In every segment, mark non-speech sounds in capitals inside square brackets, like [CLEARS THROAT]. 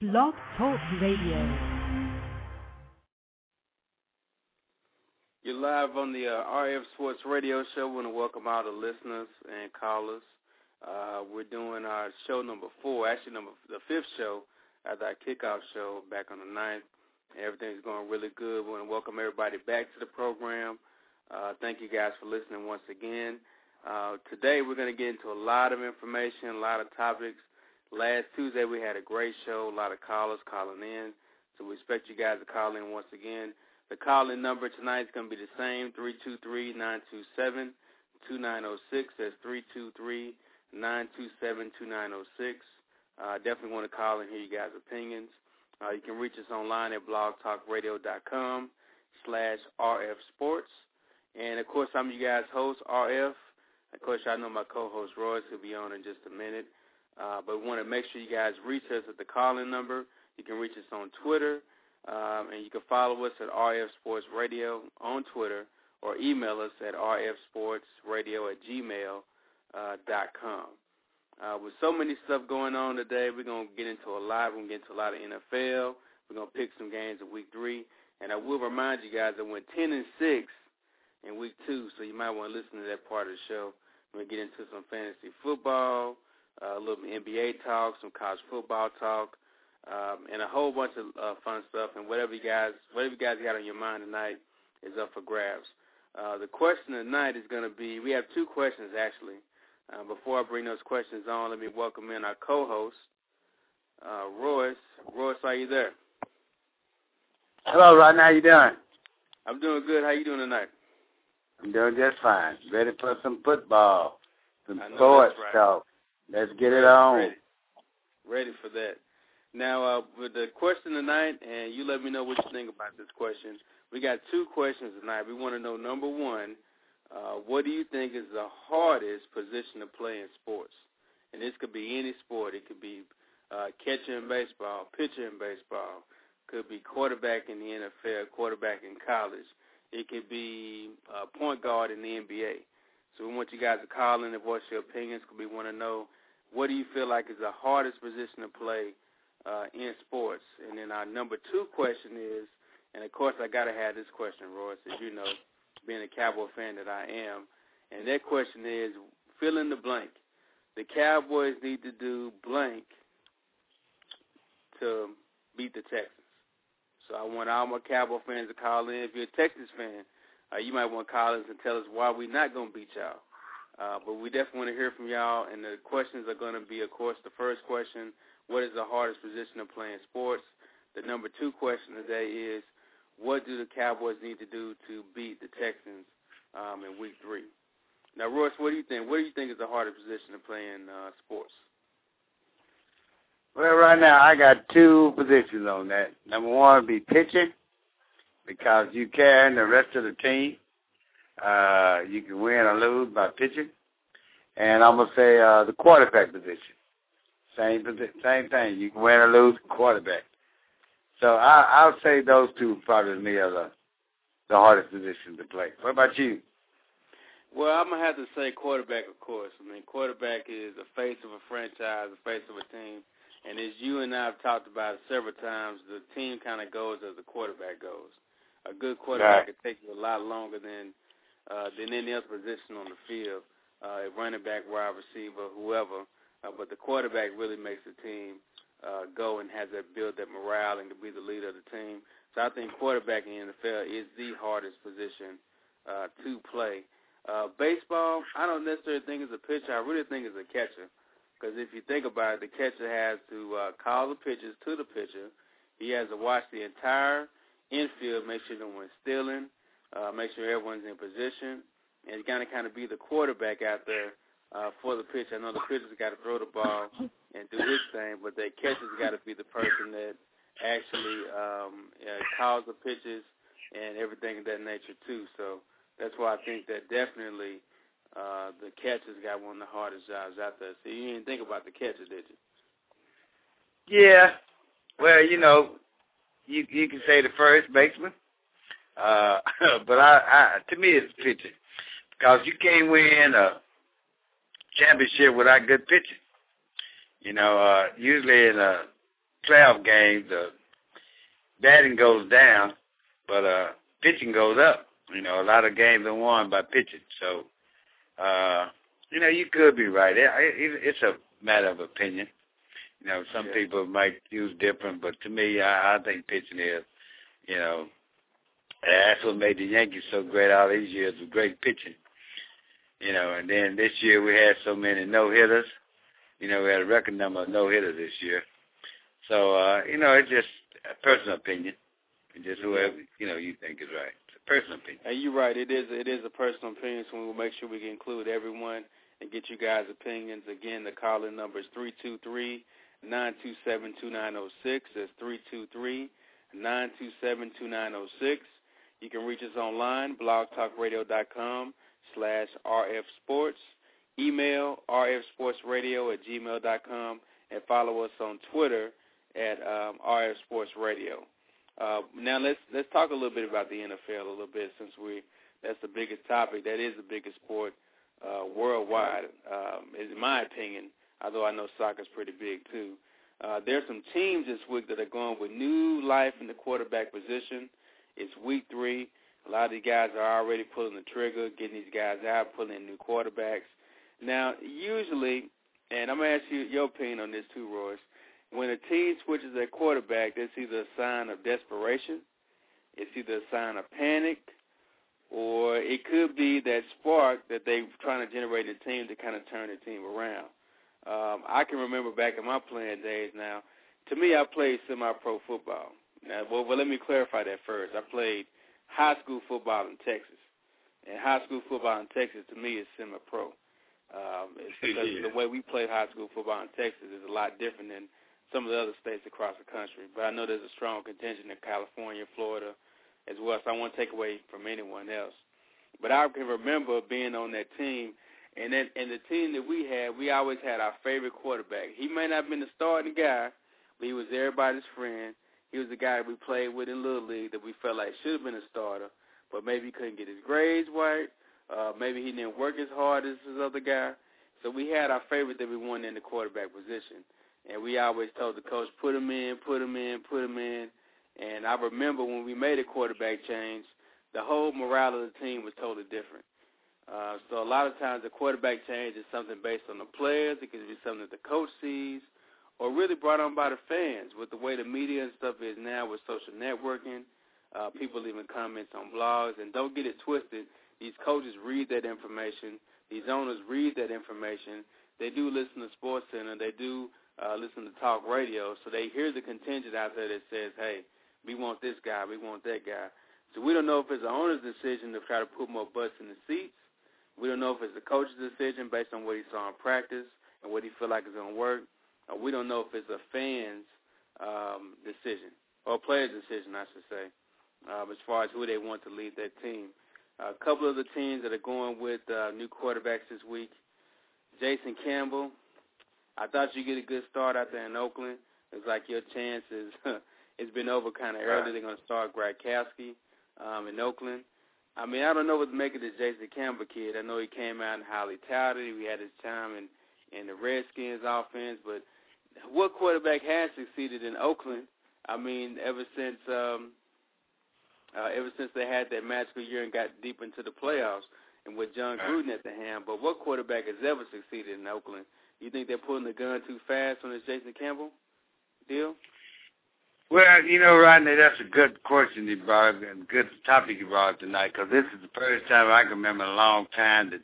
Blog Talk Radio. You're live on the uh, RF Sports Radio Show. We want to welcome all the listeners and callers. Uh, we're doing our show number four, actually number the fifth show at our kickoff show back on the ninth. Everything's going really good. We want to welcome everybody back to the program. Uh, thank you guys for listening once again. Uh, today we're going to get into a lot of information, a lot of topics. Last Tuesday we had a great show, a lot of callers calling in. So we expect you guys to call in once again. The call-in number tonight is going to be the same, 323-927-2906. That's 323-927-2906. I uh, definitely want to call and hear you guys' opinions. Uh, you can reach us online at blogtalkradio.com slash RF. And, of course, I'm you guys' host, RF. Of course, I know my co-host, Royce, who'll be on in just a minute. Uh, but we want to make sure you guys reach us at the call-in number. You can reach us on Twitter, um, and you can follow us at RF Sports Radio on Twitter or email us at rfsportsradio at gmail uh, dot com. Uh, with so many stuff going on today, we're going to get into a lot. We're going to get into a lot of NFL. We're going to pick some games in week three. And I will remind you guys that we went 10 and 6 in week two, so you might want to listen to that part of the show. We're going to get into some fantasy football, a little NBA talk, some college football talk, um, and a whole bunch of uh, fun stuff. And whatever you guys, whatever you guys got on your mind tonight is up for grabs. Uh, the question tonight is going to be, we have two questions actually. Uh, before I bring those questions on, let me welcome in our co-host, uh, Royce. Royce, are you there? Hello, Rodney. How you doing? I'm doing good. How you doing tonight? I'm doing just fine. Ready for some football, some sports right. talk. Let's get it on. Ready. Ready for that. Now, uh, with the question tonight, and you let me know what you think about this question. We got two questions tonight. We want to know, number one, uh, what do you think is the hardest position to play in sports? And this could be any sport. It could be uh, catcher in baseball, pitcher in baseball. Could be quarterback in the NFL, quarterback in college. It could be uh, point guard in the NBA. So we want you guys to call in and voice your opinions because we want to know what do you feel like is the hardest position to play uh, in sports. And then our number two question is, and of course I got to have this question, Royce, as you know, being a Cowboy fan that I am. And that question is, fill in the blank. The Cowboys need to do blank to beat the Texans. So I want all my Cowboy fans to call in. If you're a Texas fan, uh, you might want to call us and tell us why we're not going to beat y'all. Uh, but we definitely want to hear from y'all, and the questions are going to be, of course, the first question, what is the hardest position to play in sports? The number two question today is, what do the Cowboys need to do to beat the Texans um, in Week Three? Now, Royce, what do you think? What do you think is the hardest position to play in uh, sports? Well, right now I got two positions on that. Number one would be pitching because you carrying the rest of the team. Uh, you can win or lose by pitching. And I'm gonna say uh, the quarterback position. Same same thing. You can win or lose quarterback. So I, I'll say those two probably to me are the, the hardest position to play. What about you? Well, I'm gonna have to say quarterback, of course. I mean, quarterback is the face of a franchise, the face of a team, and as you and I have talked about it several times, the team kind of goes as the quarterback goes. A good quarterback Right. can take you a lot longer than uh, than any other position on the field, uh, running back, wide receiver, whoever. Uh, but the quarterback really makes the team uh, go and has that build that morale and to be the leader of the team. So I think quarterback in the NFL is the hardest position uh, to play. Uh, baseball, I don't necessarily think it's a pitcher. I really think it's a catcher. Because if you think about it, the catcher has to uh, call the pitches to the pitcher. He has to watch the entire infield, make sure no one's stealing, uh, make sure everyone's in position, and he's going to kind of be the quarterback out there uh, for the pitcher. I know the pitcher's got to throw the ball and do his thing, but that catcher's got to be the person that actually um, uh, calls the pitches and everything of that nature too. So that's why I think that definitely uh, the catcher's got one of the hardest jobs out there. So you didn't think about the catcher, did you? Yeah. Well, you know, you you can say the first baseman, uh, [LAUGHS] but I, I to me it's pitching because you can't win a championship without good pitching. You know, uh, usually in a playoff game, the batting goes down, but uh, pitching goes up. You know, a lot of games are won by pitching. So, uh, you know, you could be right. It, it, it's a matter of opinion. You know, some Yeah. people might use different, but to me, I, I think pitching is, you know, that's what made the Yankees so great all these years with great pitching. You know, and then this year we had so many no hitters. You know, we had a record number of no hitters this year. So, uh, you know, it's just a personal opinion. And just whoever, you know, you think is right. It's a personal opinion. And you're right. It is it is a personal opinion, so we'll make sure we can include everyone and get you guys' opinions. Again, the call-in number is three two three nine two seven two nine zero six. That's three two three nine two seven two nine zero six. You can reach us online, blogtalkradio.com slash RF Sports. Email rfsportsradio at gmail.com and follow us on Twitter at um, RF Sports Radio. Uh, now let's let's talk a little bit about the NFL a little bit since we that's the biggest topic. That is the biggest sport uh, worldwide, um, in my opinion. Although I know soccer's pretty big too. Uh, there's some teams this week that are going with new life in the quarterback position. It's week three. A lot of these guys are already pulling the trigger, getting these guys out, pulling in new quarterbacks. Now, usually, and I'm going to ask you your opinion on this too, Royce. When a team switches their quarterback, that's either a sign of desperation, it's either a sign of panic, or it could be that spark that they're trying to generate in the team to kind of turn the team around. Um, I can remember back in my playing days now, to me, I played semi-pro football. Now, well, well, let me clarify that first. I played high school football in Texas. And high school football in Texas, to me, is semi-pro. Um, it's [LAUGHS] because Yeah. the way we play high school football in Texas is a lot different than some of the other states across the country. But I know there's a strong contingent in California, Florida, as well. So I won't take away from anyone else. But I can remember being on that team, and then and the team that we had, we always had our favorite quarterback. He may not have been the starting guy, but he was everybody's friend. He was the guy we played with in Little League that we felt like should have been a starter, but maybe he couldn't get his grades right. Uh, maybe he didn't work as hard as this other guy. So we had our favorite that we wanted in the quarterback position. And we always told the coach, put him in, put him in, put him in. And I remember when we made a quarterback change, the whole morale of the team was totally different. Uh, so a lot of times the quarterback change is something based on the players. It could be something that the coach sees or really brought on by the fans with the way the media and stuff is now with social networking, uh, people leaving comments on blogs. And don't get it twisted. These coaches read that information. These owners read that information. They do listen to Sports Center. They do uh, listen to talk radio. So they hear the contingent out there that says, hey, we want this guy, we want that guy. So we don't know if it's the owner's decision to try to put more butts in the seats. We don't know if it's the coach's decision based on what he saw in practice and what he feel like is going to work. Or we don't know if it's a fan's um, decision or a player's decision, I should say, um, as far as who they want to lead that team. a couple of the teams that are going with uh, new quarterbacks this week. Jason Campbell. I thought you'd get a good start out there in Oakland. It's like your chances [LAUGHS] it's been over kind of early. They're going to start Gradkowski um, in Oakland. I mean, I don't know what to make of this Jason Campbell kid. I know he came out and highly touted. We had his time in in the Redskins offense, but what quarterback has succeeded in Oakland? I mean, ever since um, uh, ever since they had that magical year and got deep into the playoffs, and with Jon Gruden at the helm. But what quarterback has ever succeeded in Oakland? You think they're pulling the gun too fast on this Jason Campbell deal? Well, you know, Rodney, that's a good question you brought and good topic you brought up tonight because this is the first time I can remember in a long time that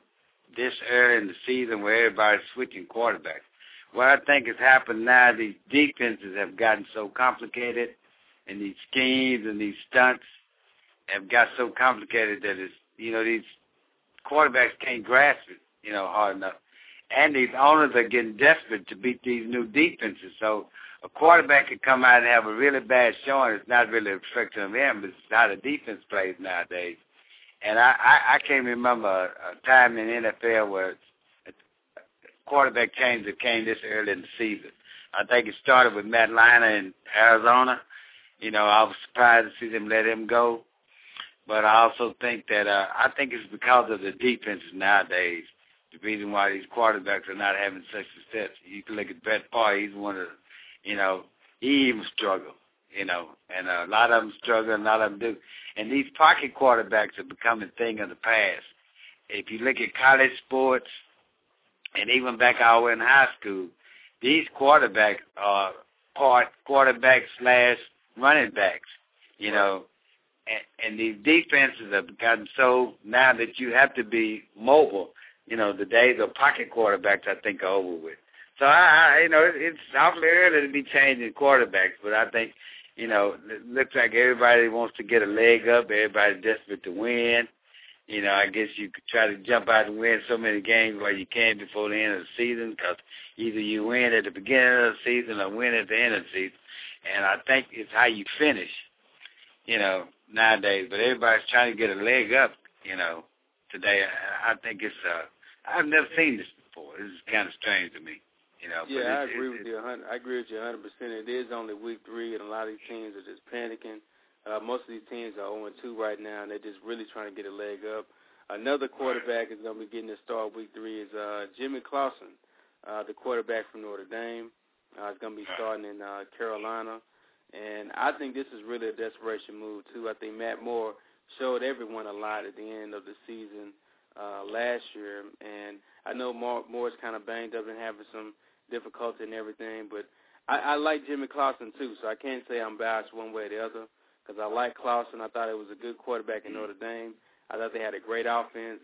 this early in the season where everybody's switching quarterbacks. What I think has happened now, these defenses have gotten so complicated and these schemes and these stunts have got so complicated that it's, you know, these quarterbacks can't grasp it, you know, hard enough. and these owners are getting desperate to beat these new defenses. So a quarterback could come out and have a really bad showing. It's not really a reflection of him, but it's how the defense plays nowadays. And I, I, I can't remember a, a time in NFL where quarterback change that came this early in the season. I think it started with Matt Leinart in Arizona. You know, I was surprised to see them let him go. But I also think that uh, I think it's because of the defenses nowadays. The reason why these quarterbacks are not having such success. You can look at Brett Favre. He's one of, the, you know, he even struggled. You know, and a lot of them struggle, a lot of them do. And these pocket quarterbacks are becoming a thing of the past. If you look at college sports, and even back out in high school, these quarterbacks are uh, part quarterback slash running backs. You know, and, and these defenses have gotten so now that you have to be mobile. You know, the days of pocket quarterbacks I think are over with. So I, I you know, it's awfully early to be changing quarterbacks, but I think, you know, it looks like everybody wants to get a leg up. Everybody's desperate to win. You know, I guess you could try to jump out and win so many games while you can before the end of the season because either you win at the beginning of the season or win at the end of the season. And I think it's how you finish, you know, nowadays. But everybody's trying to get a leg up, you know, today. I think it's, uh, I've never seen this before. This is kind of strange to me. You know, yeah, I agree with you. I agree with you 100. percent It is only week three, and a lot of these teams are just panicking. Uh, most of these teams are 0 2 right now, and they're just really trying to get a leg up. Another quarterback is going to be getting a start week three is uh, Jimmy Clausen, uh, the quarterback from Notre Dame. Uh, is going to be starting in uh, Carolina, and I think this is really a desperation move too. I think Matt Moore showed everyone a lot at the end of the season uh, last year, and I know Moore, Moore's kind of banged up and having some difficulty and everything, but I, I like Jimmy Clausen too, so I can't say I'm biased one way or the other because I like Clausen. I thought it was a good quarterback in Notre Dame. I thought they had a great offense.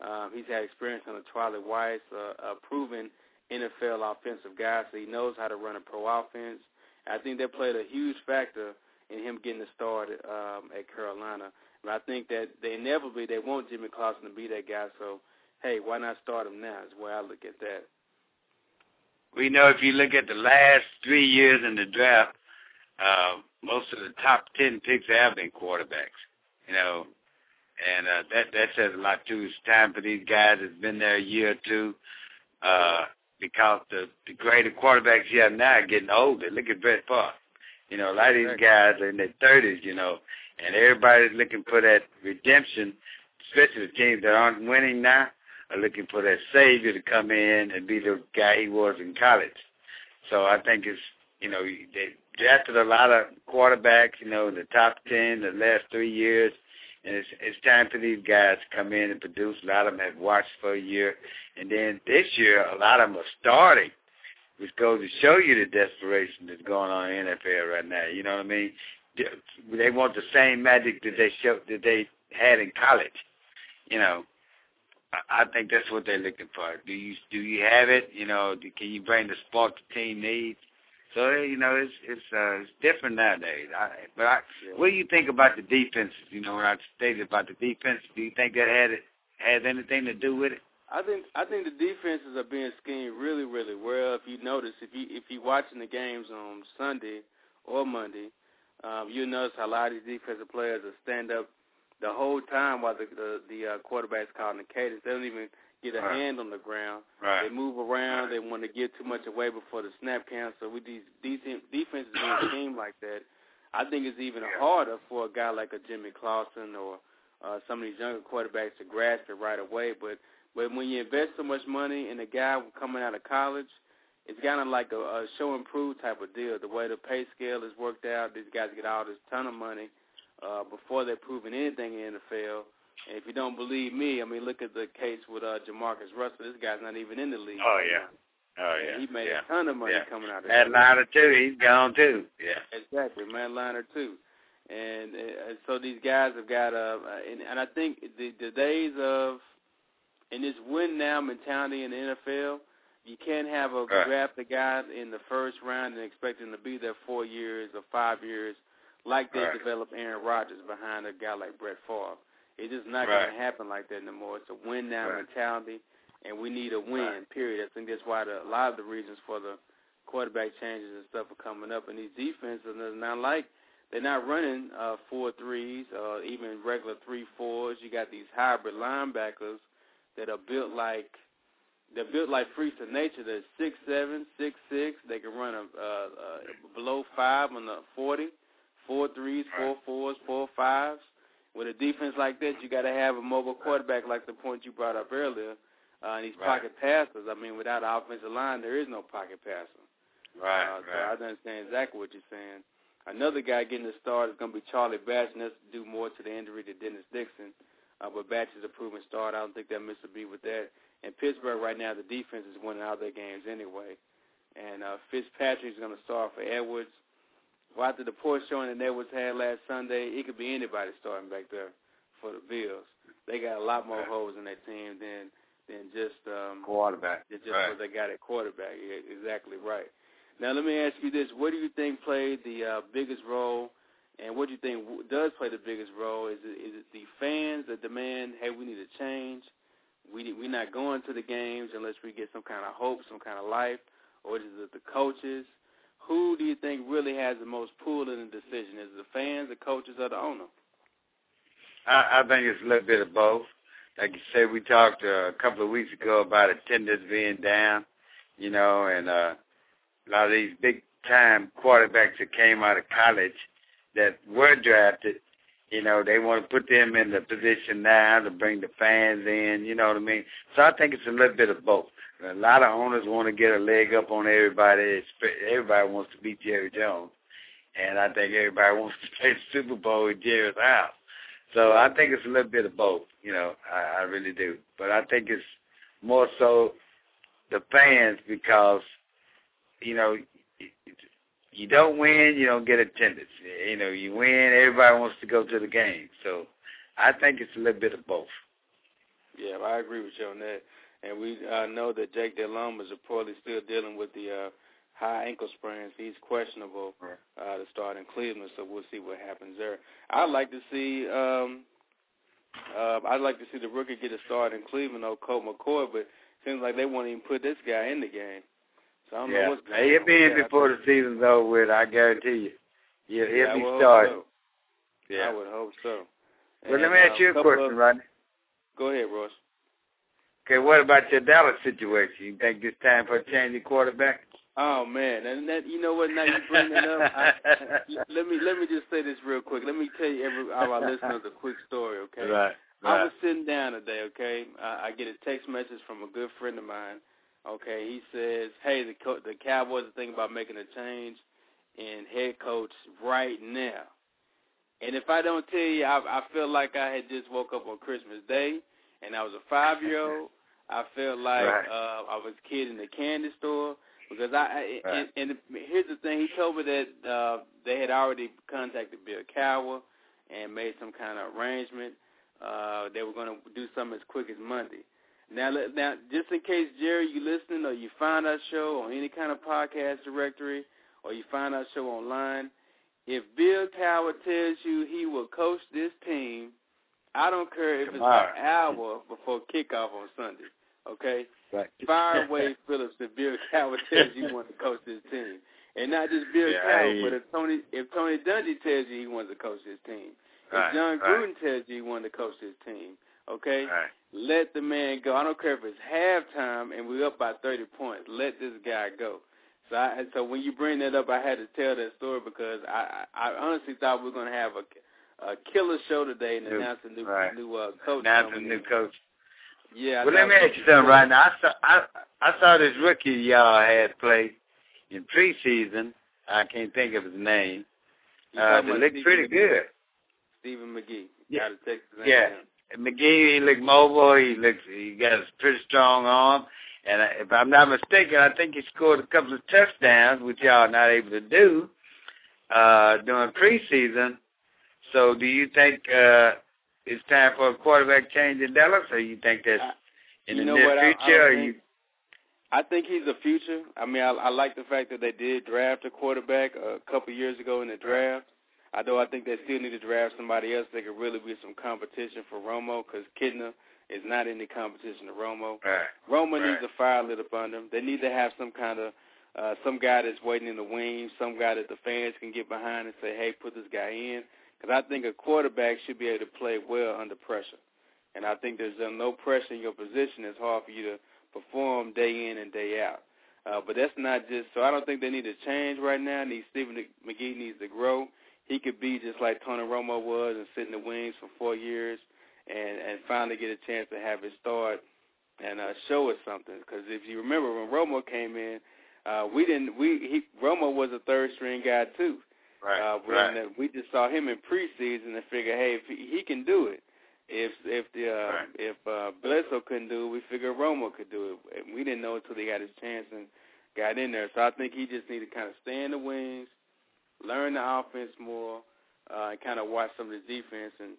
Um, he's had experience under Charlie Weis, uh, a proven NFL offensive guy, so he knows how to run a pro offense. I think that played a huge factor in him getting the start um, at Carolina. But I think that they inevitably they want Jimmy Clausen to be that guy. So, hey, why not start him now? Is way I look at that. We know if you look at the last three years in the draft, uh, most of the top ten picks have been quarterbacks. You know, and uh, that that says a lot too. It's time for these guys that's been there a year or two, uh, because the the greater quarterbacks you have now are getting older. Look at Brett Favre. You know, a lot of these guys are in their thirties. You know, and everybody's looking for that redemption, especially the teams that aren't winning now are looking for that savior to come in and be the guy he was in college. So I think it's you know they drafted a lot of quarterbacks, you know, in the top ten the last three years, and it's it's time for these guys to come in and produce. A lot of them have watched for a year, and then this year a lot of them are starting, which goes to show you the desperation that's going on in the NFL right now. You know what I mean? They want the same magic that they show that they had in college. You know, I think that's what they're looking for. Do you do you have it? You know, can you bring the spark the team needs? So you know, it's it's uh, it's different nowadays. I, but I, what do you think about the defenses? You know, when I stated about the defense, do you think that had it has anything to do with it? I think I think the defenses are being schemed really, really well. If you notice, if you if you're watching the games on Sunday or Monday, um, you notice a lot of these defensive players will stand up the whole time while the the, the uh, quarterback's calling the cadence. They don't even get a right. hand on the ground. Right. They move around. Right. They want to get too much away before the snap count. So with these decent defenses being schemed like that, I think it's even yeah. harder for a guy like a Jimmy Clausen or uh, some of these younger quarterbacks to grasp it right away. But but when you invest so much money in a guy coming out of college, it's kind of like a, a show and prove type of deal. The way the pay scale is worked out, these guys get all this ton of money uh, before they're proving anything in the NFL. And if you don't believe me, I mean, look at the case with uh, JaMarcus Russell. This guy's not even in the league. Oh yeah. Oh yeah. And he made yeah. a ton of money yeah. coming out of Matt. Too. He's gone too. Yeah. Exactly, Matt Leinart too. And uh, so these guys have got uh, and, and I think the, the days of in this win now mentality in the NFL, you can't have a right. draft a guy in the first round and expect him to be there four years or five years like they right. developed Aaron Rodgers behind a guy like Brett Favre. It's just not right. going to happen like that no more. It's a win now right. mentality. and we need a win. Right. Period. I think that's why the, a lot of the reasons for the quarterback changes and stuff are coming up. And these defenses are not like they're not running uh, four threes or even regular three fours. You got these hybrid linebackers that are built like they're built like freaks of nature. They're six seven, six six. They can run a uh, uh, below five on the forty, four threes, four fours, four fives. With a defense like that, you got to have a mobile quarterback, like the point you brought up earlier. Uh, and these Right. pocket passers. I mean, without an offensive line, there is no pocket passer. Right, Uh, so I understand exactly what you're saying. Another guy getting the start is going to be Charlie Batch, and that's due more to the injury to Dennis Dixon. Uh, but Batch is a proven start. I don't think they'll miss a beat with that. And Pittsburgh right now, the defense is winning all their games anyway. And uh, Fitzpatrick's going to start for Edwards. Well, after the poor showing that Edwards had last Sunday, it could be anybody starting back there for the Bills. They got a lot more Right. holes in their team than than just um, Quarterback. just right. what they got at quarterback. Yeah, exactly right. Now let me ask you this: What do you think played the uh, biggest role, and what do you think does play the biggest role? Is it is it the fans that demand, hey, we need a change? We we're not going to the games unless we get some kind of hope, some kind of life, or is it the coaches? Who do you think really has the most pull in the decision? Is it the fans, the coaches, or the owner? I, I think it's a little bit of both. Like you said, we talked uh, a couple of weeks ago about attendance being down, you know, and uh, a lot of these big time quarterbacks that came out of college that were drafted, you know, they want to put them in the position now to bring the fans in, you know what I mean? So I think it's a little bit of both. A lot of owners want to get a leg up on everybody. Everybody wants to beat Jerry Jones. And I think everybody [LAUGHS] wants to play the Super Bowl at Jerry's house. So I think it's a little bit of both, you know, I, I really do. But I think it's more so the fans because, you know, you don't win, you don't get attendance. You know, you win, everybody wants to go to the game. So I think it's a little bit of both. Yeah, I agree with you on that. And we uh, know that Jake Delhomme is reportedly still dealing with the uh, high ankle sprains. He's questionable uh, to start in Cleveland, so we'll see what happens there. I'd like to see. Um, uh, I'd like to see the rookie get a start in Cleveland, though, Colt McCoy, but it seems like they won't even put this guy in the game. So I don't know Yeah, what's going he'll on. be in Yeah, before the season's over with. I guarantee you. Yeah, he'll yeah, be starting. so. I would hope so. Well, let me ask uh, you a question, Rodney. Go ahead, Ross. Okay, what about your Dallas situation? You think it's time for a change of quarterback? Oh man, and that you know what? Now you bring it up. I, [LAUGHS] let me let me just say this real quick. Let me tell you every all our listeners a quick story, okay? Right. I was sitting down today, okay? I, I get a text message from a good friend of mine. Okay, he says, "Hey, the co- the Cowboys are thinking about making a change in head coach right now." And if I don't tell you, I, I feel like I had just woke up on Christmas Day, and I was a five year old. I felt like Right. uh, I was a kid in the candy store because I. I Right. and, and here's the thing: he told me that uh, they had already contacted Bill Cowher and made some kind of arrangement. Uh, they were going to do something as quick as Monday. Now, now, just in case Jerry, you listening or you find our show on any kind of podcast directory or you find our show online, if Bill Cowher tells you he will coach this team, I don't care if it's an hour before kickoff on Sunday. Okay, Right. [LAUGHS] fire away Phillips if Bill Cowher tells you he wants to coach this team, and not just Bill Yeah, Cowher, but if Tony if Tony Dungy tells you he wants to coach this team, Right, if Jon right. Gruden tells you he wants to coach this team, okay, Right. let the man go. I don't care if it's halftime and we're up by 30 points. Let this guy go. So, I, so when you bring that up, I had to tell that story because I, I I honestly thought we were going to have a, a killer show today and New- a new right. new uh, coach. The coming new coach. Yeah. I Well, let me ask you something right now. I saw I, I saw this rookie y'all had play in preseason. I can't think of his name. You Uh, talking they looked Stephen pretty McGee. good. Stephen McGee. Yeah. Out of Texas. Yeah. McGee, he looked mobile. He looks, he got a pretty strong arm. And I- if I'm not mistaken, I think he scored a couple of touchdowns, which y'all are not able to do uh, during preseason. So, do you think uh, it's time for a quarterback change in Dallas, or you think that's in the near what, I- I future? or think- you, I think he's a future. I mean, I, I like the fact that they did draft a quarterback a couple years ago in the draft. Although I think they still need to draft somebody else that could really be some competition for Romo because Kitna is not any competition to Romo. Right. Romo right. needs a fire lit up under him. They need to have some kind of uh, some guy that's waiting in the wings, some guy that the fans can get behind and say, "Hey, put this guy in." Because I think a quarterback should be able to play well under pressure, and I think there's uh, no pressure in your position. It's hard for you to perform day in and day out. Uh, but that's not just. So I don't think they need to change right now. Need Stephen McGee needs to grow. He could be just like Tony Romo was and sit in the wings for four years, and and finally get a chance to have his start and uh, show us something. Because if you remember when Romo came in, uh, we didn't. We he Romo was a third string guy too. Right. Uh, right. uh, we just saw him in preseason and figured, hey, if he, he can do it. If if the uh, Right. if uh, Bledsoe couldn't do it, we figured Romo could do it. And we didn't know until he got his chance and got in there. So I think he just need to kind of stay in the wings, learn the offense more, uh, and kind of watch some of the defense. And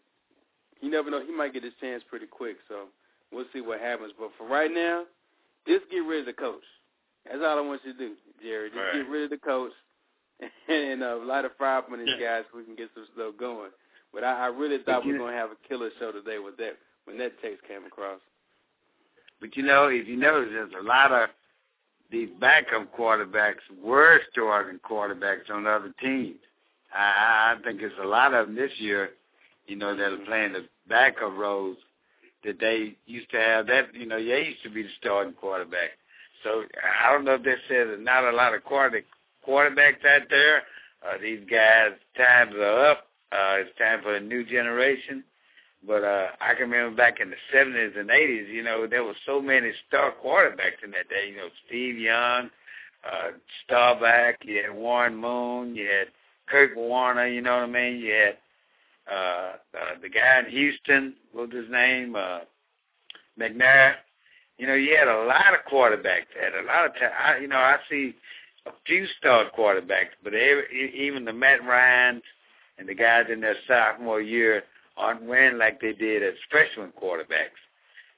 you never know, he might get his chance pretty quick. So we'll see what happens. But for right now, just get rid of the coach. That's all I want you to do, Jerry. Just Right. get rid of the coach [LAUGHS] and uh, light a fire up on these guys so we can get some stuff going. But I, I really thought we were going to have a killer show today with that when that text came across. But you know, if you notice, there's a lot of these backup quarterbacks were starting quarterbacks on other teams. I, I think there's a lot of them this year, you know, that are playing the backup roles that they used to have. That you know, they used to be the starting quarterback. So I don't know if that says not a lot of quarter, quarterbacks out there. Uh, these guys' times are up. Uh, it's time for a new generation. But uh, I can remember back in the 70s and 80s, you know, there were so many star quarterbacks in that day. You know, Steve Young, uh, Staubach, you had Warren Moon, you had Kurt Warner, you know what I mean? You had uh, uh, the guy in Houston, what was his name? Uh, McNair. You know, you had a lot of quarterbacks. Had a lot of time. I, you know, I see few star quarterbacks, but every, e- even the Matt Ryans and the guys in their sophomore year aren't winning like they did as freshman quarterbacks.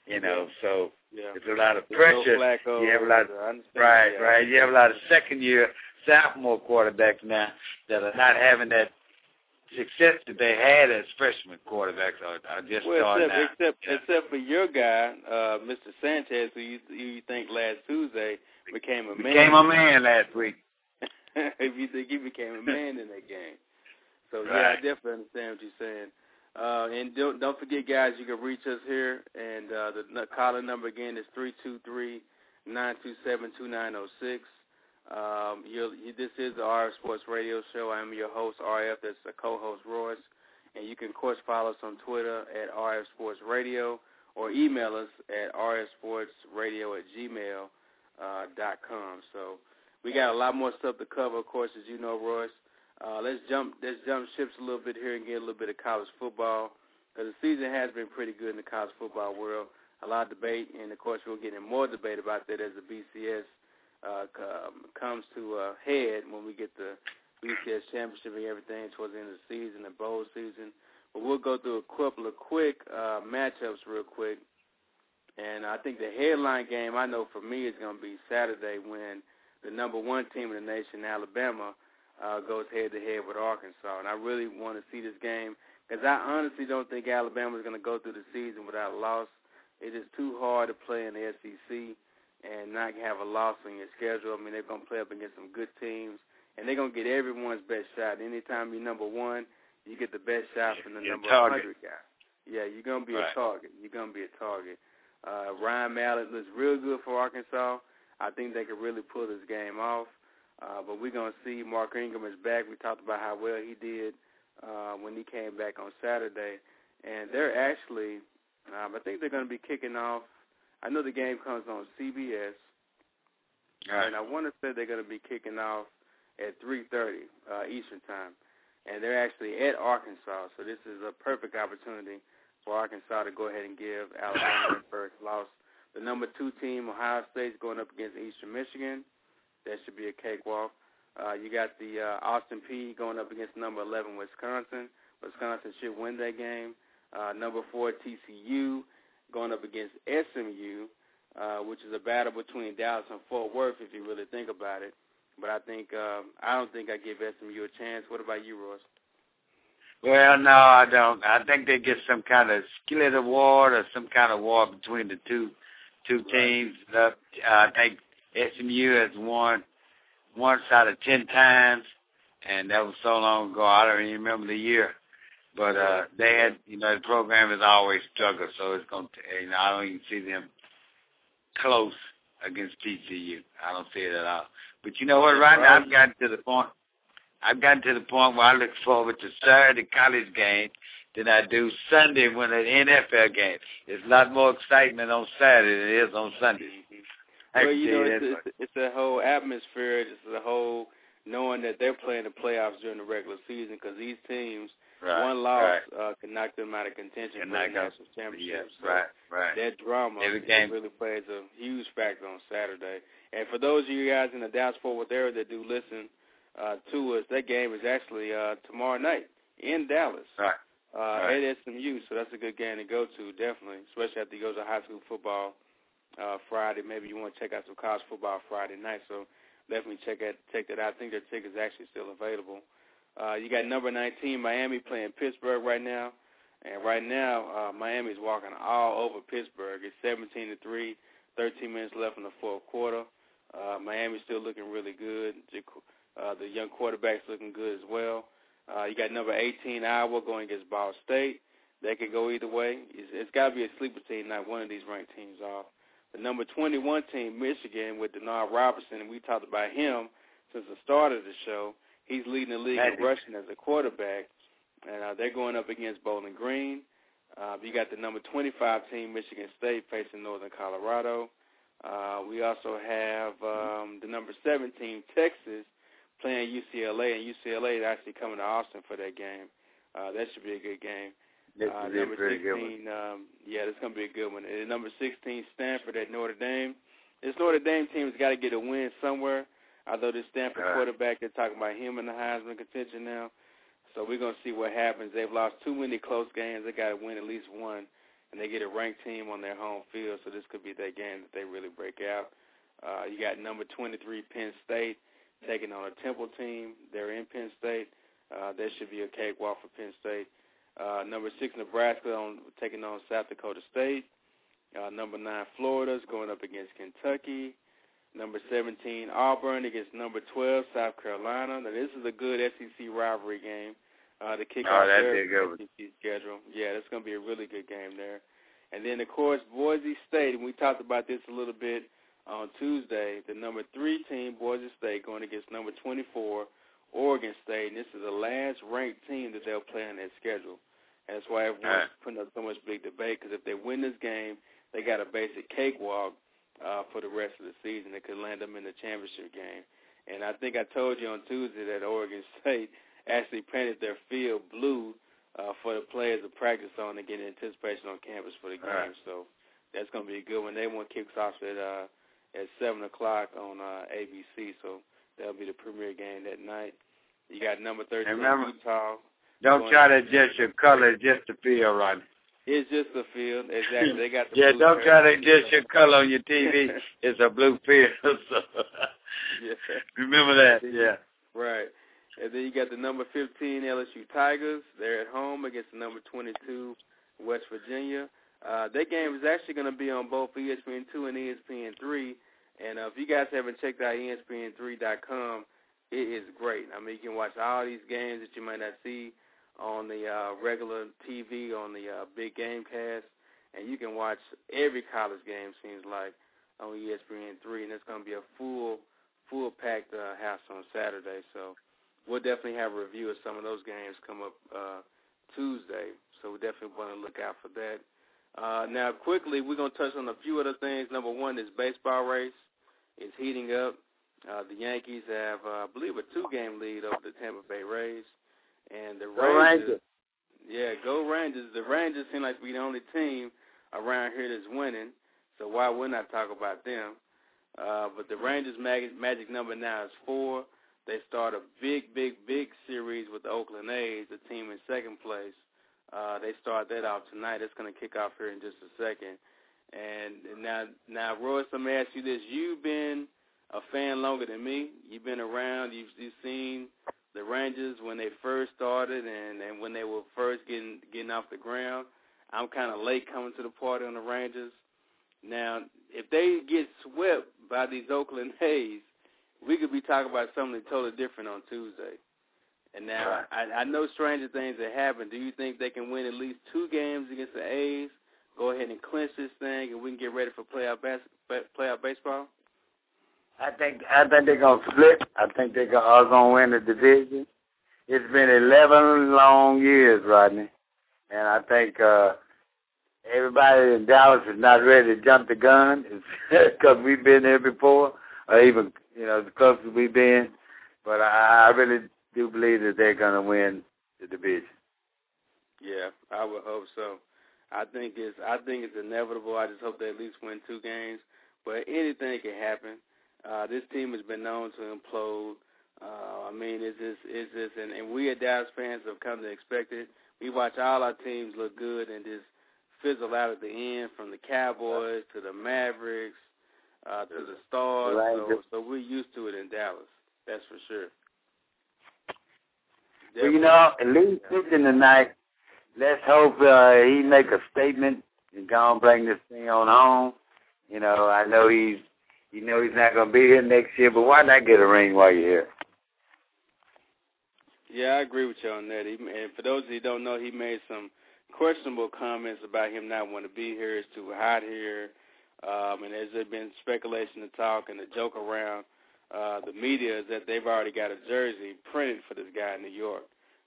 You know, so Yeah. there's a lot of pressure. No Flacco, you have a lot of right, yeah. right. You have a lot of second year sophomore quarterbacks now that are not having that success that they had as freshman quarterbacks or just Well, starting except out. except Yeah. except for your guy, uh, Mr. Sanchez, who you who you think last Tuesday became a man. Became a man last week. [LAUGHS] if you think he became a [LAUGHS] man in that game. So yeah, I definitely understand what you're saying. Uh, and don't don't forget, guys, you can reach us here, and uh, the n- calling number again is three two three nine two seven two nine zero six. Um, you, this is the RF Sports Radio Show. I'm your host, RF. That's the co-host, Royce. And you can, of course, follow us on Twitter at RF Sports Radio or email us at rfsportsradio at gmail uh, dot com. So we got a lot more stuff to cover, of course, as you know, Royce. Uh, let's jump let's jump ships a little bit here and get a little bit of college football because the season has been pretty good in the college football world. A lot of debate, and of course, we'll get in more debate about that as the BCS uh, com- comes to a head when we get the BCS championship and everything towards the end of the season, the bowl season. But we'll go through a couple of quick uh, matchups real quick. And I think the headline game I know for me is going to be Saturday when the number one team in the nation, Alabama, uh, goes head to head with Arkansas. And I really want to see this game because I honestly don't think Alabama is going to go through the season without a loss. It is too hard to play in the SEC and not have a loss on your schedule. I mean, they're going to play up against some good teams, and they're going to get everyone's best shot. Anytime you're number one, you get the best shot from the You're number 100 guy. Yeah, you're going to be Right. a target. You're going to be a target. Uh, Ryan Mallett looks real good for Arkansas. I think they could really pull this game off. Uh, but we're going to see Mark Ingram is back. We talked about how well he did uh, when he came back on Saturday. And they're actually, um, I think they're going to be kicking off. I know the game comes on CBS, All right. and I want to say they're going to be kicking off at 3:30 uh, Eastern time, and they're actually at Arkansas. So this is a perfect opportunity for Arkansas to go ahead and give Alabama their first loss. The number two team, Ohio State's going up against Eastern Michigan. That should be a cakewalk. Uh, you got the uh, Austin Peay going up against number 11 Wisconsin. Wisconsin should win that game. Uh, number four TCU going up against SMU, uh, which is a battle between Dallas and Fort Worth if you really think about it. But I think um, I don't think I give SMU a chance. What about you, Ross? Well, no, I don't. I think they get some kind of skillet award or some kind of award between the two two teams. Uh, I think SMU has won once out of ten times, and that was so long ago. I don't even remember the year. But uh they had, you know, the program has always struggled, so it's going to, you know, I don't even see them close against TCU. I don't see it at all. But you know what? Right now, I've gotten to the point. I've gotten to the point where I look forward to Saturday college game than I do Sunday when an NFL game. It's a lot more excitement on Saturday than it is on Sunday. Well, you know, it's, it's, it's a whole atmosphere. It's a whole knowing that they're playing the playoffs during the regular season because these teams – Right, One loss right. uh, can knock them out of contention for the national championship. Yes, So right, right. That drama Every game. really plays a huge factor on Saturday. And for those of you guys in the Dallas Fort Worth area that do listen uh, to us, that game is actually uh, tomorrow night in Dallas Right. uh, Right. at SMU. So that's a good game to go to, definitely, especially after you go to high school football uh, Friday. Maybe you want to check out some college football Friday night. So definitely check that check that out. I think their tickets actually still available. Uh, you got number 19 Miami playing Pittsburgh right now, and right now uh, Miami's walking all over Pittsburgh. It's 17 to three, 13 minutes left in the fourth quarter. Uh, Miami's still looking really good. Uh, the young quarterback's looking good as well. Uh, you got number 18 Iowa going against Ball State. They could go either way. It's, it's got to be a sleeper team, not one of these ranked teams off. The number 21 team, Michigan, with Denard Robertson, and we talked about him since the start of the show. He's leading the league in rushing as a quarterback, and uh, they're going up against Bowling Green. Uh, you got the number 25 team, Michigan State, facing Northern Colorado. Uh, we also have um, the number 17, Texas, playing UCLA, and UCLA is actually coming to Austin for that game. Uh, that should be a good game. This Uh, number a 16, um, yeah, that's going to be a good one. And number 16, Stanford at Notre Dame. This Notre Dame team has got to get a win somewhere. Although this Stanford Right. quarterback, they're talking about him in the Heisman contention now. So we're going to see what happens. They've lost too many close games. They got to win at least one, and they get a ranked team on their home field. So this could be that game that they really break out. Uh, you got number 23 Penn State taking on a Temple team. They're in Penn State. Uh, that should be a cakewalk for Penn State. Uh, number six Nebraska on taking on South Dakota State. Uh, number nine Florida's going up against Kentucky. Number 17 Auburn against number 12 South Carolina. Now this is a good SEC rivalry game uh, to kick Oh, off their. SEC schedule. Yeah, that's going to be a really good game there. And then of course Boise State, and we talked about this a little bit on Tuesday. The number three team Boise State going against number 24 Oregon State, and this is the last ranked team that they'll play on their schedule. And that's why everyone's Right. putting up so much big debate because if they win this game, they got a basic cakewalk uh, for the rest of the season. They could land them in the championship game. And I think I told you on Tuesday that Oregon [LAUGHS] State actually painted their field blue uh, for the players to practice on and get anticipation on campus for the game. Right. So that's going to be a good one. They one kicks off at uh, at seven o'clock on uh, ABC. So that'll be the premier game that night. You got number remember- Utah. Don't try to adjust your color just to feel right. It's just a field. Exactly. They got the yeah, don't try to adjust your color on your TV. [LAUGHS] it's a blue field. [LAUGHS] So yeah. remember that. Yeah. Right. And then you got the number 15 LSU Tigers. They're at home against the number 22 West Virginia. Uh, that game is actually going to be on both E ESPN2 and E ESPN3. And uh, if you guys haven't checked out E ESPN3.com, it is great. I mean, you can watch all these games that you might not see on the uh, regular TV, on the uh, big game cast, and you can watch every college game, seems like, on E ESPN3. And it's going to be a full full packed uh, house on Saturday. So we'll definitely have a review of some of those games come up uh, Tuesday. So we definitely want to look out for that. Uh, now, quickly, we're going to touch on a few other things. Number one is baseball race is heating up. Uh, the Yankees have, uh, I believe, a two-game lead over the Tampa Bay Rays, and the Go Rangers. yeah, go Rangers. The Rangers seem like to be the only team around here that's winning, so why wouldn't I talk about them? Uh, but the Rangers' magic, magic number now is four. They start a big, big, big series with the Oakland A's, the team in second place. Uh, they start that off tonight. It's going to kick off here in just a second. And now, now, Royce, let me ask you this: You've been a fan longer than me. You've been around. You've, you've seen the Rangers when they first started and and when they were first getting getting off the ground. I'm kind of late coming to the party on the Rangers. Now, if they get swept by these Oakland [LAUGHS] A's, we could be talking about something totally different on Tuesday. And now Right. I, I know stranger things have happened. Do you think they can win at least two games against the A's? Go ahead and clinch this thing, and we can get ready for playoff bas- playoff baseball. I think I think they're gonna split. I think they're gonna, all gonna win the division. It's been eleven long years, Rodney, and I think uh everybody in Dallas is not ready to jump the gun [LAUGHS] because we've been there before, or even you know the closest we've been. But I, I really do believe that they're gonna win the division. Yeah, I would hope so. I think it's I think it's inevitable. I just hope they at least win two games. But anything can happen. Uh, this team has been known to implode. Uh, I mean, it's just it's just and, and we at Dallas fans have come to expect it. We watch all our teams look good and just fizzle out at the end, from the Cowboys to the Mavericks uh, to the Stars. So, so we're used to it in Dallas. That's for sure. You know, at least pitching tonight. Let's hope uh, he make a statement and go and bring this thing on home. You know, I know he's, you know, he's not gonna be here next year, but why not get a ring while you're here? Yeah, I agree with you on that. He, and for those who don't know, he made some questionable comments about him not wanting to be here. It's too hot here. Um, and there's been speculation and talk and the joke around uh, the media is that they've already got a jersey printed for this guy in New York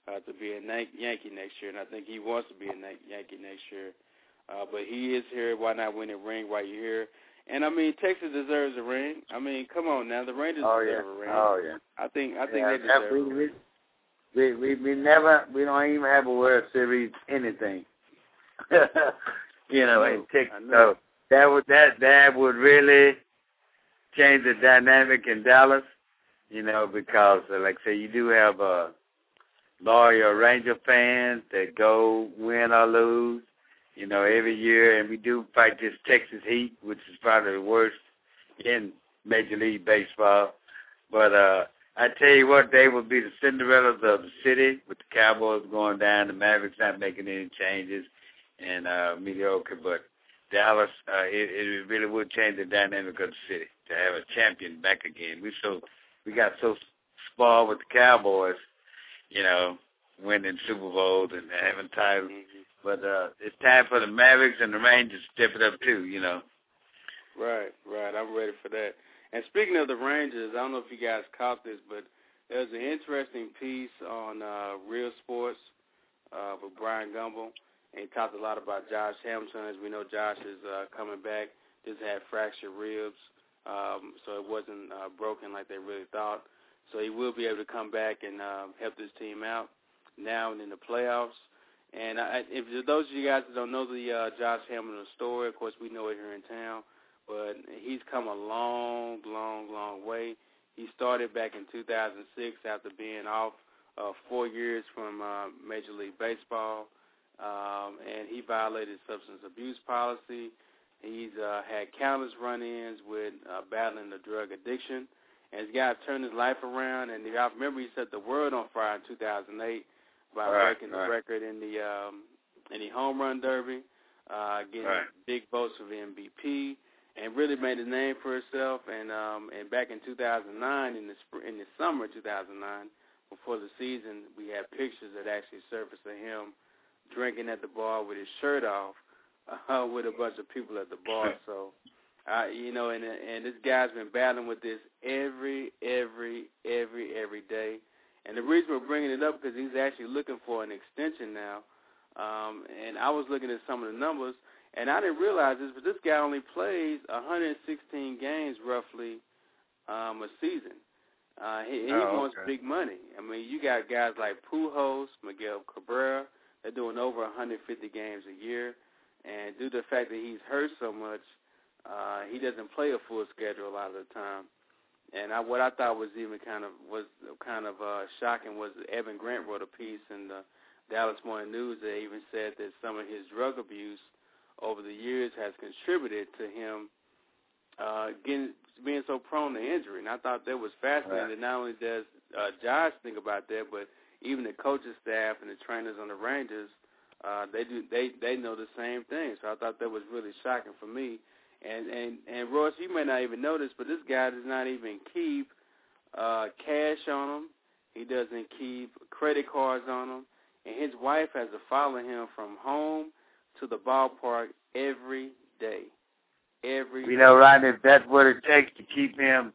uh, to be a Yan- Yankee next year. And I think he wants to be a Na- Yankee next year. Uh, but he is here. Why not win a ring while you're here? And I mean, Texas deserves a ring. I mean, come on now, the Rangers Oh yeah, deserve a ring. oh yeah. I think I think yeah, they deserve. a we, ring. we, we, we, never, we don't even have a World Series anything. [LAUGHS] you know, know, in Texas. So that would that that would really change the dynamic in Dallas. You know, because uh, like say, you do have uh, loyal Ranger fans that go win or lose. You know, every year, and we do fight this Texas Heat, which is probably the worst in Major League Baseball. But uh I tell you what, they will be the Cinderellas of the city with the Cowboys going down, the Mavericks not making any changes, and uh mediocre. But Dallas, uh, it, it really would change the dynamic of the city to have a champion back again. We so we got so spoiled with the Cowboys, you know, winning Super Bowls and having titles. Mhm. But uh it's time for the Mavericks and the Rangers to step it up too, you know. Right, right. I'm ready for that. And speaking of the Rangers, I don't know if you guys caught this, but there's an interesting piece on uh, Real Sports uh, with Bryant Gumbel, and talked a lot about Josh Hamilton. As we know, Josh is uh, coming back. Just had fractured ribs, um, so it wasn't uh, broken like they really thought. So he will be able to come back and uh, help this team out now and in the playoffs. And I, if those of you guys that don't know the uh, Josh Hamilton story, of course we know it here in town but he's come a long, long, long way. He started back in 2006 after being off uh, four years from uh, Major League Baseball, um, and he violated substance abuse policy. He's uh, had countless run-ins with uh, battling the drug addiction, and he's got to turn his life around. And I remember he set the world on fire in 2008 by Right, breaking right. the record in the um, in the home run derby, uh, getting Right. big votes for the MVP and really made a name for herself. And um, and back in 2009, in the spr- in the summer of 2009, before the season, we had pictures that actually surfaced of him drinking at the bar with his shirt off, [LAUGHS] uh, with a bunch of people at the bar. [LAUGHS] So, uh, you know, and and this guy's been battling with this every every every every day. And the reason we're bringing it up because he's actually looking for an extension now. Um, and I was looking at some of the numbers. And I didn't realize this, but this guy only plays 116 games roughly um, a season. Uh, he, he Oh, wants okay. big money. I mean, you got guys like Pujols, Miguel Cabrera. They're doing over 150 games a year. And due to the fact that he's hurt so much, uh, he doesn't play a full schedule a lot of the time. And I, what I thought was even kind of was kind of uh, shocking was Evan Grant wrote a piece in the Dallas Morning News that even said that some of his drug abuse over the years has contributed to him uh, getting being so prone to injury. And I thought that was fascinating. Right. That not only does uh, Josh think about that, but even the coaching staff and the trainers on the Rangers, uh, they do they they know the same thing. So I thought that was really shocking for me. And and and Royce, you may not even notice, but this guy does not even keep uh, cash on him. He doesn't keep credit cards on him, and his wife has to follow him from home to the ballpark every day. Every you know, Rodney, if that's what it takes to keep him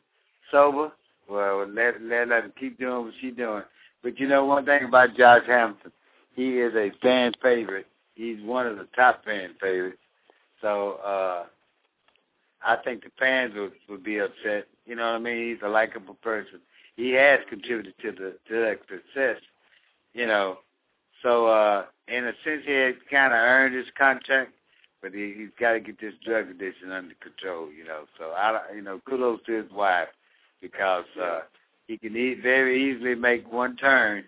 sober, well, let let her keep doing what she's doing. But you know one thing about Josh Hamilton, he is a fan favorite. He's one of the top fan favorites. So uh I think the fans would would be upset. You know what I mean? He's a likable person. He has contributed to the to that success. You know, so uh in a sense, he has kind of earned his contract, but he, he's got to get this drug addiction under control. You know, so I you know kudos to his wife because uh he can e- very easily make one turn,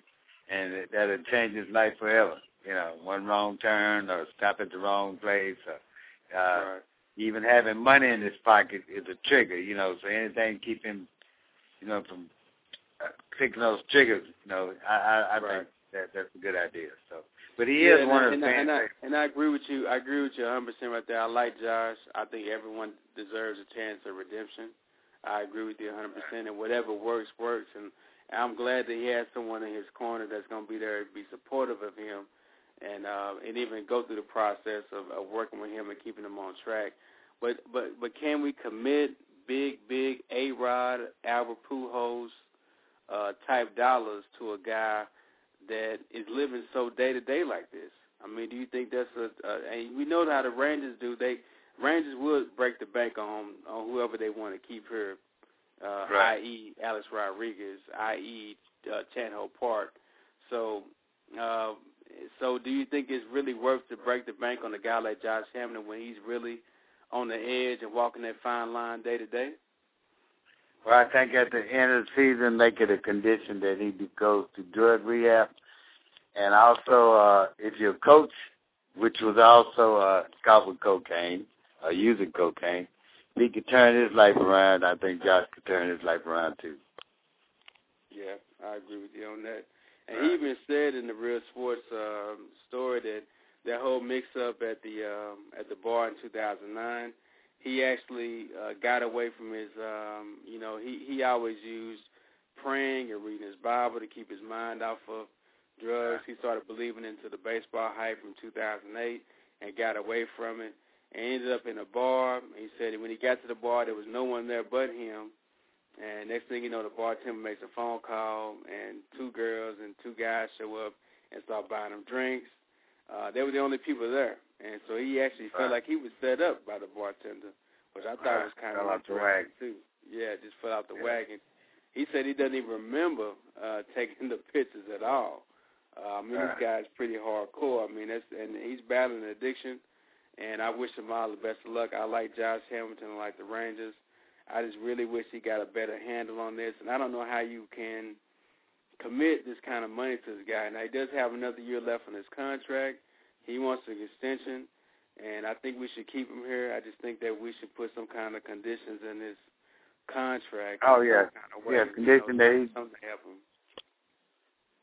and it, that'll change his life forever. You know, one wrong turn or stop at the wrong place. Or, uh, right. Even having money in his pocket is a trigger. You know, so anything keep him, you know, from uh, clicking those triggers. You know, I I, I Right. think that that's a good idea. So, but he yeah, is one I, of the and, I, and, I, and I agree with you. I agree with you 100 percent right there. I like Josh. I think everyone deserves a chance of redemption. I agree with you 100 percent. And whatever works, works. And I'm glad that he has someone in his corner that's going to be there to be supportive of him, and uh, and even go through the process of, of working with him and keeping him on track. But but but can we commit big big A Rod Albert Pujols uh, type dollars to a guy that is living so day to day like this? I mean, do you think that's a? Uh, and we know how the Rangers do. They Rangers would break the bank on on whoever they want to keep here, uh, Right. i.e. Alex Rodriguez, i.e. Uh, Chan Ho Park. So, uh, so do you think it's really worth to break the bank on a guy like Josh Hamilton when he's really on the edge and walking that fine line day to day? Well, I think at the end of the season, make it a condition that he goes to drug rehab. And also, uh, if your coach, which was also uh, caught with cocaine, uh, using cocaine, if he could turn his life around, I think Josh could turn his life around too. Yeah, I agree with you on that. And he even said in the Real Sports um, story that that whole mix-up at the um, at the bar in 2009, he actually uh, got away from his. Um, you know, he he always used praying and reading his Bible to keep his mind off of drugs. He started believing into the baseball hype from 2008 and got away from it. And ended up in a bar. He said when he got to the bar, there was no one there but him. And next thing you know, the bartender makes a phone call, and two girls and two guys show up and start buying him drinks. Uh, they were the only people there, and so he actually felt like he was set up by the bartender, which I thought Right. was kind Fell of interesting too. Yeah, just fell out the Yeah. wagon. He said he doesn't even remember uh, [LAUGHS] taking the pictures at all. Uh, I mean, Right. this guy's pretty hardcore. I mean, that's and he's battling addiction, and I wish him all the best of luck. I like Josh Hamilton, I like the Rangers. I just really wish he got a better handle on this, and I don't know how you can commit this kind of money to this guy. Now he does have another year left on his contract. He wants an extension, and I think we should keep him here. I just think that we should put some kind of conditions in his contract. Oh, yeah. kind of Yeah, you condition know, that he- to help him.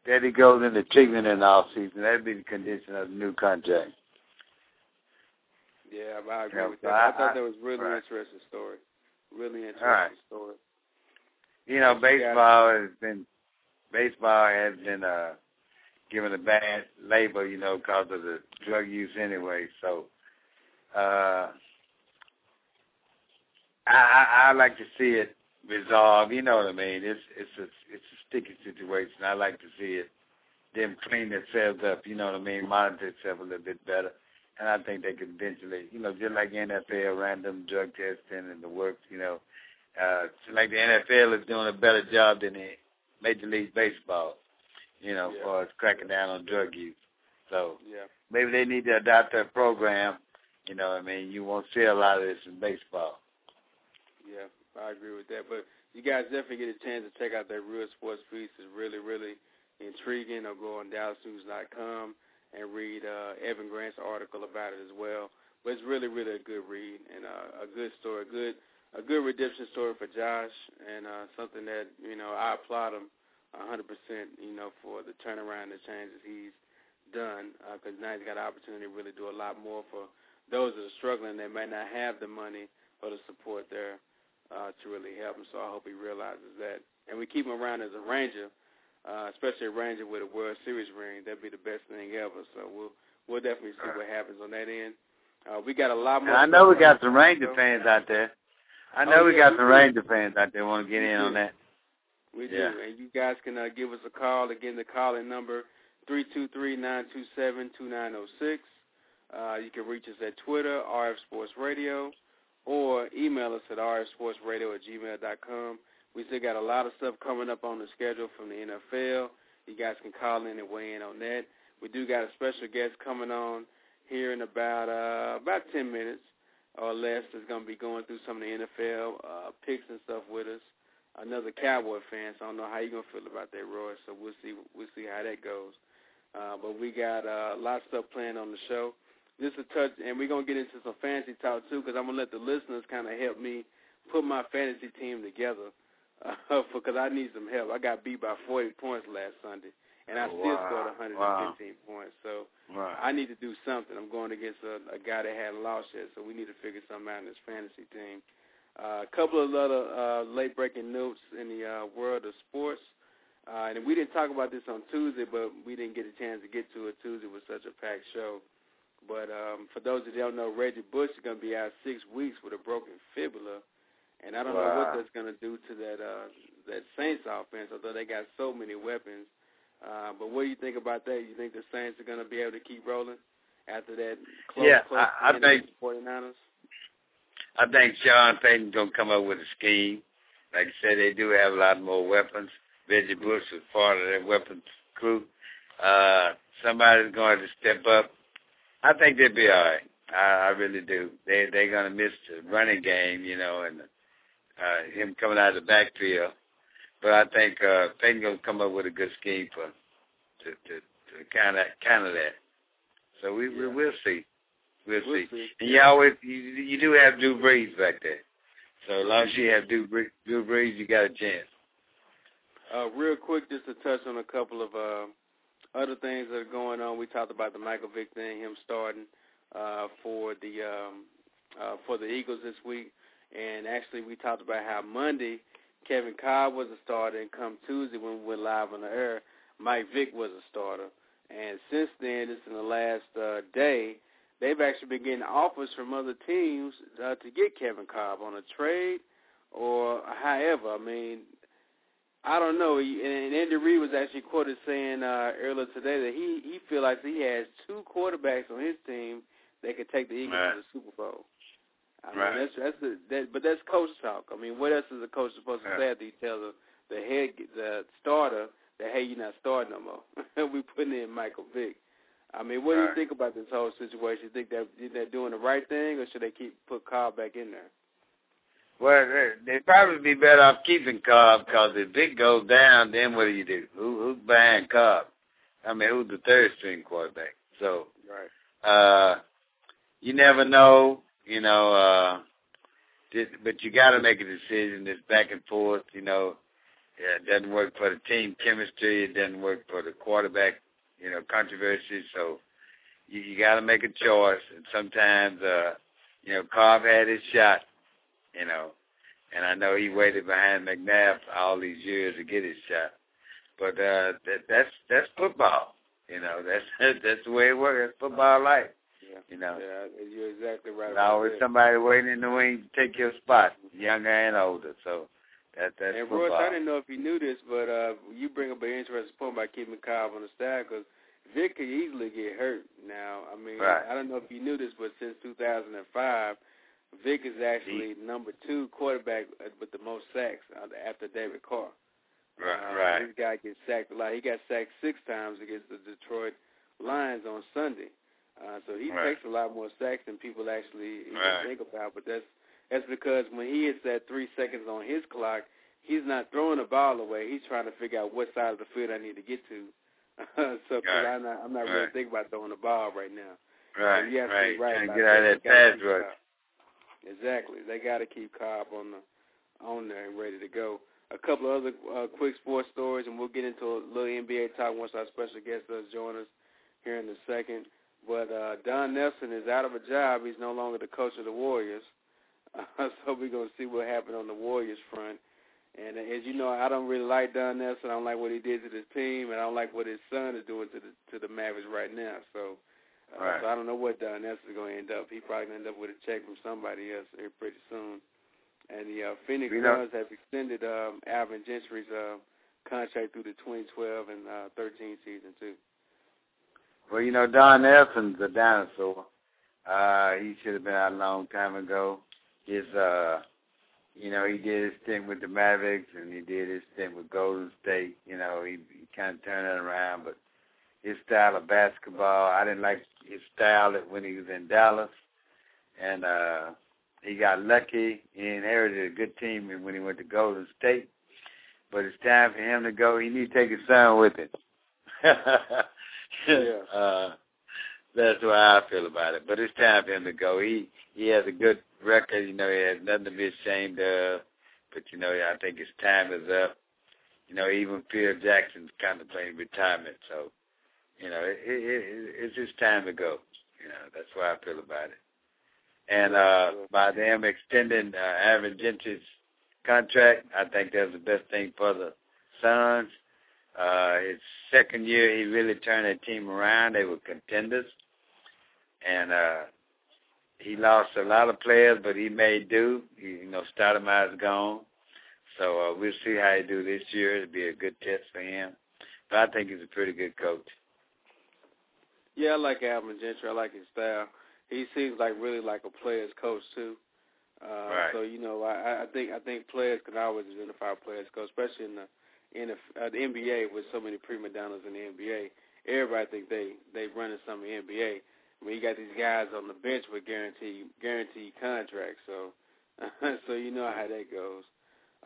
That he goes into treatment in the off season. That'd be the condition of the new contract. Yeah, I agree Yeah, with that. I- I, thought that was really right. interesting story. Really interesting right. story. You know, Yes, you got baseball has been baseball has been uh given a bad label, you know, because of the drug use anyway. So uh I, I I like to see it resolved. You know what I mean? It's it's a it's a sticky situation. I like to see it them clean themselves up. You know what I mean? Monitor itself a little bit better. And I think they could eventually, you know, just like NFL, random drug testing and the works, you know, uh, like the NFL is doing a better job than the Major League Baseball, you know, Yeah. as far as cracking down on drug use. So Yeah. maybe they need to adopt that program. You know, what I mean, you won't see a lot of this in baseball. Yeah, I agree with that. But you guys definitely get a chance to check out that Real Sports piece. It's really, really intriguing. Or go on DallasNews.com and read uh, Evan Grant's article about it as well. But it's really, really a good read and uh, a good story, good a good redemption story for Josh, and uh, something that you know I applaud him 100%, you know, for the turnaround, and the changes he's done, because uh, now he's got an opportunity to really do a lot more for those that are struggling. They may not have the money or the support there uh, to really help him. So I hope he realizes that. And we keep him around as a Ranger, uh, especially a Ranger with a World Series ring. That'd be the best thing ever. So we'll we'll definitely see what happens on that end. Uh, we got a lot more. And I know we got some Ranger fans out there. I know oh, we got some Ranger fans out there want to get in on that. We do, and you guys can uh, give us a call. Again, the calling number three two three nine two seven two nine zero six. Uh, you can reach us at Twitter, RF Sports Radio, or email us at rfsportsradio at gmail.com. We still got a lot of stuff coming up on the schedule from the NFL. You guys can call in and weigh in on that. We do got a special guest coming on here in about uh, about 10 minutes or less. That's going to be going through some of the NFL uh, picks and stuff with us. Another Cowboy fan, so I don't know how you're going to feel about that, Roy. So we'll see we'll see how that goes. Uh, but we got uh, a lot of stuff planned on the show. This is a touch, and we're gonna get into some fantasy talk too, because I'm gonna let the listeners kind of help me put my fantasy team together, uh, [LAUGHS] because I need some help. I got beat by 40 points last Sunday, and I oh, still wow. scored 115 wow. points. So right. I need to do something. I'm going against a, a guy that hadn't lost yet, so we need to figure something out in this fantasy team. Uh, a couple of other uh, late breaking notes in the uh, world of sports. Uh, and we didn't talk about this on Tuesday, but we didn't get a chance to get to it. Tuesday was such a packed show. But um, for those that don't know, Reggie Bush is going to be out six weeks with a broken fibula, and I don't wow. know what that's going to do to that uh, that Saints offense. Although they got so many weapons, uh, but what do you think about that? You think the Saints are going to be able to keep rolling after that? Close, yeah, close I, I think 49ers. I think Sean Payton's going to come up with a scheme. Like I said, they do have a lot more weapons. Reggie Bush was part of that weapons crew. Uh, somebody's going to step up. I think they'll be all right. I, I really do. They they're going to miss the running game, you know, and uh, him coming out of the backfield. But I think uh, Payton's going to come up with a good scheme for to to, to kind of kind of that. So we yeah. we will see. We'll, we'll see. see. And you always you, you do have Drew Brees back there. So as long as you have Drew, Drew Brees, you got a chance. Uh, real quick, just to touch on a couple of uh, other things that are going on. We talked about the Michael Vick thing, him starting uh, for the um, uh, for the Eagles this week, and actually we talked about how Monday Kevin Kolb was a starter, and come Tuesday when we went live on the air, Mike Vick was a starter. And since then, just in the last uh, day, they've actually been getting offers from other teams uh, to get Kevin Kolb on a trade or however. I mean, I don't know. And Andy Reid was actually quoted saying uh, earlier today that he he feels like he has two quarterbacks on his team that could take the Eagles right. to the Super Bowl. I right. mean, that's that's a, that, but that's coach talk. I mean, what else is a coach supposed to say after he tells the head the starter that hey, you're not starting no more. [LAUGHS] we putting in Michael Vick. I mean, what right. do you think about this whole situation? You think that they're doing the right thing, or should they keep put Carl back in there? Well, they'd probably be better off keeping Kolb because if Vick goes down, then what do you do? Who, who's behind Kolb? I mean, who's the third string quarterback? So, right. uh, you never know, you know, uh, but you got to make a decision. It's back and forth, you know. Yeah, it doesn't work for the team chemistry. It doesn't work for the quarterback, you know, controversy. So you, you got to make a choice. And sometimes, uh, you know, Kolb had his shot you know. And I know he waited behind McNabb all these years to get his shot. But uh that that's that's football. You know, [LAUGHS] that's that's the way it works. That's football life. Yeah. You know. Yeah, you're exactly right. There's always somebody waiting in the wings to take your spot, younger and older. So that that's and football. Royce, I didn't know if you knew this, but uh you bring up an interesting point about keeping Kolb on the staff because Vick could easily get hurt. Now, I mean, right. I don't know if you knew this, but since 2005, Vick is actually number two quarterback with the most sacks after David Carr. Right, uh, right. This guy gets sacked a lot. He got sacked six times against the Detroit Lions on Sunday. Uh, so he right. takes a lot more sacks than people actually even right. think about. But that's that's because when he hits that three seconds on his clock, he's not throwing the ball away. He's trying to figure out what side of the field I need to get to. [LAUGHS] so right. I'm not I'm not right. really thinking about throwing the ball right now. Right, so right. right Trying to get out of that pass rush. Exactly. They got to keep Kolb on the on there and ready to go. a couple of other uh, quick sports stories, and we'll get into a little NBA talk once our special guest does join us here in a second. But uh, Don Nelson is out of a job. He's no longer the coach of the Warriors. Uh, [LAUGHS] so we're going to see what happened on the Warriors front. And uh, as you know, I don't really like Don Nelson. I don't like what he did to this team, and I don't like what his son is doing to the to the Mavericks right now. So, uh, right. so I don't know what Don Nelson is going to end up. He probably going to end up with a check from somebody else here pretty soon. And the uh, Phoenix Suns have extended um, Alvin Gentry's uh, contract through the 2012 and uh, 13 season too. Well, you know, Don Nelson's a dinosaur. Uh, he should have been out a long time ago. His, uh, you know, he did his thing with the Mavericks and he did his thing with Golden State. You know, he, he kind of turned it around, but his style of basketball, I didn't like his style when he was in Dallas. And, uh, he got lucky. He inherited a good team when he went to Golden State. But it's time for him to go. He needs to take his son with him. [LAUGHS] yeah. [LAUGHS] Uh, that's the I feel about it. But it's time for him to go. He he has a good record. You know, he has nothing to be ashamed of. But you know, I think his time is up. You know, even Phil Jackson's contemplating retirement. So, you know, it, it, it, it's his time to go. You know, that's why I feel about it and uh, by them extending uh, Alvin Gentry's contract, I think that's the best thing for the Suns. Uh, his second year, he really turned that team around. They were contenders, and uh, he lost a lot of players, but he made do. He, you know, Stoudemire's gone, so uh, we'll see how he do this year. It'll be a good test for him. But I think he's a pretty good coach. Yeah, I like Alvin Gentry. I like his style he seems like really like a player's coach too. Uh, right. So you know, I, I think I think players can always identify players coach, especially in the in the, uh, the NBA with so many prima donnas in the NBA. Everybody think they they running some NBA. I mean, you got these guys on the bench with guarantee guaranteed contracts, so [LAUGHS] so you know how that goes.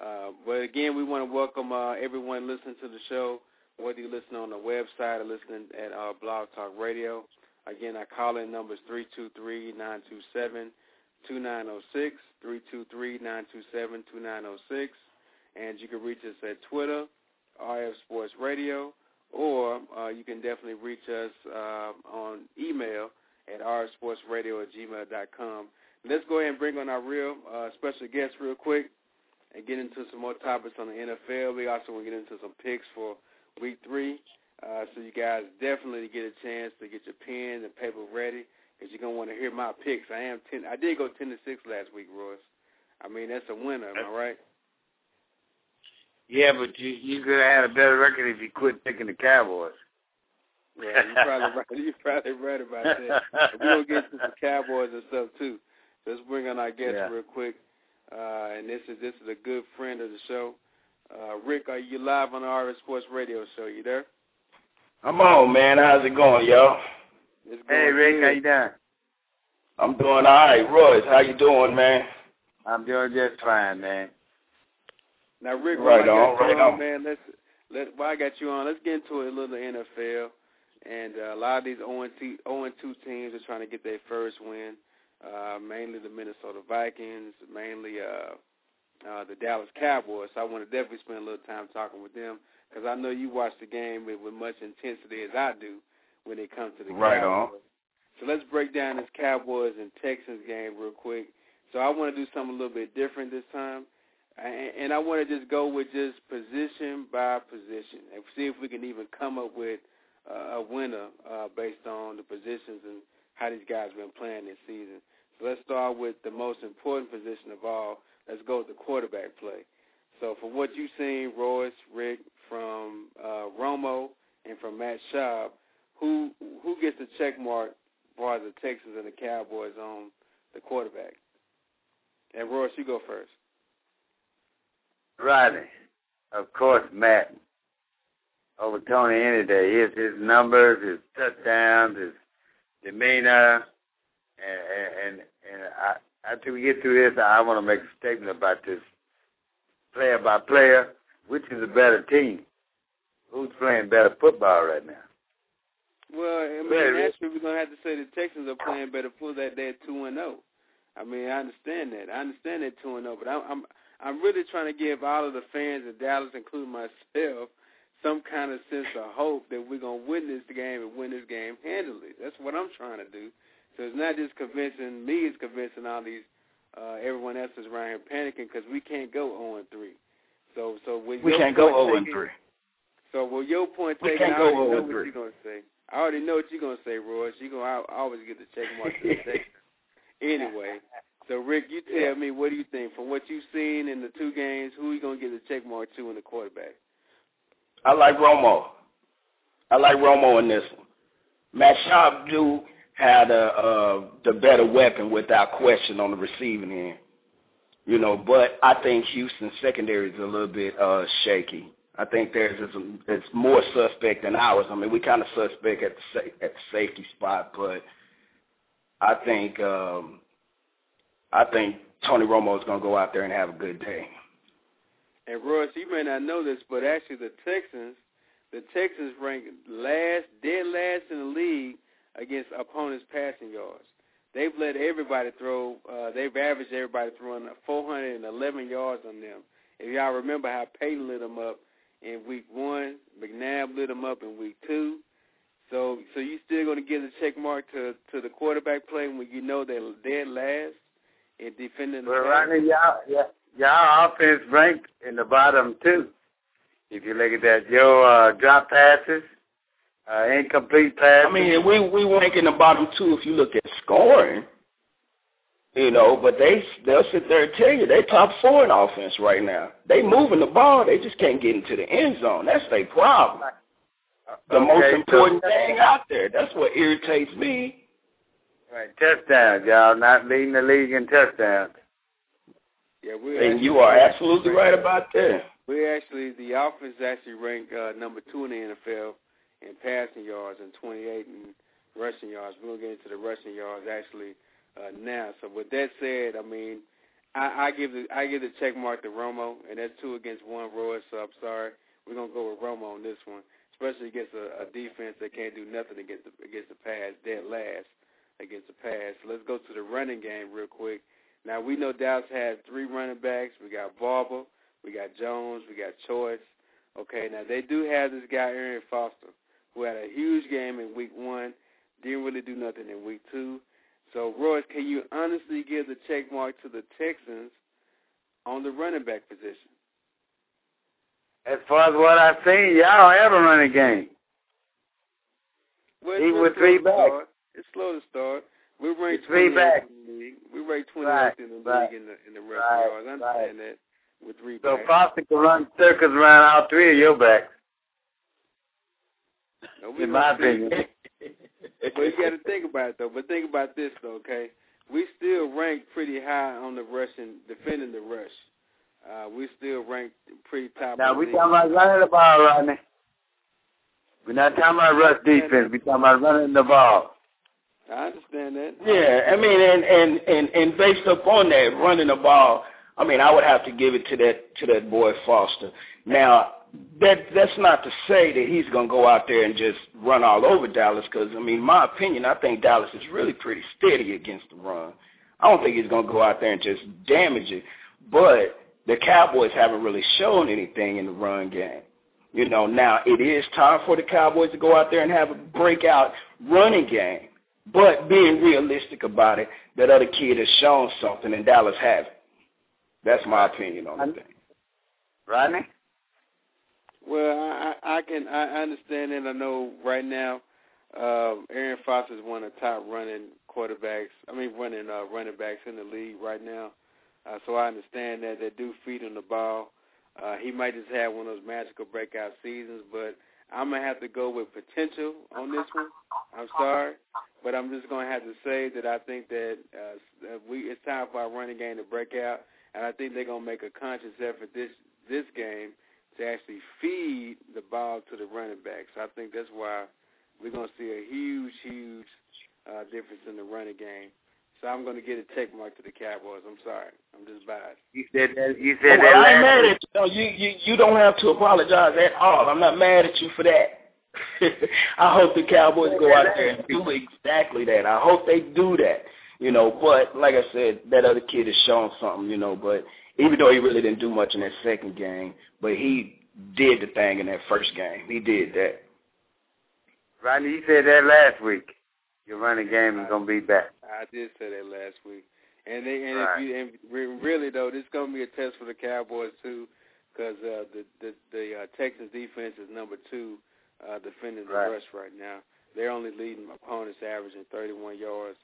Uh, but again, we want to welcome uh, everyone listening to the show, whether you listen on the website or listening at uh, Blog Talk Radio. Again, our call-in number is 323-927-2906, 323-927-2906. And you can reach us at Twitter, RF Sports Radio, or uh, you can definitely reach us uh, on email at rsportsradio at gmail.com. Let's go ahead and bring on our real uh, special guest real quick and get into some more topics on the NFL. We also want to get into some picks for week three. Uh, so you guys definitely get a chance to get your pen and paper ready because you're gonna want to hear my picks. I am ten. I did go ten to six last week, Royce. I mean that's a winner, am I right? Yeah, but you you could have had a better record if you quit picking the Cowboys. Yeah, you're probably right. You're probably right about that. We're gonna get to some Cowboys and stuff too. Let's bring on our guest yeah. real quick. Uh, and this is this is a good friend of the show. Uh, Rick, are you live on the RF Sports Radio show? You there? I'm on, man. How's it going, y'all? Hey, Rick, how you doing? I'm doing all right. Royce, how you doing, man? I'm doing just fine, man. Now, Rick, right on, right on, man, let's let while I got you on, let's get into a little NFL. And uh, a lot of these 0 2 teams are trying to get their first win. Uh, mainly the Minnesota Vikings, mainly uh, uh, the Dallas Cowboys. So I want to definitely spend a little time talking with them because I know you watch the game with, with much intensity as I do when it comes to the right Cowboys. On. So let's break down this Cowboys and Texans game real quick. So I want to do something a little bit different this time, and I want to just go with just position by position and see if we can even come up with a winner uh, based on the positions and how these guys have been playing this season. So let's start with the most important position of all. Let's go with the quarterback play. So for what you've seen, Royce, Rick, from uh, Romo and from Matt Schaub, who who gets the check mark as the Texans and the Cowboys on the quarterback? And Royce, you go first. Riley, of course, Matt. Over Tony any day. His his numbers, his touchdowns, his demeanor, and and and I after we get through this, I want to make a statement about this player by player. Which is a better team? Who's playing better football right now? Well, I mean, actually, we're gonna have to say the Texans are playing better for that they're two and zero. I mean, I understand that. I understand they're two and zero, but I'm I'm I'm really trying to give all of the fans in Dallas, including myself, some kind of sense of hope that we're gonna win this game and win this game handily. That's what I'm trying to do. So it's not just convincing me; it's convincing all these uh, everyone else is around here panicking because we can't go 0 and 3. So, so with we can't go point 0 and 3. So, with your point We taken, I already 0 know what 3. you're gonna say. I already know what you're gonna say, Royce. You're gonna I always get the check mark to the [LAUGHS] Texans. Anyway, so Rick, you tell me what do you think from what you've seen in the two games? Who are you gonna get the check mark to in the quarterback? I like Romo. I like Romo in this one. Matt Schaub do had a, uh, the better weapon without question on the receiving end. You know, but I think Houston's secondary is a little bit uh, shaky. I think theirs is it's more suspect than ours. I mean, we kind of suspect at the sa- at the safety spot, but I think um, I think Tony Romo is going to go out there and have a good day. And Royce, you may not know this, but actually the Texans, the Texans rank last, dead last in the league against opponents' passing yards. They've let everybody throw. Uh, they've averaged everybody throwing 411 yards on them. If y'all remember how Peyton lit them up in week one, McNabb lit them up in week two. So, so you still going to give the check mark to to the quarterback play when you know they're dead last in defending the Well, pass? Rodney, y'all, yeah, y'all offense ranked in the bottom two. If you look at that, your uh, drop passes, uh, incomplete passes. I mean, we we rank in the bottom two if you look at scoring. You know, but they they'll sit there and tell you they top four in offense right now. They moving the ball, they just can't get into the end zone. That's their problem. The Okay, most so- important thing out there. That's what irritates me. Right, touchdowns, y'all not leading the league in touchdowns. Yeah, we're And you are absolutely right about that. We actually, the offense actually ranked uh, number two in the NFL in passing yards and 28 in rushing yards. We're gonna get into the rushing yards actually uh, now. So with that said, I mean, I, I give the I give the check mark to Romo, and that's two against one. Royce, so I'm sorry, we're gonna go with Romo on this one, especially against a, a defense that can't do nothing against the against the pass, dead last against the pass. Let's go to the running game real quick. Now we know Dallas has three running backs. We got Barber, we got Jones, we got Choice. Okay, now they do have this guy Arian Foster, who had a huge game in week one, didn't really do nothing in week two. So Royce, can you honestly give the check mark to the Texans on the running back position? As far as what I've seen, y'all don't have a running game. Well, Even with three backs. It's slow to start. We rank three 28th backs. in the league. We ranked 28th Right, in the league right, in the in the rushing right, yards. I understand that with three So backs. Foster can run circles around all three of your backs, No, we in my opinion. But you got to think about it though. But think about this though, okay? We still rank pretty high on the rushing, defending the rush. Uh, we still rank pretty top. Now we the talking about running the ball, Rodney. We're not talking about rush defense. We're talking about running the ball. I understand that. Yeah, I mean, and and and and based upon that, running the ball, I mean, I would have to give it to that to that boy Foster. Now, that that's not to say that he's going to go out there and just run all over Dallas, because I mean, my opinion, I think Dallas is really pretty steady against the run. I don't think he's going to go out there and just damage it, but the Cowboys haven't really shown anything in the run game. You know, now it is time for the Cowboys to go out there and have a breakout running game. But being realistic about it, that other kid has shown something and Dallas hasn't. That's my opinion on the thing. Rodney? Well, I, I I can I understand and I know right now, uh, Arian Foster is one of the top running quarterbacks. I mean, running uh, running backs in the league right now. Uh, so I understand that they do feed him the ball. Uh, he might just have one of those magical breakout seasons, but I'm gonna have to go with potential on this one. I'm sorry, but I'm just gonna have to say that I think that uh, we it's time for our running game to break out, and I think they're gonna make a conscious effort this this game to actually feed the ball to the running backs. I think that's why we're going to see a huge, huge uh, difference in the running game. So I'm going to get a check mark to the Cowboys. I'm sorry. I'm just biased. You said that. You said Well, that I ain't mad at you. No, you, you. You don't have to apologize at all. I'm not mad at you for that. [LAUGHS] I hope the Cowboys go out there and do [LAUGHS] exactly that. I hope they do that. You know, but like I said, that other kid has shown something. You know, but even though he really didn't do much in that second game, but he did the thing in that first game. He did that. Rodney, you said that last week. Your running game is gonna be back. I did say that last week, and they and right. if you and really though, this is gonna be a test for the Cowboys too, because uh, the the the uh, Texans defense is number two uh, defending the right. rush right now. They're only leading opponents averaging 31 yards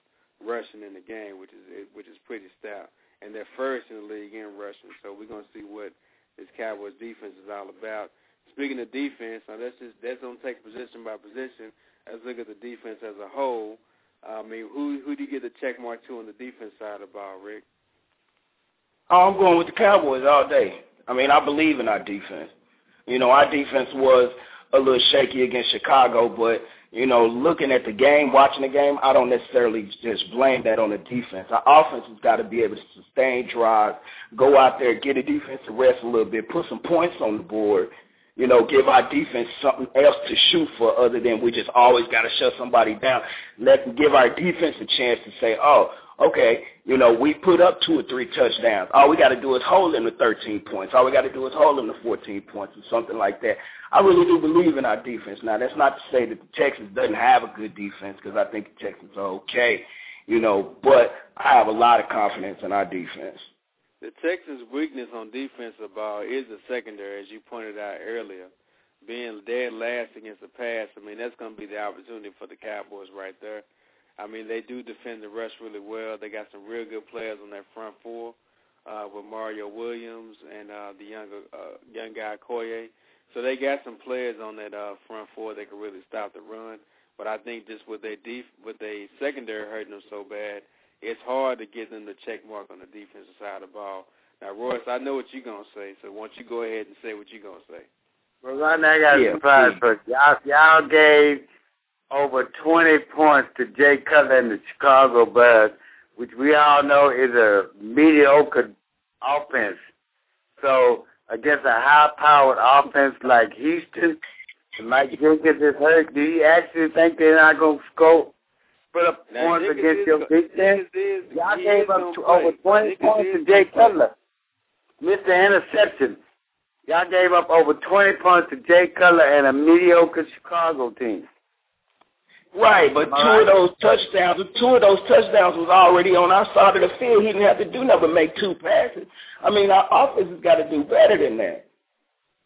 rushing in the game, which is which is pretty stout, and they're first in the league in rushing. So we're gonna see what this Cowboys defense is all about. Speaking of defense, now that's just that's gonna take position by position. Let's look at the defense as a whole. I mean, who who do you get the check mark to on the defense side of the ball, Rick? Oh, I'm going with the Cowboys all day. I mean, I believe in our defense. You know, our defense was a little shaky against Chicago, but you know, looking at the game, watching the game, I don't necessarily just blame that on the defense. Our offense has got to be able to sustain drives, go out there, get a defense to rest a little bit, put some points on the board, you know, give our defense something else to shoot for other than we just always got to shut somebody down. Let give our defense a chance to say, oh, okay, you know, we put up two or three touchdowns. All we got to do is hold them to 13 points. All we got to do is hold them to 14 points or something like that. I really do believe in our defense. Now, that's not to say that the Texans doesn't have a good defense because I think the Texans are okay, you know, but I have a lot of confidence in our defense. The Texans' weakness on defensive ball is the secondary, as you pointed out earlier. Being dead last against the pass, I mean, that's going to be the opportunity for the Cowboys right there. I mean, they do defend the rush really well. They got some real good players on that front four uh, with Mario Williams and uh, the younger uh, young guy Okoye. So they got some players on that uh, front four that can really stop the run. But I think just with their def- with their secondary hurting them so bad, it's hard to get them to check mark on the defensive side of the ball. Now, Royce, I know what you're gonna say, so why don't you go ahead and say what you're gonna say? Well, right now I got a Yeah, surprise please. for you. y'all. Y'all gave over 20 points to Jay Cutler and the Chicago Bears, which we all know is a mediocre offense. So against a high-powered offense like Houston, Mike Jenkins is hurt, do you actually think they're not going to score, put up Now, points Jenkins against your defense? Y'all gave up gonna over 20 Jenkins points to Jay. Cutler. Mr. Interception. Y'all gave up over 20 points to Jay Cutler and a mediocre Chicago team. Right, but two All right. of those touchdowns, two of those touchdowns was already on our side of the field. He didn't have to do nothing but make two passes. I mean, our offense has got to do better than that.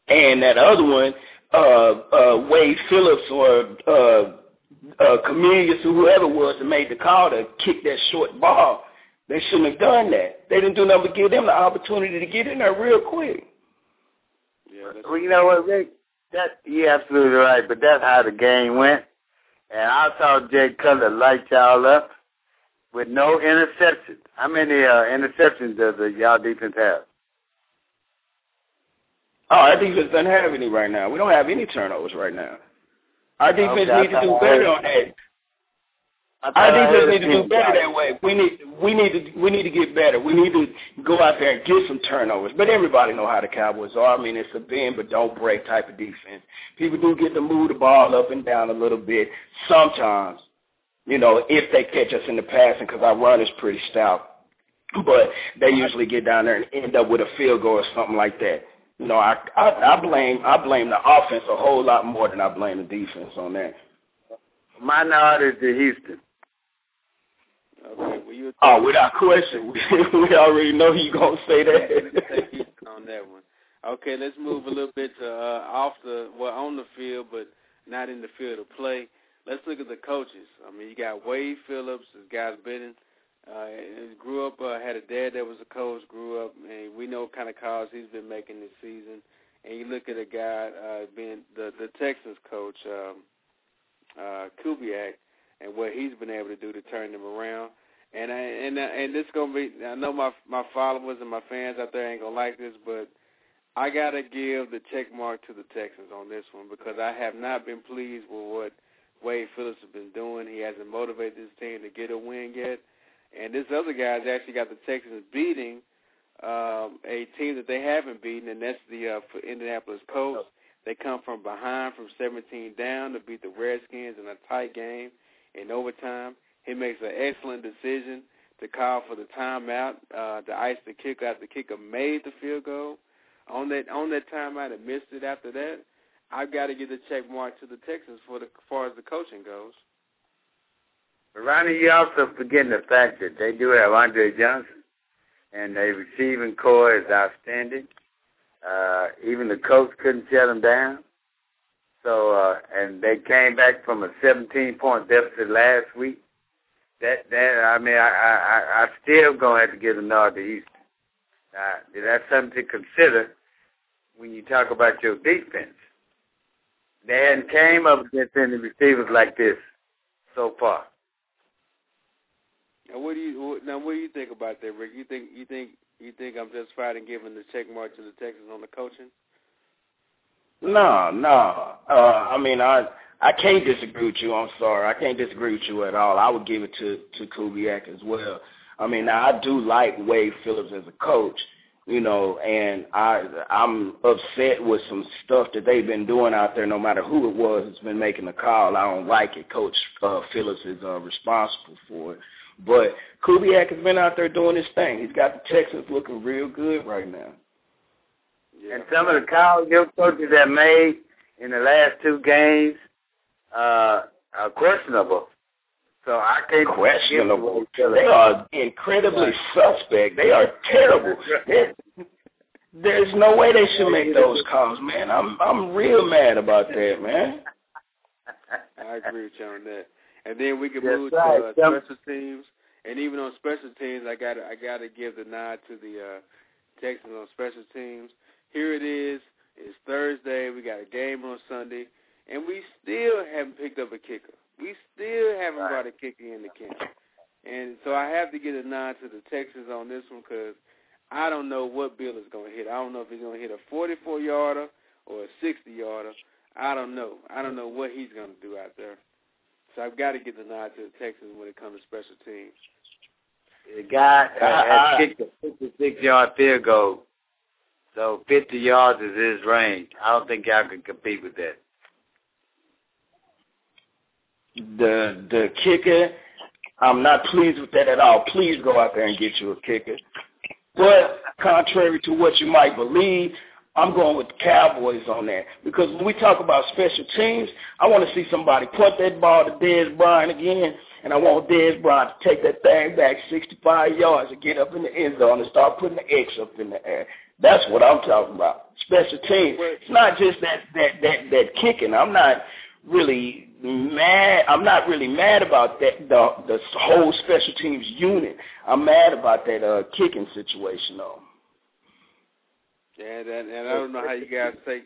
And that other one, uh, uh, Wade Phillips or uh, uh, Cornelius or whoever it was that made the call to kick that short ball, they shouldn't have done that. They didn't do nothing but give them the opportunity to get in there real quick. Yeah, Well, you know what, Rick? That you're absolutely right, but that's how the game went. And I saw Jay Cutler light y'all up with no interceptions. How many uh, interceptions does the y'all defense have? Oh, our defense doesn't have any right now. We don't have any turnovers right now. Our defense Okay, needs to do better on that. I thought Our I defense need to do better that way. We need we need to we need to get better. We need to go out there and get some turnovers. But everybody know how the Cowboys are. I mean, it's a bend but don't break type of defense. People do get to move the ball up and down a little bit sometimes. You know, if they catch us in the passing, because our run is pretty stout. But they usually get down there and end up with a field goal or something like that. You know, I I, I blame I blame the offense a whole lot more than I blame the defense on that. My nod is to Houston. Okay. Well, you Oh, without question, [LAUGHS] we, we already know you gonna say that. on that one. Okay, let's move a little bit to uh, off the well on the field, but not in the field of play. Let's look at the coaches. I mean, you got Wade Phillips, this guy's been uh, grew up, uh, had a dad that was a coach, grew up, and we know what kind of calls he's been making this season. And you look at a guy uh, being the the Texans coach, um, uh, Kubiak, and what he's been able to do to turn them around. And I, and and this gonna be. I know my my followers and my fans out there ain't gonna like this, but I gotta give the check mark to the Texans on this one because I have not been pleased with what Wade Phillips has been doing. He hasn't motivated this team to get a win yet, and this other guy's actually got the Texans beating um, a team that they haven't beaten, and that's the uh, Indianapolis Colts. They come from behind from 17 down to beat the Redskins in a tight game in overtime. He makes an excellent decision to call for the timeout uh, to ice the kicker after the kicker made the field goal. On that on that timeout and missed it after that, I've got to give the check mark to the Texans for the as far as the coaching goes. Ronnie, you also forgetting the fact that they do have Andre Johnson, and their receiving corps is outstanding. Uh, even the coach couldn't shut them down. So, uh, and they came back from a 17 point deficit last week. That, that, I mean, I, I, I still gonna have to give a nod to Houston. Uh, that's something to consider when you talk about your defense. They hadn't came up against any receivers like this so far. Now, what do you now? What do you think about that, Rick? You think you think you think I'm justified in giving the check mark to the Texans on the coaching? No, no. Uh, I mean, I I can't disagree with you. I'm sorry, I can't disagree with you at all. I would give it to to Kubiak as well. I mean, now I do like Wade Phillips as a coach, you know, and I I'm upset with some stuff that they've been doing out there. No matter who it was that's been making the call, I don't like it. Coach uh, Phillips is uh, responsible for it. But Kubiak has been out there doing his thing. He's got the Texans looking real good right now. And some of the calls your coaches have made in the last two games uh, are questionable. So I can't questionable. They are incredibly suspect. They are terrible. There's no way they should make those calls, man. I'm I'm real mad about that, man. I agree with you on that. And then we can move to uh, special teams. And even on special teams, I got I got to give the nod to the uh, Texans on special teams. Here it is. It's Thursday. We got a game on Sunday, and we still haven't picked up a kicker. We still haven't right. brought a kicker in the camp. And so I have to get a nod to the Texans on this one because I don't know what Bill is going to hit. I don't know if he's going to hit a 44-yarder or a 60-yarder. I don't know. I don't know what he's going to do out there. So I've got to get the nod to the Texans when it comes to special teams. The guy uh, has kicked a 56-yard field goal so 50 yards is his range. I don't think y'all can compete with that. The the kicker, I'm not pleased with that at all. Please go out there and get you a kicker. But contrary to what you might believe, I'm going with the Cowboys on that. Because when we talk about special teams, I want to see somebody put that ball to Dez Bryant again, and I want Dez Bryant to take that thing back 65 yards and get up in the end zone and start putting the X up in the air. That's what I'm talking about. Special teams. It's not just that that that that kicking. I'm not really mad. I'm not really mad about that the the whole special teams unit. I'm mad about that uh kicking situation though. Yeah, and, and I don't know how you guys [LAUGHS] take.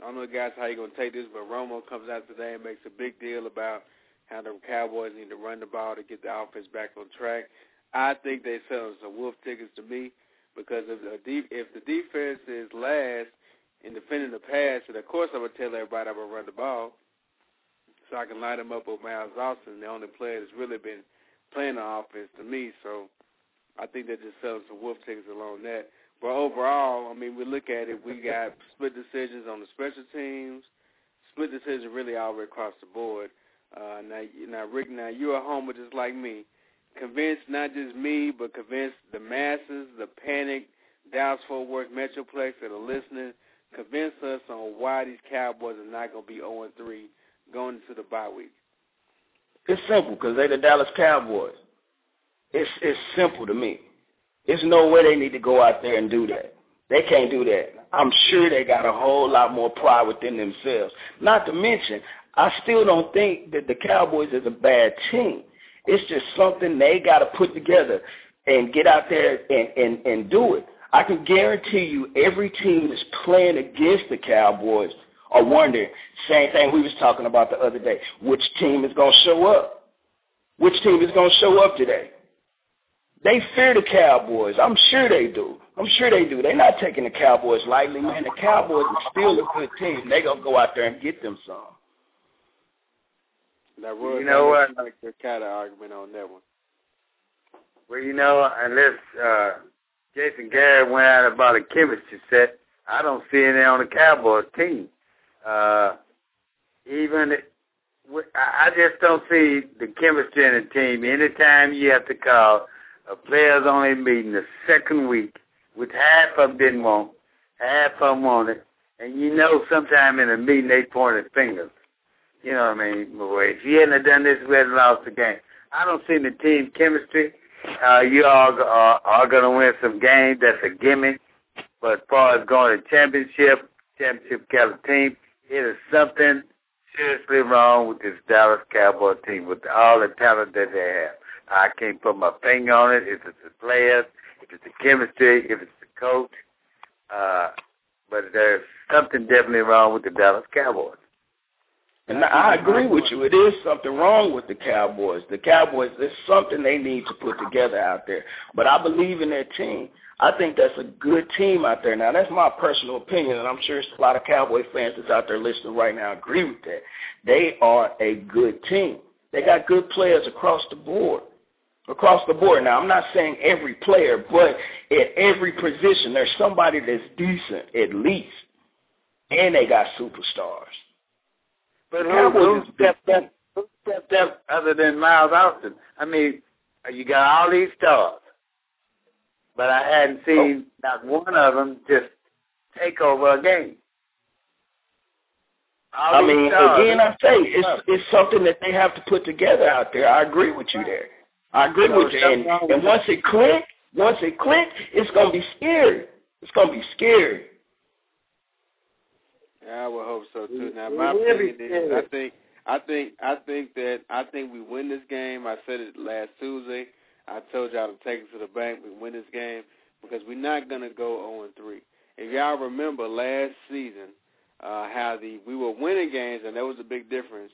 I don't know guys how you're gonna take this, but Romo comes out today and makes a big deal about how the Cowboys need to run the ball to get the offense back on track. I think they sell some wolf tickets to me because if the de- if the defense is last in defending the pass, and of course I'm gonna tell everybody I'm gonna run the ball, so I can line them up with Miles Austin, the only player that's really been playing the offense to me. So I think they're just selling some wolf tickets along that. But overall, I mean, we look at it, we got split decisions on the special teams, split decisions really all the way across the board. Uh, now, now, Rick, now you're a homer just like me convince not just me, but convince the masses, the panic, Dallas Fort Worth Metroplex that are listening, convince us on why these Cowboys are not going to be 0 3 going into the bye week. It's simple because they're the Dallas Cowboys. It's it's simple to me. There's no way they need to go out there and do that. They can't do that. I'm sure they got a whole lot more pride within themselves. Not to mention, I still don't think that the Cowboys is a bad team. It's just something they got to put together and get out there and, and, and do it. I can guarantee you every team that's playing against the Cowboys are wondering, same thing we was talking about the other day, which team is going to show up? Which team is going to show up today? They fear the Cowboys. I'm sure they do. I'm sure they do. They're not taking the Cowboys lightly, man. The Cowboys are still a good team. They're going to go out there and get them some. Now, Roy, you know what? Like the kind of argument on that one. Well, you know, unless uh, Jason Garrett went out about a chemistry set, I don't see any on the Cowboys team. Uh, even I just don't see the chemistry in the team. Anytime you have to call a players only meeting the second week, which half of them didn't want, half of them wanted, and you know sometime in a meeting they pointed fingers. You know what I mean? But if you hadn't done this, we had lost the game. I don't see the team chemistry. Uh, you all are, are going to win some games. That's a gimme. But as far as going to championship, championship caliber team, it is something seriously wrong with this Dallas Cowboy team with all the talent that they have. I can't put my finger on it. If it's the players, if it's the chemistry, if it's the coach. Uh, but there's something definitely wrong with the Dallas Cowboys. And I agree with you. It is something wrong with the Cowboys. The Cowboys, there's something they need to put together out there. But I believe in their team. I think that's a good team out there. Now, that's my personal opinion, and I'm sure a lot of Cowboy fans that's out there listening right now agree with that. They are a good team. They got good players across the board. Across the board. Now, I'm not saying every player, but at every position, there's somebody that's decent at least. And they got superstars. But who, who stepped up? Who stepped up other than Miles Austin? I mean, you got all these stars, but I hadn't oh. seen oh. not one of them just take over a game. All I mean, stars, again, I say it's it's something that they have to put together out there. I agree with you there. I agree with you. And, and once it click, once it click, it's gonna be scary. It's gonna be scary. Yeah, I would hope so too. Now, my opinion is, I think, I think, I think that I think we win this game. I said it last Tuesday. I told y'all to take it to the bank. We win this game because we're not gonna go 0 and 3. If y'all remember last season, uh, how the we were winning games and that was a big difference,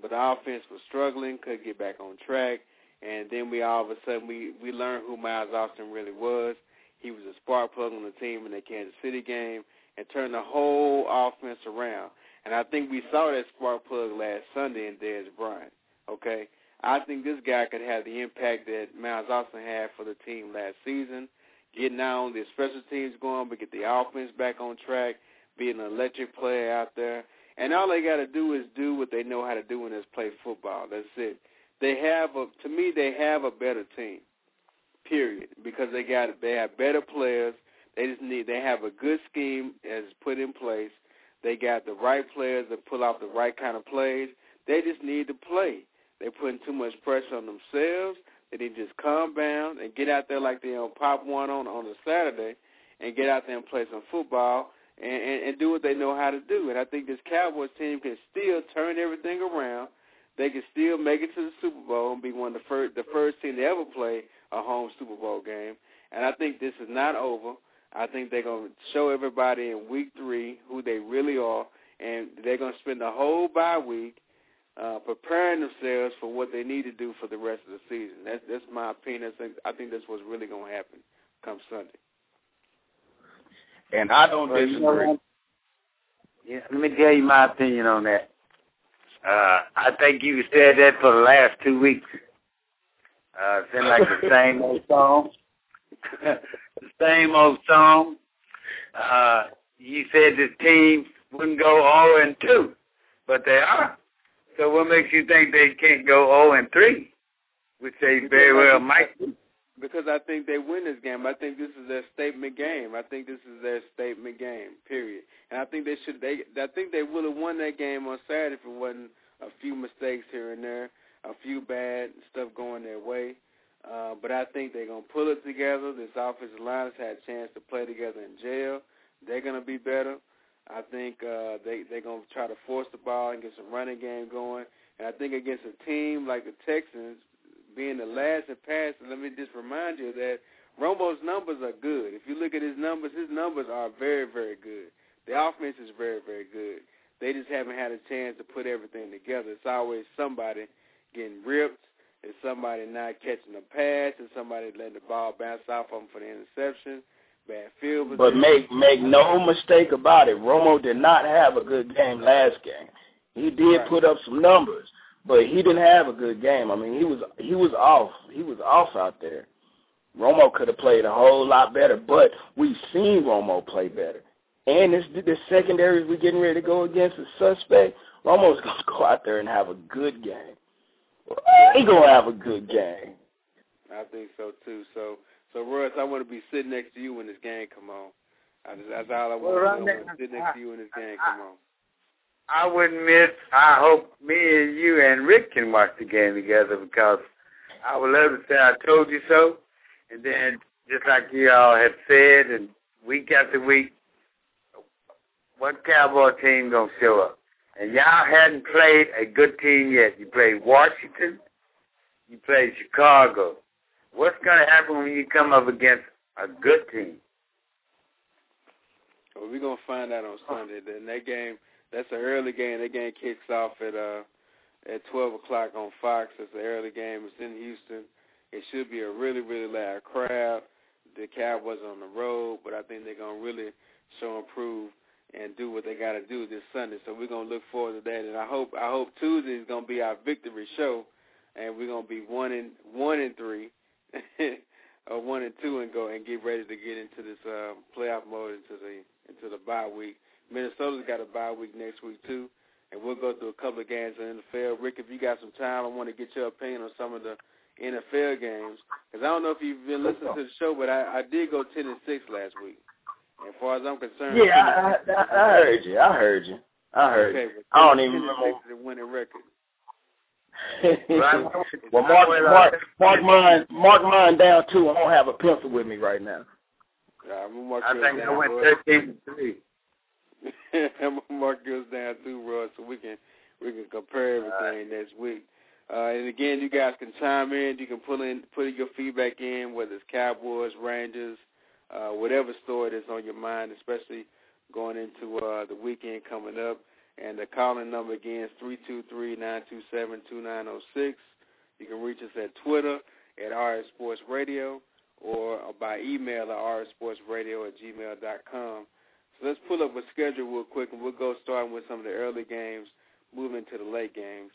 but the offense was struggling, couldn't get back on track, and then we all of a sudden we we learned who Miles Austin really was. He was a spark plug on the team in the Kansas City game and turn the whole offense around. And I think we saw that spark plug last Sunday in Dez Bryant. Okay, I think this guy could have the impact that Miles Austin had for the team last season. Getting not only the special teams going, but get the offense back on track, be an electric player out there. And all they got to do is do what they know how to do, and is play football. That's it. They have a, to me, they have a better team. Period. Because they got, they have better players. They just need they have a good scheme as put in place. They got the right players that pull off the right kind of plays. They just need to play. They're putting too much pressure on themselves. They need to just calm down and get out there like they on pop one on on a Saturday, and get out there and play some football and, and, and do what they know how to do. And I think this Cowboys team can still turn everything around. They can still make it to the Super Bowl and be one of the first the first team to ever play a home Super Bowl game. And I think this is not over. I think they're going to show everybody in week three who they really are, and they're going to spend the whole bye week uh, preparing themselves for what they need to do for the rest of the season. That's that's my opinion. I think I think that's what's really going to happen come Sunday. And I don't disagree. Yeah, let me tell you my opinion on that. Uh, I think you said that for the last two weeks. Uh, it seemed like the [LAUGHS] same old song. [LAUGHS] the same old song. Uh, you said this team wouldn't go 0 and 2, but they are. So what makes you think they can't go 0 and 3, which they very well might? Because I think they win this game. I think this is their statement game. I think this is their statement game. Period. And I think they should. They. I think they would have won that game on Saturday if it wasn't a few mistakes here and there, a few bad stuff going their way. Uh, but I think they're going to pull it together. This offensive line has had a chance to play together in jail. They're going to be better. I think uh, they, they're going to try to force the ball and get some running game going. And I think against a team like the Texans, being the last in passing, let me just remind you that Romo's numbers are good. If you look at his numbers, his numbers are very, very good. The offense is very, very good. They just haven't had a chance to put everything together. It's always somebody getting ripped, is somebody not catching the pass? Is somebody letting the ball bounce off them for the interception? Bad field position. But make make no mistake about it, Romo did not have a good game last game. He did right. put up some numbers, but he didn't have a good game. I mean, he was he was off. He was off out there. Romo could have played a whole lot better, but we've seen Romo play better. And this the secondaries we're getting ready to go against the suspect. Romo's [LAUGHS] gonna go out there and have a good game. He gonna have a good game. I think so too. So, so Russ, I want to be sitting next to you when this game come on. I just, that's all I want well, to do. I want to sit next to you when this game come on. I wouldn't miss. I hope me and you and Rick can watch the game together because I would love to say I told you so. And then, just like you all have said, and week after week, what Cowboy team gonna show up? And y'all hadn't played a good team yet. You played Washington, you played Chicago. What's gonna happen when you come up against a good team? Well, we're gonna find out on Sunday. Then that game, that's an early game. That game kicks off at uh at 12 o'clock on Fox. It's an early game. It's in Houston. It should be a really, really loud crowd. The Cowboys on the road, but I think they're gonna really show and prove and do what they got to do this Sunday. So we're gonna look forward to that, and I hope I hope Tuesday is gonna be our victory show, and we're gonna be one and one and three, [LAUGHS] or one and two, and go and get ready to get into this uh, playoff mode into the into the bye week. Minnesota's got a bye week next week too, and we'll go through a couple of games in the NFL. Rick, if you got some time, I want to get your opinion on some of the NFL games because I don't know if you've been listening to the show, but I, I did go ten and six last week. As far as I'm concerned, yeah, I, I, I heard you. I heard you. I heard okay, you. I don't even remember the winning record. well, mark, mark, mark mine, mark mine down too. I don't have a pencil with me right now. Yeah, I'm mark I think I went thirteen three. [LAUGHS] I'm gonna mark yours down too, Roy, so we can we can compare everything right. next week. Uh, and again, you guys can chime in. You can put in put your feedback in, whether it's Cowboys, Rangers, uh, whatever story that's on your mind, especially going into uh, the weekend coming up. And the calling number again is three two three nine two seven two nine zero six. You can reach us at Twitter at RS Sports Radio or by email at rsportsradio at gmail dot com. So let's pull up a schedule real quick, and we'll go starting with some of the early games, moving to the late games.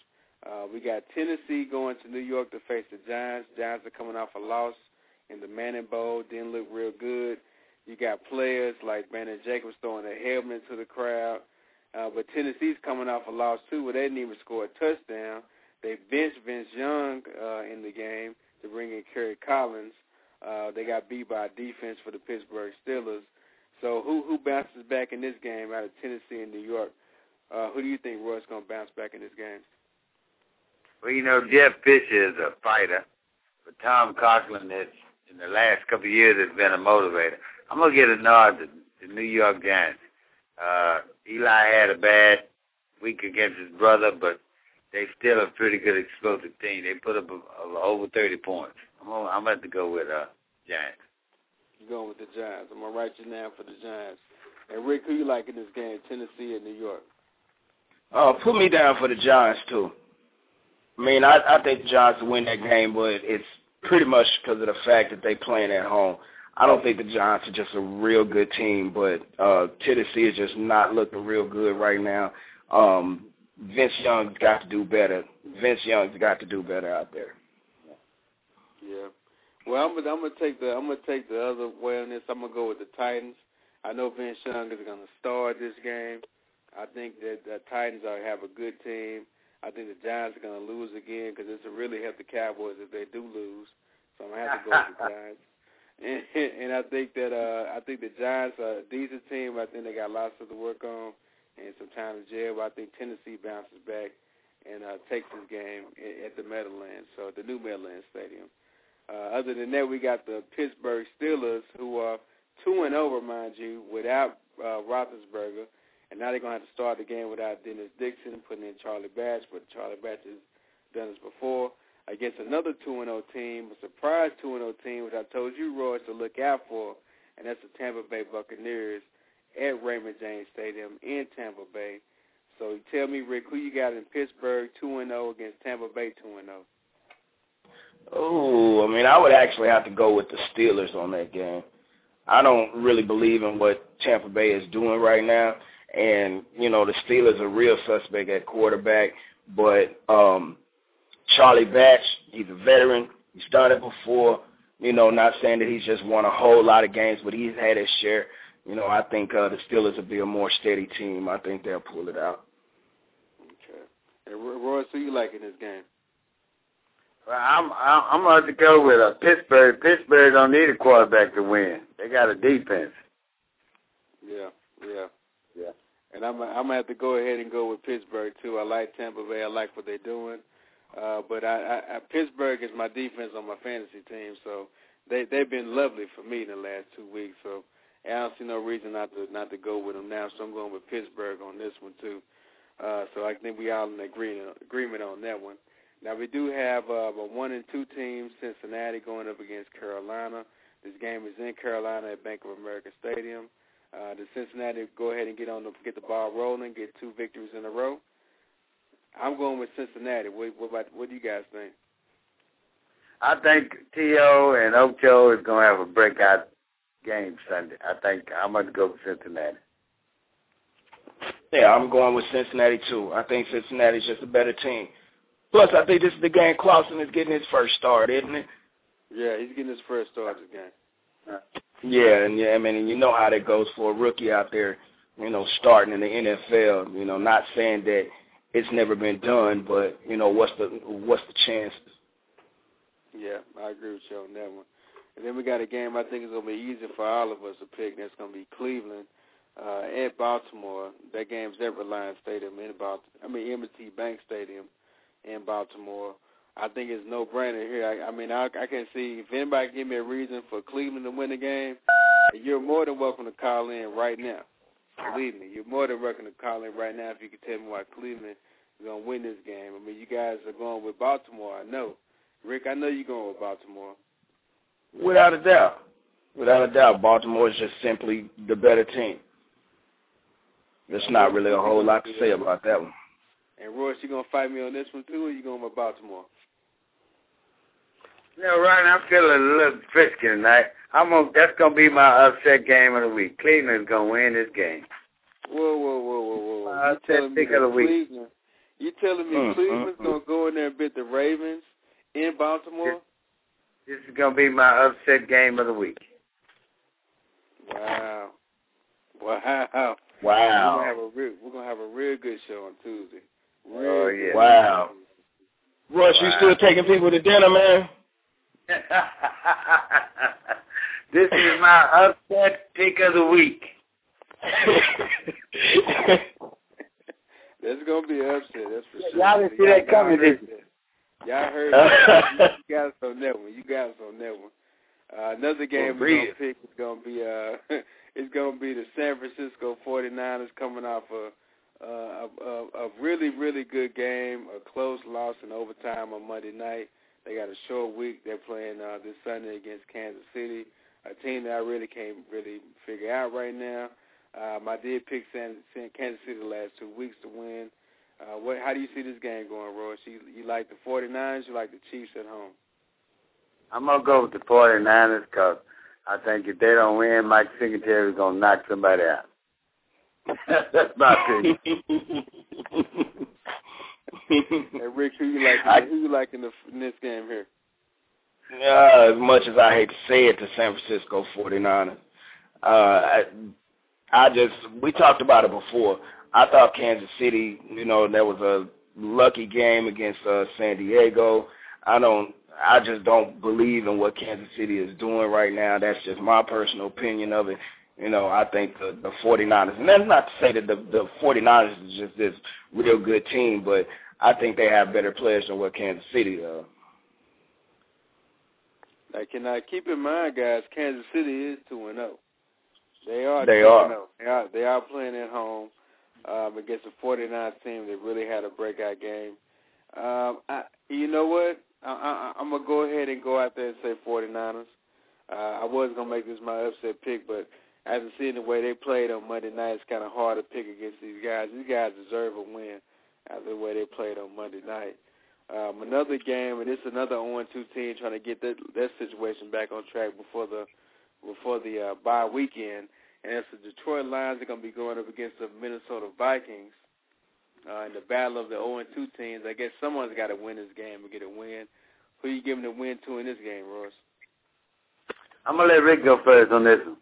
Uh, we got Tennessee going to New York to face the Giants. Giants are coming off a loss in the Manning Bowl. Didn't look real good. You got players like Brandon Jacobs throwing a helmet to the crowd. Uh, but Tennessee's coming off a loss, too, where they didn't even score a touchdown. They benched Vince Young uh, in the game to bring in Kerry Collins. Uh, they got beat by defense for the Pittsburgh Steelers. So who who bounces back in this game out of Tennessee and New York? Uh, who do you think Roy's going to bounce back in this game? Well, you know, Jeff Fisher is a fighter, but Tom Coughlin has, in the last couple of years, has been a motivator. I'm going to get a nod to the New York Giants. Uh, Eli had a bad week against his brother, but they still a pretty good explosive team. They put up a, a, over 30 points. I'm gonna, I'm going to go with uh, Giants. You're going with the Giants. I'm going to write you down for the Giants. And Rick, who you like in this game, Tennessee and New York? Uh, put me down for the Giants too. I mean, I, I think the Giants will win that game, but it's pretty much because of the fact that they playing at home. I don't think the Giants are just a real good team, but uh, Tennessee is just not looking real good right now. Um, Vince Young's got to do better. Vince Young's got to do better out there. Yeah. Well, I'm I'm gonna take the I'm gonna take the other way on this. I'm gonna go with the Titans. I know Vince Young is gonna start this game. I think that the Titans are have a good team. I think the Giants are going to lose again because it's a really help the Cowboys if they do lose. So I'm going to have to go with the Giants. [LAUGHS] And, and I think that uh, I think the Giants are a decent team. I think they got lots of to work on and some time to jail. But I think Tennessee bounces back and uh, takes this game at the Meadowlands, so the new Meadowlands Stadium. Uh, other than that, we got the Pittsburgh Steelers, who are two and over, mind you, without uh, Roethlisberger. And now they're going to have to start the game without Dennis Dixon, putting in Charlie Batch, but Charlie Batch has done this before. Against another 2-0 team, a surprise 2-0 team, which I told you, Roy, to look out for, and that's the Tampa Bay Buccaneers at Raymond James Stadium in Tampa Bay. So tell me, Rick, who you got in Pittsburgh 2-0 against Tampa Bay 2-0? Oh, I mean, I would actually have to go with the Steelers on that game. I don't really believe in what Tampa Bay is doing right now. And, you know, the Steelers are real suspect at quarterback. But um, Charlie Batch, he's a veteran. He's done it before. You know, not saying that he's just won a whole lot of games, but he's had his share. You know, I think uh, the Steelers will be a more steady team. I think they'll pull it out. Okay. And Roy, who you like in this game? Well, I'm I'm going to go with uh, Pittsburgh. Pittsburgh don't need a quarterback to win. They got a defense. Yeah, yeah, yeah. And I'm I'm gonna have to go ahead and go with Pittsburgh too. I like Tampa Bay. I like what they're doing. Uh, but I, I, I Pittsburgh is my defense on my fantasy team, so they they've been lovely for me in the last two weeks. So I don't see no reason not to not to go with them now. So I'm going with Pittsburgh on this one too. Uh, so I think we all in agreement agreement on that one. Now we do have uh, a one and two team, Cincinnati going up against Carolina. This game is in Carolina at Bank of America Stadium. Uh, the Cincinnati go ahead and get on the get the ball rolling, get two victories in a row. I'm going with Cincinnati. What, what about what do you guys think? I think T.O. and Ocho is going to have a breakout game Sunday. I think I'm going to go with Cincinnati. Yeah, I'm going with Cincinnati too. I think Cincinnati's just a better team. Plus, I think this is the game Clausen is getting his first start, isn't it? Yeah, he's getting his first start this game. Yeah, and yeah, I mean, you know how that goes for a rookie out there, you know, starting in the NFL. You know, not saying that it's never been done, but you know, what's the what's the chances? Yeah, I agree with you on that one. And then we got a game I think is going to be easy for all of us to pick. That's going to be Cleveland uh, at Baltimore. That game's at Reliant Stadium in Baltimore. I mean, M&T Bank Stadium in Baltimore. I think it's no brainer here. I, I mean, I, I can see if anybody give me a reason for Cleveland to win the game, you're more than welcome to call in right now. Believe me, you're more than welcome to call in right now if you can tell me why Cleveland is going to win this game. I mean, you guys are going with Baltimore, I know. Rick, I know you're going with Baltimore. Without a doubt. Without a doubt, Baltimore is just simply the better team. There's not really a whole lot to say about that one. And Royce, you gonna fight me on this one too, or you going with Baltimore? You know, Ryan, I'm feeling a little frisky tonight. I'm gonna, that's gonna be my upset game of the week. Cleveland's gonna win this game. Whoa, whoa, whoa, whoa, whoa! My you upset telling pick of the week. Cleveland? You telling me Mm, Cleveland's mm, gonna go in there and beat the Ravens in Baltimore? This is gonna be my upset game of the week. Wow, wow, Wow! We're gonna have a real, we're gonna have a real good show on Tuesday. Real Oh, yeah. Wow. Rush, you Wow. still taking people to dinner, man? [LAUGHS] this is my upset pick of the week. [LAUGHS] That's gonna be an upset. That's for sure. Y'all didn't see that coming, did you? Y'all heard [LAUGHS] that. you got us on that one. You got us on that one. Uh, another game we're gonna pick is gonna be uh, it's gonna be the San Francisco 49ers coming off a uh, a, a, a really really good game, a close loss in overtime on Monday night. They got a short week. They're playing uh, this Sunday against Kansas City, a team that I really can't really figure out right now. Um, I did pick San, San Kansas City the last two weeks to win. Uh, what? How do you see this game going, Royce? You, you like the 49ers? You like the Chiefs at home? I'm gonna go with the 49ers because I think if they don't win, Mike Singletary is gonna knock somebody out. [LAUGHS] That's my opinion. [LAUGHS] Hey, Rick, who you like? I- who you like in, the, in this game here? Uh, as much as I hate to say it, the San Francisco 49ers. Uh, I, I just, we talked about it before. I thought Kansas City, you know, that was a lucky game against uh, San Diego. I don't, I just don't believe in what Kansas City is doing right now. That's just my personal opinion of it. You know, I think the, the 49ers, and that's not to say that the, the 49ers is just this real good team, but I think they have better players than what Kansas City does. Now, can I keep in mind, guys? Kansas City is two and zero. They are. They are. They are. They are playing at home um, against a 49 team that really had a breakout game. Um, I, you know what? I, I, I'm gonna go ahead and go out there and say 49ers. Uh, I was gonna make this my upset pick, but after seeing the way they played on Monday night, it's kind of hard to pick against these guys. These guys deserve a win after the way they played on Monday night. Um, another game, and it's another 0-2 team trying to get that that situation back on track before the before the uh, bye weekend. And it's the Detroit Lions are going to be going up against the Minnesota Vikings uh, in the battle of the 0-2 teams. I guess someone's got to win this game and get a win. Who are you giving the win to in this game, Ross? I'm gonna let Rick go first on this one.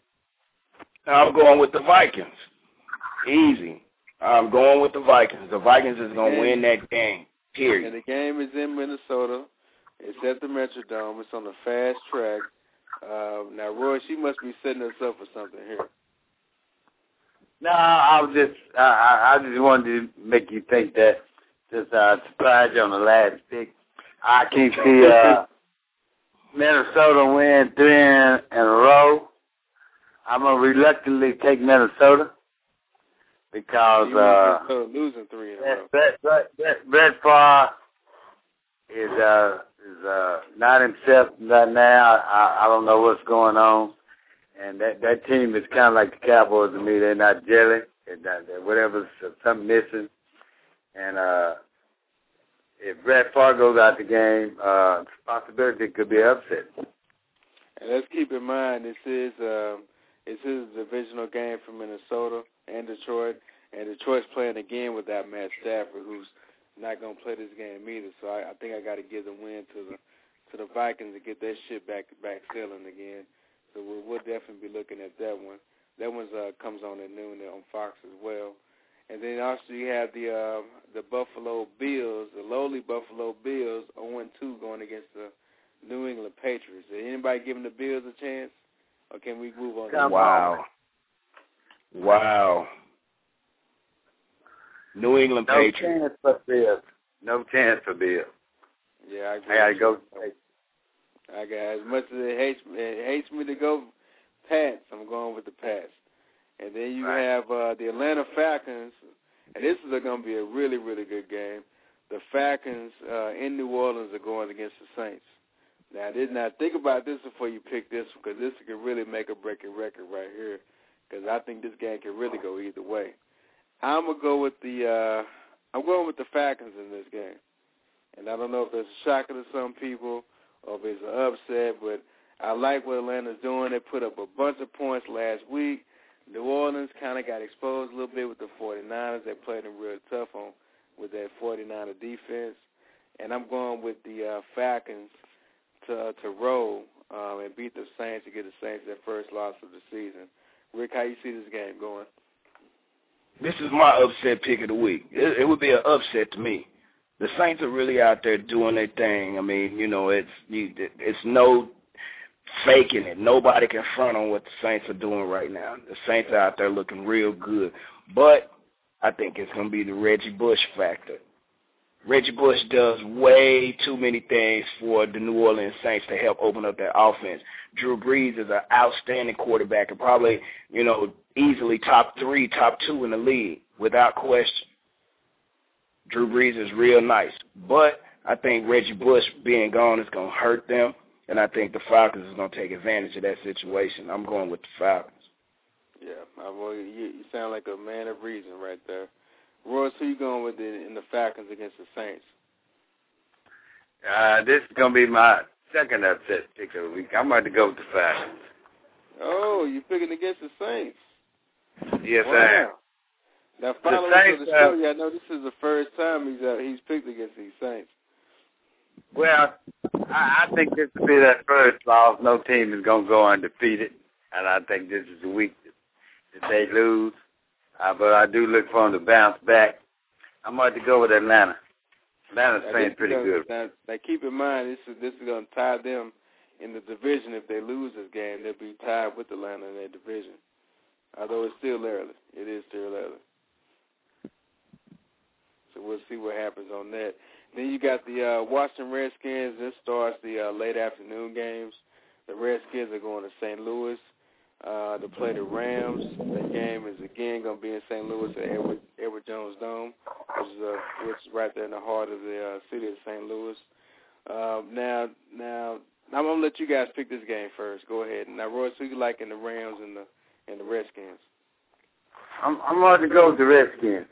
I'm going with the Vikings. Easy. I'm going with the Vikings. The Vikings is going to win that game. Period. And the game is in Minnesota. It's at the Metrodome. It's on the fast track. Uh, now, Roy, she must be setting us up for something here. No, I was just I I just wanted to make you think that just uh surprise you on the last pick. I can [LAUGHS] see uh Minnesota win three in, in a row. I'm gonna reluctantly take Minnesota because uh losing three in a row. Brett, Brett, Brett, Brett Favre is uh is uh not himself right now. I I don't know what's going on. And that that team is kind of like the Cowboys to me. They're not jelly. They're not, they're whatever's something missing. And uh, if Brett Favre goes out the game, uh, possibility could be upset. And let's keep in mind this is uh, this is a divisional game for Minnesota and Detroit, and Detroit's playing again without Matt Stafford, who's not to play this game either. So I, I think I got to give the win to the to the Vikings to get that shit back back selling again. So we'll, we'll definitely be looking at that one. That one uh, comes on at noon on Fox as well. And then also you have the uh, the Buffalo Bills, the lowly Buffalo Bills, 0-2 going against the New England Patriots. Is anybody giving the Bills a chance, or can we move on? Come wow. On. Wow. New England no Patriots. No chance for Bills. No chance for Bills. Yeah, I agree. I gotta go. I got as much as it hates it hates me to go Pats, I'm going with the Pats. And then you right. have uh, the Atlanta Falcons, and this is going to be a really really good game. The Falcons uh, in New Orleans are going against the Saints. Now, did not think about this before you pick this because this could really make a breaking record right here. Because I think this game can really go either way. I'm gonna go with the uh, I'm going with the Falcons in this game, and I don't know if that's a shocker to some people or if it's an upset, but I like what Atlanta's doing. They put up a bunch of points last week. New Orleans kind of got exposed a little bit with the 49ers. They played them real tough on with that 49er defense. And I'm going with the uh, Falcons to to roll um, and beat the Saints to get the Saints their first loss of the season. Rick, how you see this game going? This is my upset pick of the week. It, it would be an upset to me. The Saints are really out there doing their thing. I mean, you know, it's you, it's no faking it. Nobody can front on what the Saints are doing right now. The Saints are out there looking real good. But I think it's going to be the Reggie Bush factor. Reggie Bush does way too many things for the New Orleans Saints to help open up their offense. Drew Brees is an outstanding quarterback and probably, you know, easily top three, top two in the league without question. Drew Brees is real nice. But I think Reggie Bush being gone is going to hurt them, and I think the Falcons is going to take advantage of that situation. I'm going with the Falcons. Yeah, well, you, you sound like a man of reason right there. Royce, who you going with in, in the Falcons against the Saints? Uh, this is going to be my second upset pick of the week. I'm about to go with the Falcons. Oh, you picking against the Saints? Yes, wow. I am. Now, finally, Saints, to the show, uh, I know this is the first time he's uh, he's picked against these Saints. Well, I, I think this will be that first loss. No team is going to go undefeated, and I think this is the week that, that they lose. Uh, but I do look for them to bounce back. I'm going to go with Atlanta. Atlanta's now, playing pretty good. Now, now, keep in mind, this is this is going to tie them in the division. If they lose this game, they'll be tied with Atlanta in their division. Although it's still early, it is still early. So we'll see what happens on that. Then you got the uh, Washington Redskins. This starts the uh, late afternoon games. The Redskins are going to St. Louis uh, to play the Rams. The game is again going to be in St. Louis at Edward, Edward Jones Dome, which is uh, which is right there in the heart of the uh, city of St. Louis. Uh, now, now I'm gonna let you guys pick this game first. Go ahead. Now, Royce, who you like in the Rams and the and the Redskins? I'm I'm going to go with the Redskins.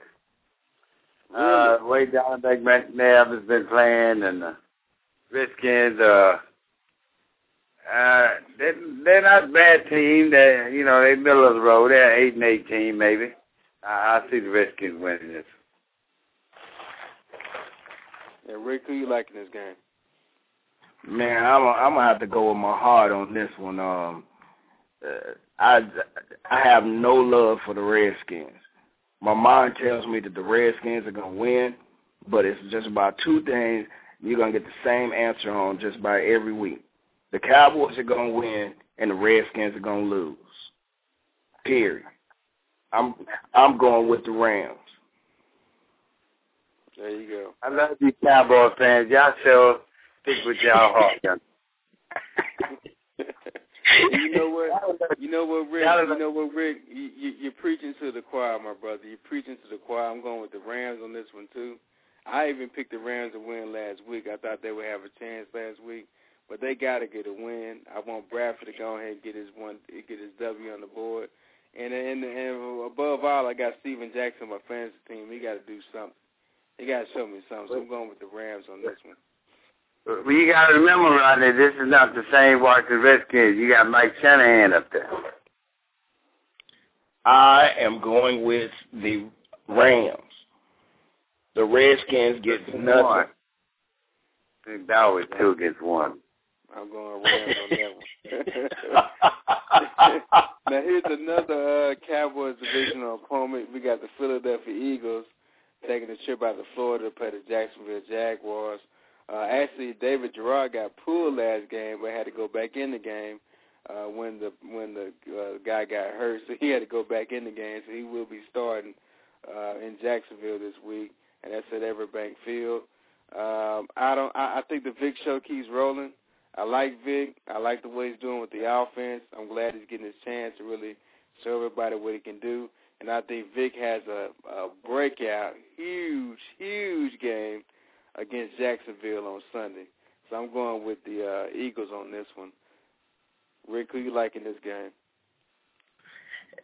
Uh, way down back McNabb has been playing, and the Redskins, uh, uh, they they're not a bad team. They, you know, they middle of the road. They're eight and eight team, maybe. I, I see the Redskins winning this. And Rick, who you like in this game? Man, I'm a, I'm gonna have to go with my heart on this one. Um, uh, I I have no love for the Redskins. My mind tells me that the Redskins are gonna win, but it's just about two things. you're gonna get the same answer on just by every week. The Cowboys are gonna win, and the Redskins are gonna lose. Period. I'm I'm going with the Rams. There you go. I love you Cowboy fans. Y'all sure stick with y'all heart. [LAUGHS] you know what? You know what, Rick? You know what, Rick? You, you, you're preaching to the choir, my brother. You're preaching to the choir. I'm going with the Rams on this one too. I even picked the Rams to win last week. I thought they would have a chance last week, but they got to get a win. I want Bradford to go ahead and get his one, get his W on the board. And and, and above all, I got Steven Jackson, my fantasy team. He got to do something. He got to show me something. So I'm going with the Rams on this one. Well, you got to remember, Rodney, this is not the same Washington Redskins. You got Mike Shanahan up there. I am going with the Rams. The Redskins get nothing. One. That always two against one. I'm going Rams on that one. [LAUGHS] now here's another uh, Cowboys divisional opponent. We got the Philadelphia Eagles taking a trip out to Florida to play the Jacksonville Jaguars. Uh, actually, David Garrard got pulled last game, but had to go back in the game uh, when the when the uh, guy got hurt, so he had to go back in the game. So he will be starting uh, in Jacksonville this week, and that's at Everbank Field. Um, I don't. I, I think the Vic show keeps rolling. I like Vic. I like the way he's doing with the offense. I'm glad he's getting his chance to really show everybody what he can do. And I think Vic has a, a breakout, huge, huge game against Jacksonville on Sunday. So I'm going with the uh, Eagles on this one. Rick, who you like in this game?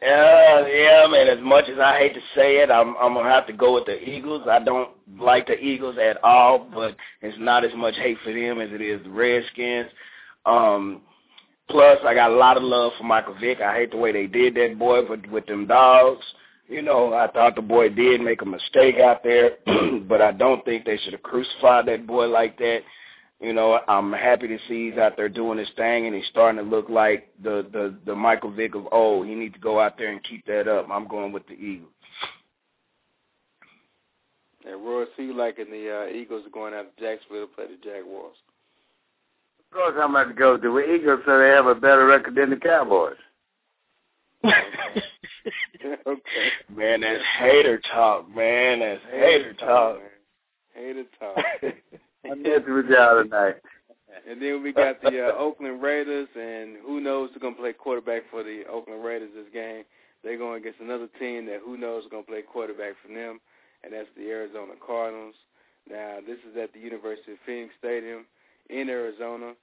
Uh, yeah, man. As much as I hate to say it, I'm I'm gonna have to go with the Eagles. I don't like the Eagles at all, but it's not as much hate for them as it is the Redskins. Um, plus, I got a lot of love for Michael Vick. I hate the way they did that boy, but with them dogs, you know, I thought the boy did make a mistake out there, [CLEARS THROAT] but I don't think they should have crucified that boy like that. You know, I'm happy to see he's out there doing his thing, and he's starting to look like the the the Michael Vick of old. He needs to go out there and keep that up. I'm going with the Eagles. And Roy, see you liking the uh, Eagles are going out to Jacksonville to play the Jaguars. Of course, I'm about to go to the Eagles, so they have a better record than the Cowboys. [LAUGHS] okay. Man, that's hater talk, man. That's hater talk. Man. Hater talk. [LAUGHS] I'm messing with y'all tonight. And then we got the uh, Oakland Raiders, and who knows who's going to play quarterback for the Oakland Raiders this game. They're going against another team that who knows is going to play quarterback for them, and that's the Arizona Cardinals. Now, this is at the University of Phoenix Stadium in Arizona.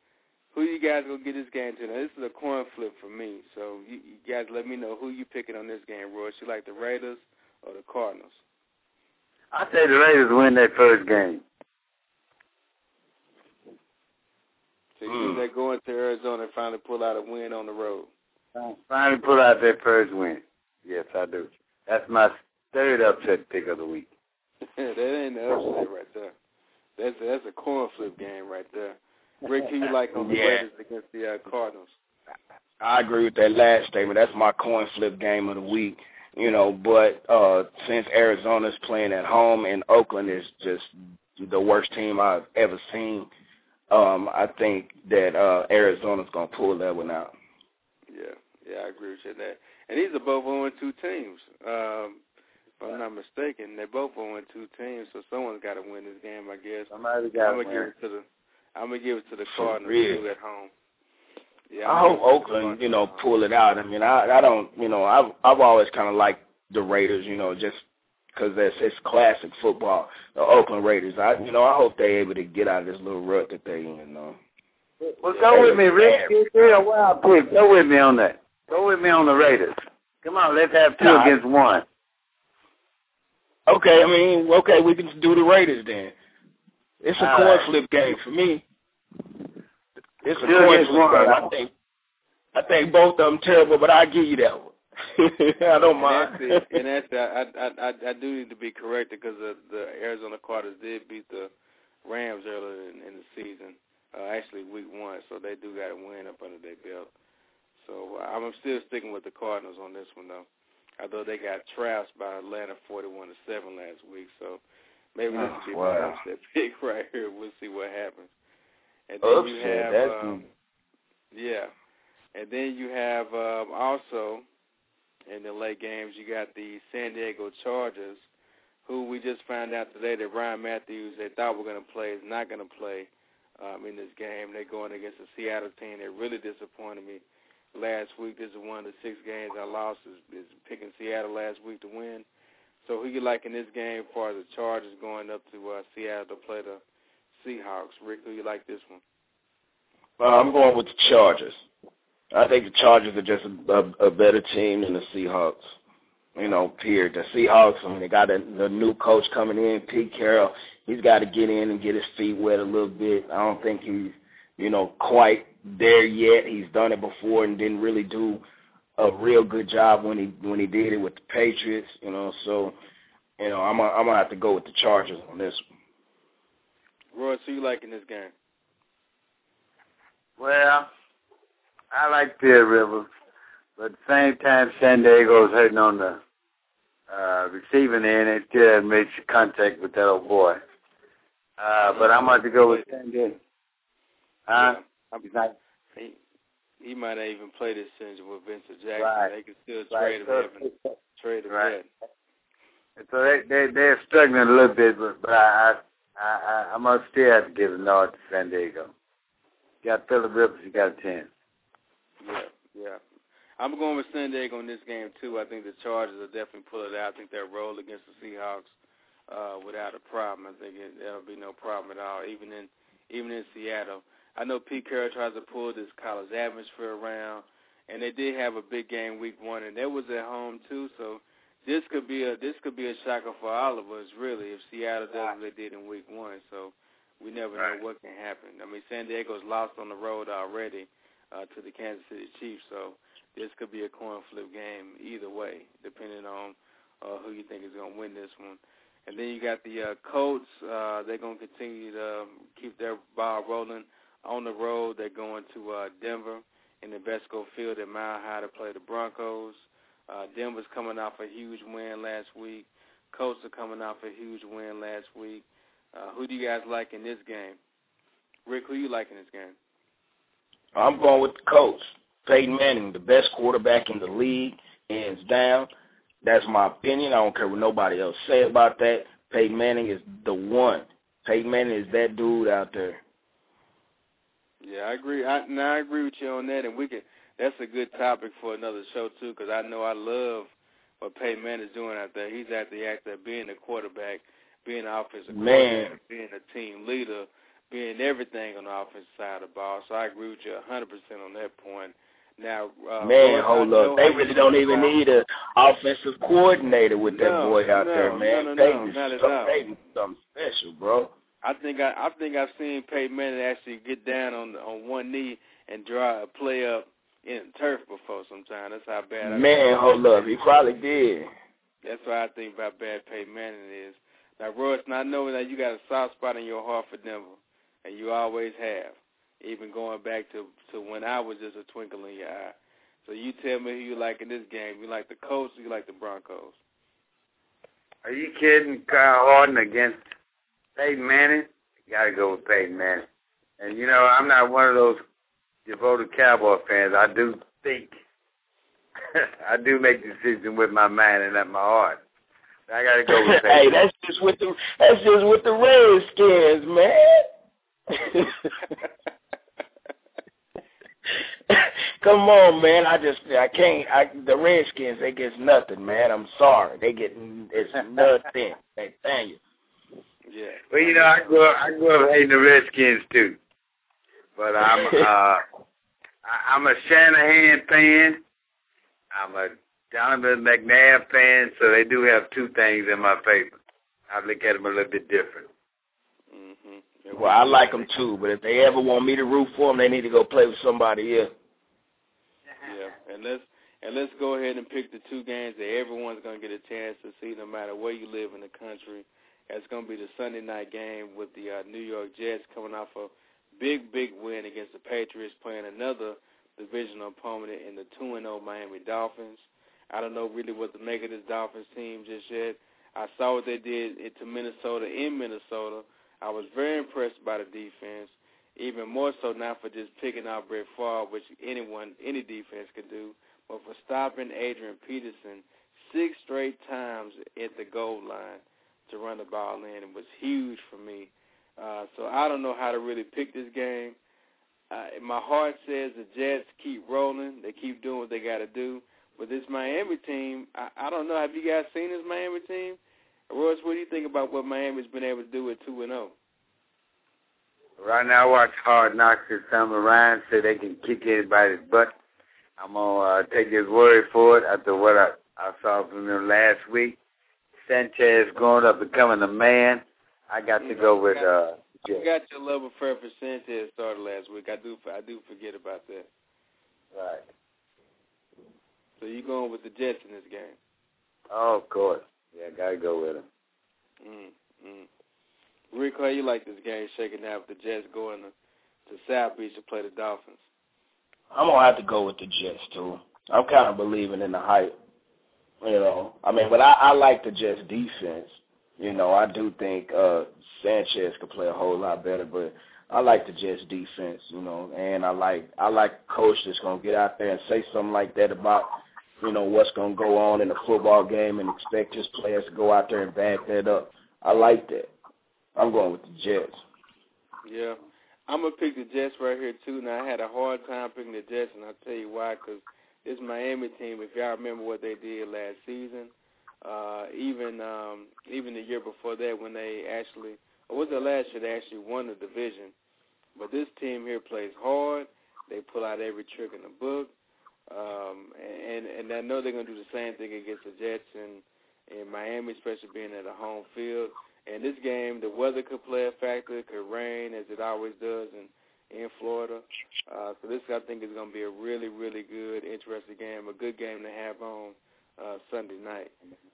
Who you guys gonna get this game to? Now, this is a coin flip for me. So you, you guys let me know who you picking on this game, Roy. You like the Raiders or the Cardinals? I say the Raiders win that first game. You think they're going to Arizona and finally pull out a win on the road? Finally pull out that first win. Yes, I do. That's my third upset pick of the week. [LAUGHS] that ain't the upset right there. That's that's a coin flip game right there. Rick, who you [LAUGHS] like on the Yeah. Raiders against the uh, Cardinals? I agree with that last statement. That's my coin flip game of the week. You know, but uh since Arizona's playing at home and Oakland is just the worst team I've ever seen, um, I think that uh Arizona's gonna pull that one out. Yeah, yeah, I agree with you on that. And these are both 0 2 teams. Um, if I'm not mistaken, they're both 0 2 teams, so someone's got to win this game, I guess. Somebody I'm got gonna to give it to the I'm gonna give it to the Cardinals real. too at home. Yeah, I I'm hope gonna give it to the Oakland, you know, pull it out. I mean, I I don't, you know, I've I've always kind of liked the Raiders, you know, just because that's it's classic football. The Oakland Raiders, I you know, I hope they're able to get out of this little rut that they in. Um, Well, go with me, Rick. A wild pick. Go with me on that. Go with me on the Raiders. Come on, let's have two Nah, against one. okay, I mean, okay, we can do the Raiders then. It's a All coin right. flip game for me. It's a Two coin flip one. game. I think I think both of them terrible, but I give you that one. [LAUGHS] I don't mind. And that's, it. and that's I, I I I do need to be corrected because the, the Arizona Cardinals did beat the Rams earlier in, in the season, uh, actually week one, so they do got a win up under their belt. So uh, I'm still sticking with the Cardinals on this one though, although they got trounced by Atlanta 41 to seven last week. So Maybe this Oh, will be wow. my upset [LAUGHS] pick right here. We'll see what happens. And then you have, That's um, yeah, and then you have um, also in the late games you got the San Diego Chargers, who we just found out today that Ryan Mathews they thought were going to play is not going to play um, in this game. They're going against the Seattle team that really disappointed me last week. This is one of the six games I lost is, is picking Seattle last week to win. So who you like in this game for the Chargers going up to uh, Seattle to play the Seahawks? Rick, who you like this one? Uh, I'm going with the Chargers. I think the Chargers are just a, a, a better team than the Seahawks. You know, period. The Seahawks, I mean, they got a, a new coach coming in, Pete Carroll. He's got to get in and get his feet wet a little bit. I don't think he's, you know, quite there yet. He's done it before and didn't really do a real good job when he when he did it with the Patriots. You know, so you know, I'm gonna, I'm gonna have to go with the Chargers on this one. Royce, who you like in this game? Well, I like Pier River, but at the same time, San Diego's hurting on the uh, receiving end. They still haven't contact with that old boy. Uh, but I'm going to go with San Diego. Huh? He's not, He he might not even play this season with Vincent Jackson. Right. They can still right. trade him. So, Trade him Right. yet. so they, they, they're struggling a little bit, but, but I, I, I, I'm going to still have to give a nod to San Diego. You got Philip Rivers, you got a 10. Yeah, yeah. I'm going with San Diego in this game too. I think the Chargers will definitely pull it out. I think they'll roll against the Seahawks uh, without a problem. I think it, there'll be no problem at all, even in even in Seattle. I know Pete Carroll tries to pull this college atmosphere around, and they did have a big game week one, and that was at home too. So this could be a this could be a shocker for all of us, really, if Seattle does what they did in week one. So we never Right. know what can happen. I mean, San Diego's lost on the road already uh, to the Kansas City Chiefs, so this could be a coin flip game either way, depending on uh, who you think is going to win this one. And then you got the uh, Colts. Uh, they're going to continue to um, keep their ball rolling on the road. They're going to uh, Denver in the Invesco Field at Mile High to play the Broncos. Uh, Denver's coming off a huge win last week. Colts are coming off a huge win last week. Uh, who do you guys like in this game? Rick, who you like in this game? I'm going with the coach, Peyton Manning, the best quarterback in the league, hands down. That's my opinion. I don't care what nobody else say about that. Peyton Manning is the one. Peyton Manning is that dude out there. Yeah, I agree. I, now I agree with you on that, and we can. That's a good topic for another show too, because I know I love what Peyton Manning is doing out there. He's at the act of being a quarterback, being an offensive Man. coordinator, being a team leader, being everything on the offensive side of the ball. So I agree with you 100% on that point. Now, uh, Man, hold up. They really don't even need an offensive coordinator with that boy out no, there, man. no, no, Peyton no, some- all. Something special, bro. I think I, I think I've seen Peyton Manning actually get down on on one knee and draw a play up in turf before. Sometimes that's how bad. I Man, hold up. He probably did. That's what I think about bad Peyton Manning is. Now, Royce, now I know that you got a soft spot in your heart for Denver, and you always have, even going back to to when I was just a twinkle in your eye. So you tell me who you like in this game. You like the Colts or you like the Broncos? Are you kidding? Kyle Orton against Peyton Manning? You got to go with Peyton Manning. And, you know, I'm not one of those devoted Cowboy fans. I do think, [LAUGHS] I do make decisions with my mind and not my heart. I got to go with [LAUGHS] hey, that's just with the that's just with the Redskins, man. [LAUGHS] Come on, man. I just I can't. I the Redskins they get nothing, man. I'm sorry. They get it's nothing. [LAUGHS] Nathaniel. yeah. Well, you know, I grew up, I grew up hating the Redskins too, but I'm [LAUGHS] uh, I, I'm a Shanahan fan. I'm a Donovan McNabb fan, so they do have two things in my favor. I look at them a little bit different. Well, I like them too, but if they ever want me to root for them, they need to go play with somebody else. [LAUGHS] Yeah, and let's and let's go ahead and pick the two games that everyone's going to get a chance to see, no matter where you live in the country. It's going to be the Sunday night game with the uh, New York Jets coming off a big, big win against the Patriots, playing another divisional opponent in the two and zero Miami Dolphins. I don't know really what to make of this Dolphins team just yet. I saw what they did to Minnesota in Minnesota. I was very impressed by the defense, even more so not for just picking out Brett Favre, which anyone, any defense could do, but for stopping Adrian Peterson six straight times at the goal line to run the ball in. It was huge for me. Uh, so I don't know how to really pick this game. Uh, my heart says the Jets keep rolling. They keep doing what they got to do. But this Miami team, I, I don't know. Have you guys seen this Miami team? Royce, what do you think about what Miami's been able to do at 2 and 0? Right now, I watch Hard Knocks this summer. Ryan said they can kick anybody's butt. I'm going to uh, take his word for it after what I, I saw from them last week. Sanchez growing up becoming a man. I got to go with uh I forgot your love affair for Sanchez started last week. I do I do forget about that. Right. So you going with the Jets in this game? Oh, of course. Yeah, gotta go with them. Mm, mm. Rick, how you like this game shaking out with the Jets going to, to South Beach to play the Dolphins? I'm gonna have to go with the Jets too. I'm kind of believing in the hype. You know, I mean, but I, I like the Jets defense. You know, I do think uh Sanchez could play a whole lot better, but I like the Jets defense, you know, and I like I like coach that's gonna get out there and say something like that about, you know, what's gonna go on in a football game and expect his players to go out there and back that up. I like that. I'm going with the Jets. Yeah. I'm gonna pick the Jets right here too. Now I had a hard time picking the Jets, and I'll tell you why. Because this Miami team, if y'all remember what they did last season, uh, even um, even the year before that when they actually, or was it last year they actually won the division. But this team here plays hard. They pull out every trick in the book, um, and and I know they're gonna do the same thing against the Jets and in Miami, especially being at a home field. And this game, the weather could play a factor. It could rain as it always does in in Florida. Uh, so this, I think, is going to be a really, really good, interesting game. A good game to have on uh, Sunday night.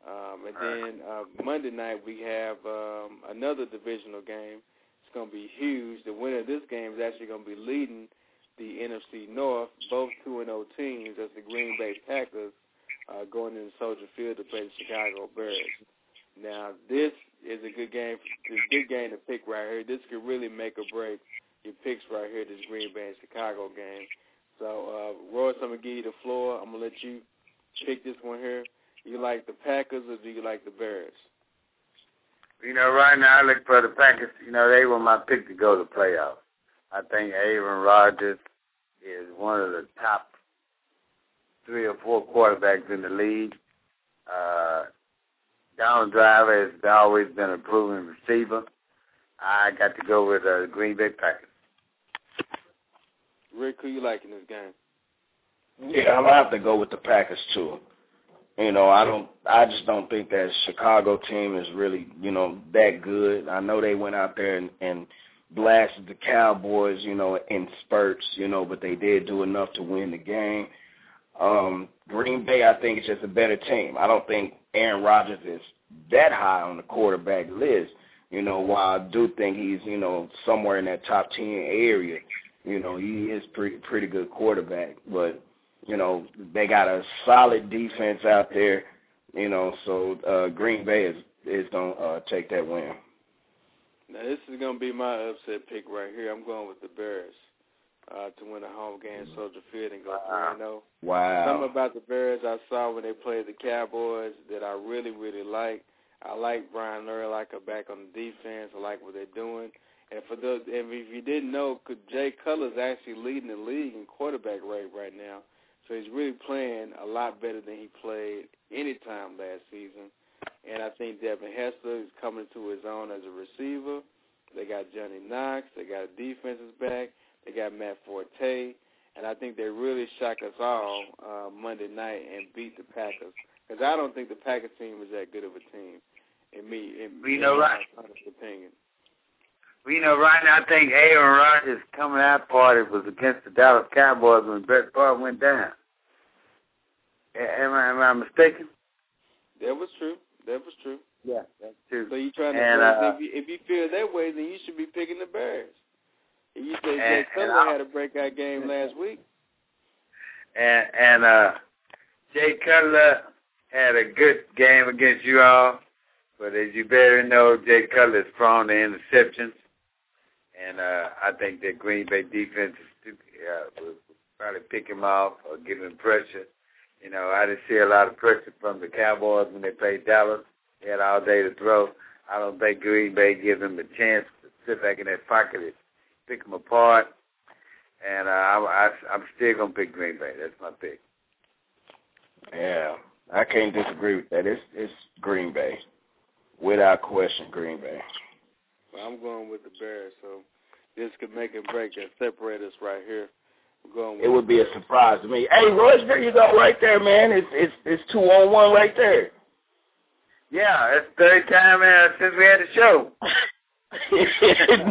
Um, and then uh, Monday night we have um, another divisional game. It's going to be huge. The winner of this game is actually going to be leading the NFC North, both 2 and 0 teams. That's the Green Bay Packers uh, going into Soldier Field to play the Chicago Bears. Now, this is a good game, a good game to pick right here. This could really make or break your picks right here. This Green Bay and Chicago game. So, uh, Royce, I'm gonna give you the floor. I'm gonna let you pick this one here. You like the Packers or do you like the Bears? You know, right now I look for the Packers. You know, they were my pick to go to playoffs. I think Aaron Rodgers is one of the top three or four quarterbacks in the league. Uh, Donald Driver has always been a proven receiver. I got to go with uh, the Green Bay Packers. Rick, who you like in this game? Yeah, I'm gonna have to go with the Packers too. You know, I don't. I just don't think that Chicago team is really, you know, that good. I know they went out there and, and blasted the Cowboys, you know, in spurts, you know, but they did do enough to win the game. Um, Green Bay, I think, is just a better team. I don't think Aaron Rodgers is that high on the quarterback list. You know, while I do think he's, you know, somewhere in that top ten area, you know, he is pretty pretty good quarterback. But, you know, they got a solid defense out there, you know, so uh Green Bay is is gonna uh take that win. Now this is gonna be my upset pick right here. I'm going with the Bears uh, to win a home game, Soldier Field, and go wow. 3 0. Wow. Something about the Bears I saw when they played the Cowboys that I really, really like. I like Brian Urlacher back on the defense. I like what they're doing. And for those, and if you didn't know, Jay Cutler's actually leading the league in quarterback rate right now. So he's really playing a lot better than he played any time last season. And I think Devin Hester is coming to his own as a receiver. They got Johnny Knox. They got a defensive back. They got Matt Forte. And I think they really shocked us all uh, Monday night and beat the Packers. Because I don't think the Packers team was that good of a team. In me, in, we know in right. my honest opinion. We know right now. I think Aaron Rodgers' coming out party was against the Dallas Cowboys when Brett Favre went down. Am I, am I mistaken? That was true. That was true. Yeah, that's true. So you trying to and, say uh, if you if you feel that way, then you should be picking the Bears. And you said And- Jay Cutler had a breakout game last week. and and uh Jay Cutler had a good game against you all. But as you better know, Jay Cutler is prone to interceptions, and uh, I think that Green Bay defense uh, will probably pick him off or give him pressure. You know, I didn't see a lot of pressure from the Cowboys when they played Dallas. They had all day to throw. I don't think Green Bay gives them a chance to sit back in that pocket and pick them apart. And uh, I, I, I'm still gonna pick Green Bay. That's my pick. Yeah, I can't disagree with that. It's it's Green Bay, without question, Green Bay. Well, I'm going with the Bears, so this could make and break and separate us right here. Going it would be a surprise to me. Hey, Royce, there you go, right there, man. It's it's it's two on one right there. Yeah, it's third time uh, since we had the show.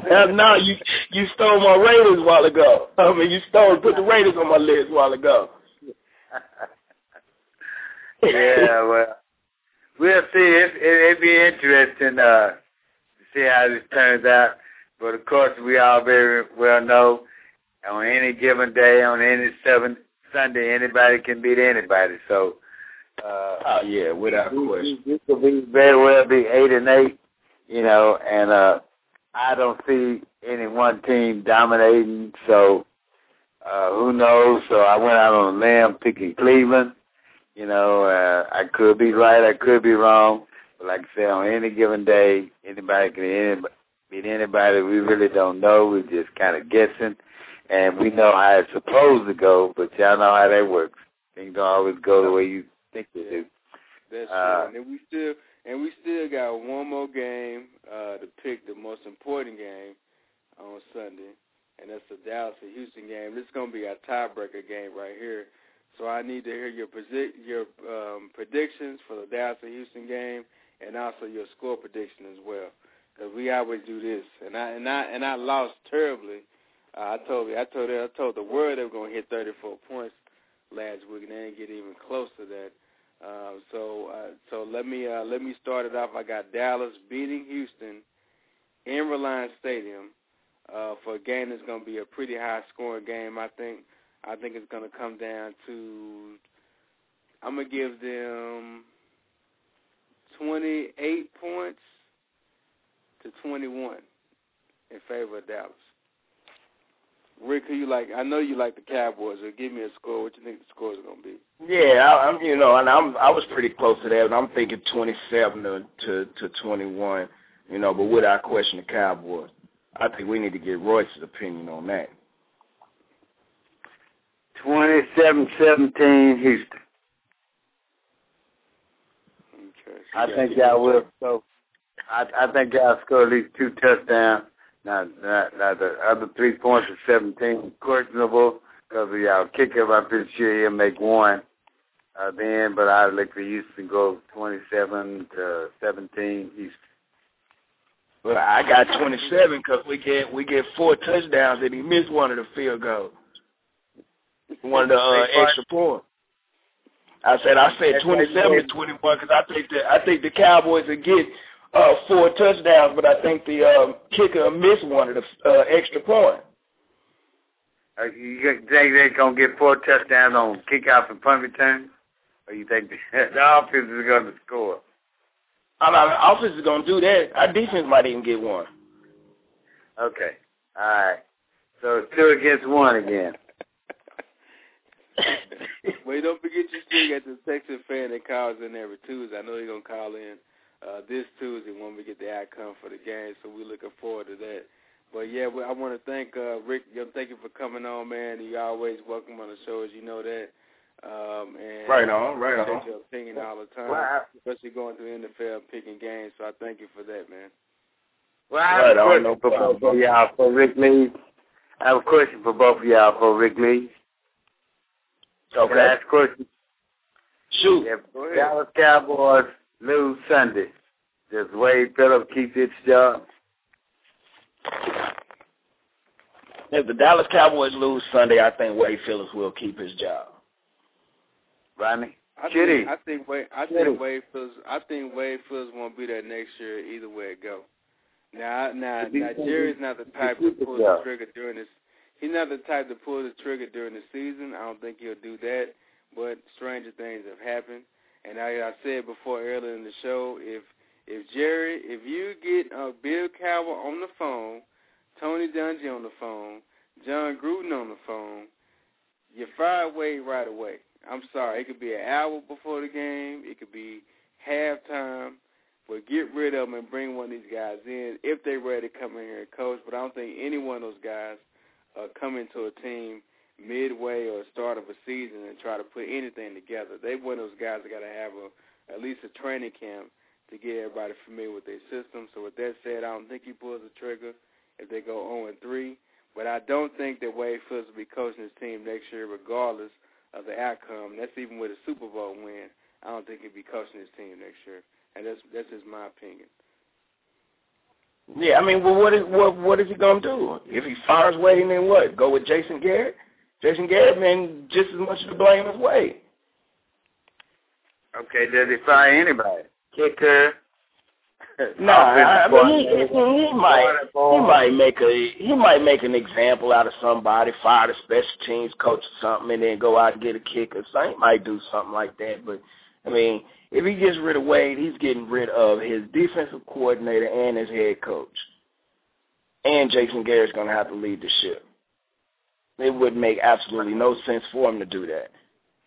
no, [LAUGHS] no, you you stole my Raiders a while ago. [LAUGHS] I mean, you stole put the Raiders on my list a while ago. [LAUGHS] yeah, well, we'll see. It, it, it'd be interesting uh, to see how this turns out. But of course, we all very well know on any given day, on any seven Sunday, anybody can beat anybody. So, uh, oh yeah, without question, you could be very well be eight and eight, you know, and uh, I don't see any one team dominating. So, uh, who knows? So I went out on a limb picking Cleveland. You know, uh, I could be right, I could be wrong. But like I said, on any given day, anybody can anybody, beat anybody. We really don't know. We're just kind of guessing. And we know how it's supposed to go, but y'all know how that works. Things don't always go the way you think they do. That's uh, true. And we still and we still got one more game uh, to pick the most important game on Sunday, and that's the Dallas and Houston game. This is going to be a tiebreaker game right here. So I need to hear your predict your um, predictions for the Dallas and Houston game, and also your score prediction as well, because we always do this. And I and I and I lost terribly. I told you, I told I told the world they were going to hit 34 points last week, and they didn't get even close to that. Uh, so uh, so let me uh, let me start it off. I got Dallas beating Houston in Reliant Stadium uh, for a game that's going to be a pretty high scoring game. I think I think it's going to come down to I'm to give them 28 points to 21 in favor of Dallas. Rick, who you like? I know you like the Cowboys. So give me a score. What you think the score is going to be? Yeah, I, I'm. You know, and I'm. I was pretty close to that. I'm thinking 27 to to, to 21. You know, but without question, the Cowboys. I think we need to get Royce's opinion on that. 27-17 Houston. Okay. I think y'all will. So, I, I think y'all score at least two touchdowns. Now, now, now the other three points of 17 questionable because of y'all kicker. I'm pretty sure he'll make one uh, then, but I'd like for Houston go 27 to 17 Houston. Well, I got 27 because we get we get four touchdowns and he missed one of the field goals. One of the uh, extra points. I said I said 27 to 21 because I think that I think the Cowboys will get uh, four touchdowns, but I think the um, kicker missed one of the uh, extra points. Uh, you think they're gonna get four touchdowns on kickoff and punt return, or you think the, [LAUGHS] the offense is gonna score? I mean, the offense is gonna do that. Our defense might even get one. Okay, all right. So it's two against one again. well, don't forget you still got the Texas fan that calls in every Tuesday. I know you're gonna call in uh, this Tuesday when we get the outcome for the game. So we're looking forward to that. But yeah, I want to thank uh, Rick. Thank you for coming on, man. You're always welcome on the show, as you know that. Um, and right on, right on. Your opinion all the time, well, especially going through the NFL picking games. So I thank you for that, man. Well, I have right a question on, for both of y'all for Rick Lee. I have a question for both of y'all for Rick Lee. Okay. Can I ask a question? Shoot. If Dallas Cowboys lose Sunday, does Wade Phillips keep his job? If the Dallas Cowboys lose Sunday, I think Wade Phillips will keep his job. Rodney? I think, I think Wade. I think Wade Phillips. I think Wade Phillips won't be there next year either way it go. Now, now, now, Jerry's not the type to pull the trigger during this. He's not the type to pull the trigger during the season. I don't think he'll do that. But stranger things have happened. And I, I said before earlier in the show, if If Jerry, if you get uh, Bill Cowher on the phone, Tony Dungy on the phone, Jon Gruden on the phone, you fire Wade right away. I'm sorry. It could be an hour before the game. It could be halftime. But get rid of them and bring one of these guys in if they're ready to come in here and coach. But I don't think any one of those guys uh, come into a team midway or start of a season and try to put anything together. They one of those guys that got to have a at least a training camp to get everybody familiar with their system. So with that said, I don't think he pulls the trigger if they go 0 and 3. But I don't think that Wade Phillips will be coaching his team next year, regardless of the outcome. That's even with a Super Bowl win. I don't think he'll be coaching his team next year, and that's that's just my opinion. Yeah, I mean, well, what is what what is he gonna do if he fires Wade? Then what? Go with Jason Garrett? Jason Garrett, man, just as much to blame as Wade. Okay, does he fire anybody? Kicker, [LAUGHS] no, I mean he, he, he might he might make a he might make an example out of somebody, fire the special teams coach or something, and then go out and get a kicker. So he might do something like that. But I mean, if he gets rid of Wade, he's getting rid of his defensive coordinator and his head coach. And Jason Garrett's going to have to lead the ship. It would make absolutely no sense for him to do that.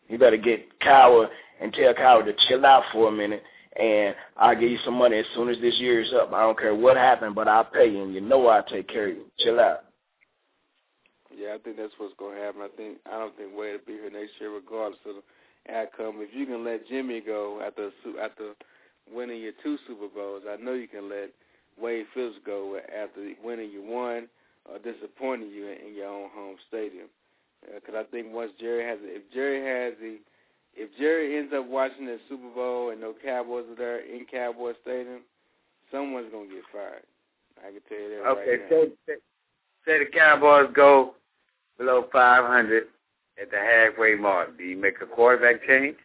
You better get Cowher and tell Cowher to chill out for a minute and I'll give you some money as soon as this year is up. I don't care what happened, but I'll pay you, and you know I'll take care of you. Chill out. Yeah, I think that's what's going to happen. I think I don't think Wade will be here next year, regardless of the outcome. If you can let Jimmy go after after winning your two Super Bowls, I know you can let Wade Phillips go after winning your one or disappointing you in, in your own home stadium. Because uh, I think once Jerry has, if Jerry has the if Jerry ends up watching the Super Bowl and no Cowboys are there in Cowboy Stadium, someone's gonna get fired. I can tell you that okay, right say, say, say the Cowboys go below 500 at the halfway mark. Do you make a quarterback change?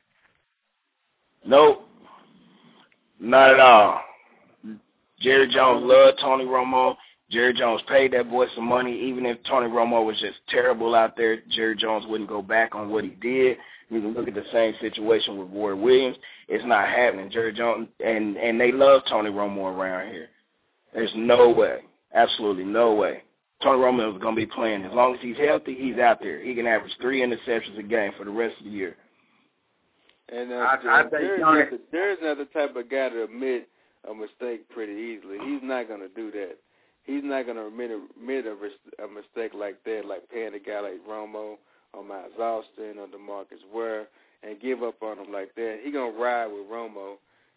Nope, not at all. Jerry Jones loved Tony Romo. Jerry Jones paid that boy some money. Even if Tony Romo was just terrible out there, Jerry Jones wouldn't go back on what he did. You can look at the same situation with Roy Williams. It's not happening. Jerry Jones and and they love Tony Romo around here. There's no way, absolutely no way. Tony Romo is going to be playing as long as he's healthy. He's out there. He can average three interceptions a game for the rest of the year. And uh, I, I Jerry's, Tony, not the, Jerry's not the type of guy to admit a mistake pretty easily. He's not going to do that. He's not going to admit a, admit a, a mistake like that, like paying a guy like Romo or Miles Austin or Demarcus Ware and give up on him like that. He gonna ride with Romo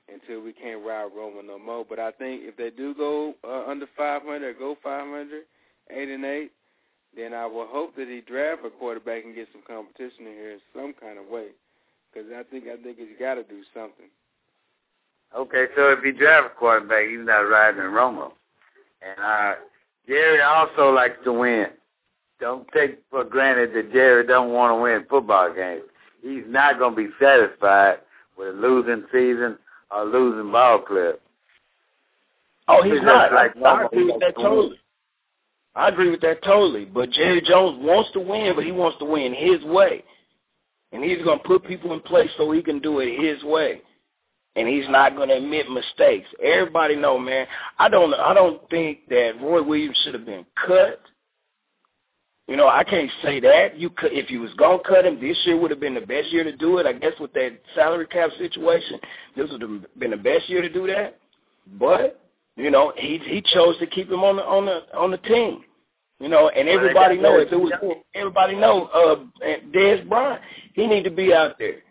until we can't ride Romo no more. But I think if they do go uh, under 500 or go 500, eight and eight, then I will hope that he draft a quarterback and get some competition in here in some kind of way. Because I think I think he's got to do something. Okay, so if he draft a quarterback, he's not riding in Romo. And uh, Jerry also likes to win don't take for granted that Jerry don't want to win football games. He's not going to be satisfied with a losing season or losing ball club. Oh, he's, not. Like I, I agree with that totally. I agree with that totally. But Jerry Jones wants to win, but he wants to win his way. And he's going to put people in place so he can do it his way. And he's not going to admit mistakes. Everybody know, man. I don't. I don't think that Roy Williams should have been cut. You know, I can't say that. You could, if you was gonna cut him, this year would have been the best year to do it. I guess with that salary cap situation, this would have been the best year to do that. But you know, he he chose to keep him on the on the on the team. You know, and everybody know if it was everybody know uh Dez Bryant, he need to be out there.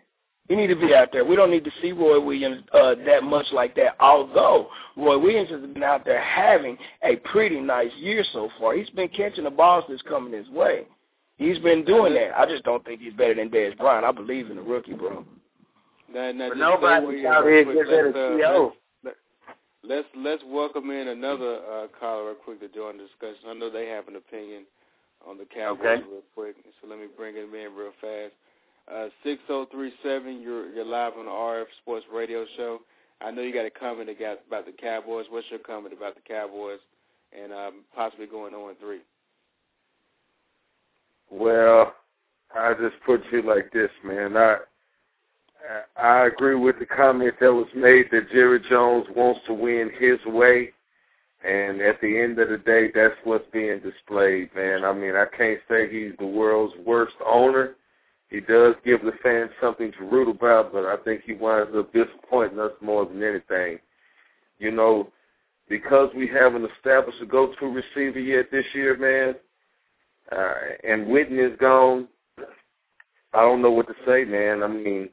He need to be out there. We don't need to see Roy Williams uh, that much like that. Although Roy Williams has been out there having a pretty nice year so far. He's been catching the balls that's coming his way. He's been doing that. I just don't think he's better than Dez Bryant. I believe in the rookie, bro. Now, now but nobody out here gets at a CO. Let's let's welcome in another uh, caller real quick to join the discussion. I know they have an opinion on the Cowboys okay. real quick, so let me bring him in real fast. Uh, 6037, you're, you're live on the RF Sports Radio Show. I know you got a comment about the Cowboys. What's your comment about the Cowboys and um, possibly going 0 3? Well, I just put you like this, man. I I agree with the comment that was made that Jerry Jones wants to win his way. And at the end of the day, that's what's being displayed, man. I mean, I can't say he's the world's worst owner. He does give the fans something to root about, but I think he winds up disappointing us more than anything. You know, because we haven't established a go-to receiver yet this year, man, uh, and Whitney is gone, I don't know what to say, man. I mean,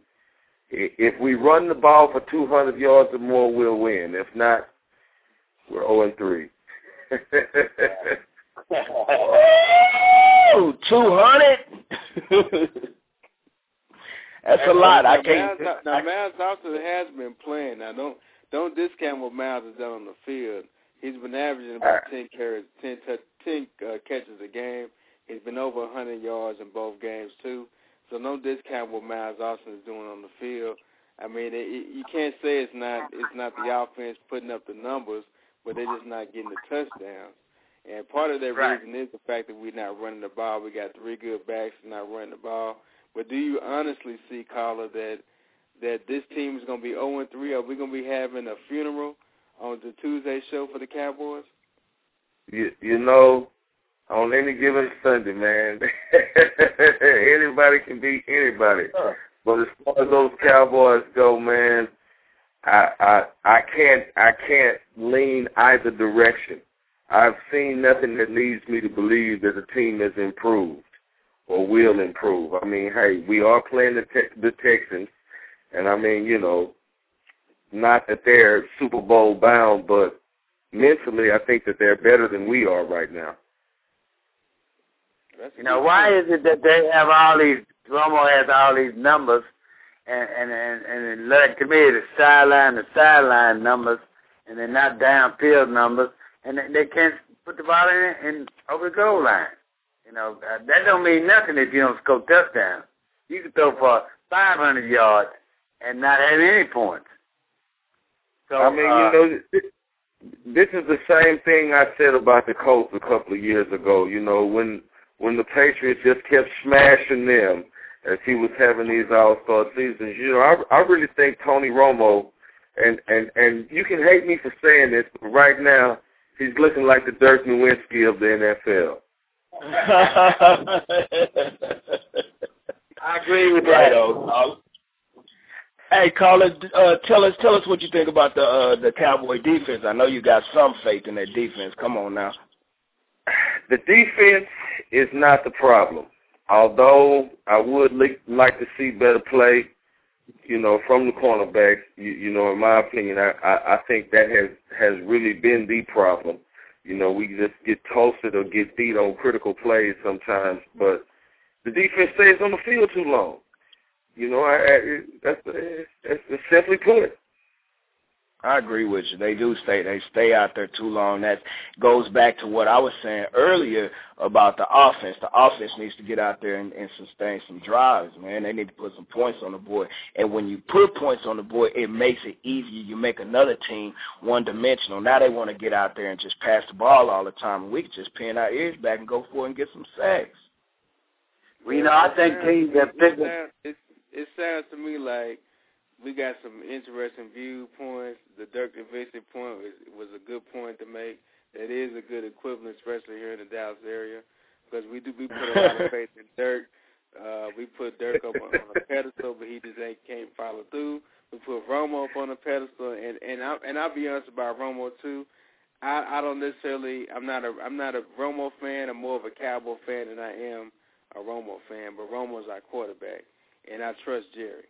if we run the ball for 200 yards or more, we'll win. If not, we're 0 and 3. [LAUGHS] [LAUGHS] oh, 200? [LAUGHS] That's a lot. I can't. Miles, now, Miles also has been playing. Now, don't don't discount what Miles has done on the field. He's been averaging about ten carries, ten, ten uh, catches a game. He's been over 100 yards in both games too. So no discount what Miles Austin is doing on the field. I mean, it, it, you can't say it's not it's not the offense putting up the numbers, but they're just not getting the touchdowns. And part of that right. reason is the fact that we're not running the ball. We got three good backs not running the ball. But do you honestly see, Caller, that that this team is going to be 0 and 3? Are we going to be having a funeral on the Tuesday show for the Cowboys? You, you know, on any given Sunday, man, [LAUGHS] anybody can beat anybody. Huh. But as far as those Cowboys go, man, I I I can't I can't lean either direction. I've seen nothing that leads me to believe that the team has improved or will improve. I mean, hey, we are playing the te- the Texans, and I mean, you know, not that they're Super Bowl bound, but mentally, I think that they're better than we are right now. That's You know, why is it that they have all these Romo has all these numbers and and and, and it look to me the sideline the sideline numbers and they're not downfield numbers and they, they can't put the ball in, in over the goal line. You know, uh, that don't mean nothing if you don't score touchdowns. You can throw for 500 yards and not have any points. So I mean, uh, you know, this, this is the same thing I said about the Colts a couple of years ago. You know, when when the Patriots just kept smashing them as he was having these All Star seasons. You know, I I really think Tony Romo, and and and you can hate me for saying this, but right now he's looking like the Dirk Nowitzki of the NFL. [LAUGHS] I agree with right that. on. Hey, caller, uh, tell us tell us what you think about the uh, the Cowboy defense. I know you got some faith in that defense. Come on now. The defense is not the problem. Although I would li- like to see better play, you know, from the cornerbacks. You, you know, in my opinion, I, I, I think that has has really been the problem. You know, we just get toasted or get beat on critical plays sometimes, but the defense stays on the field too long. You know, I, I that's that's, that's simply put. I agree with you. They do stay. They stay out there too long. That goes back to what I was saying earlier about the offense. The offense needs to get out there and, and sustain some drives, man. They need to put some points on the board. And when you put points on the board, it makes it easier. You make another team one dimensional. Now they want to get out there and just pass the ball all the time. And we can just pin our ears back and go for it and get some sacks. Well, you know, I think teams have picked it, it, it sounds to me like we got some interesting viewpoints. The Dirk Nowitzki point was, was a good point to make. That is a good equivalent, especially here in the Dallas area, because we do we put a lot of [LAUGHS] faith in Dirk. Uh, we put Dirk up on, on a pedestal, but he just ain't can't follow through. We put Romo up on a pedestal, and and I and I'll be honest about Romo too. I I don't necessarily I'm not a I'm not a Romo fan. I'm more of a Cowboy fan than I am a Romo fan. But Romo's our quarterback, and I trust Jerry.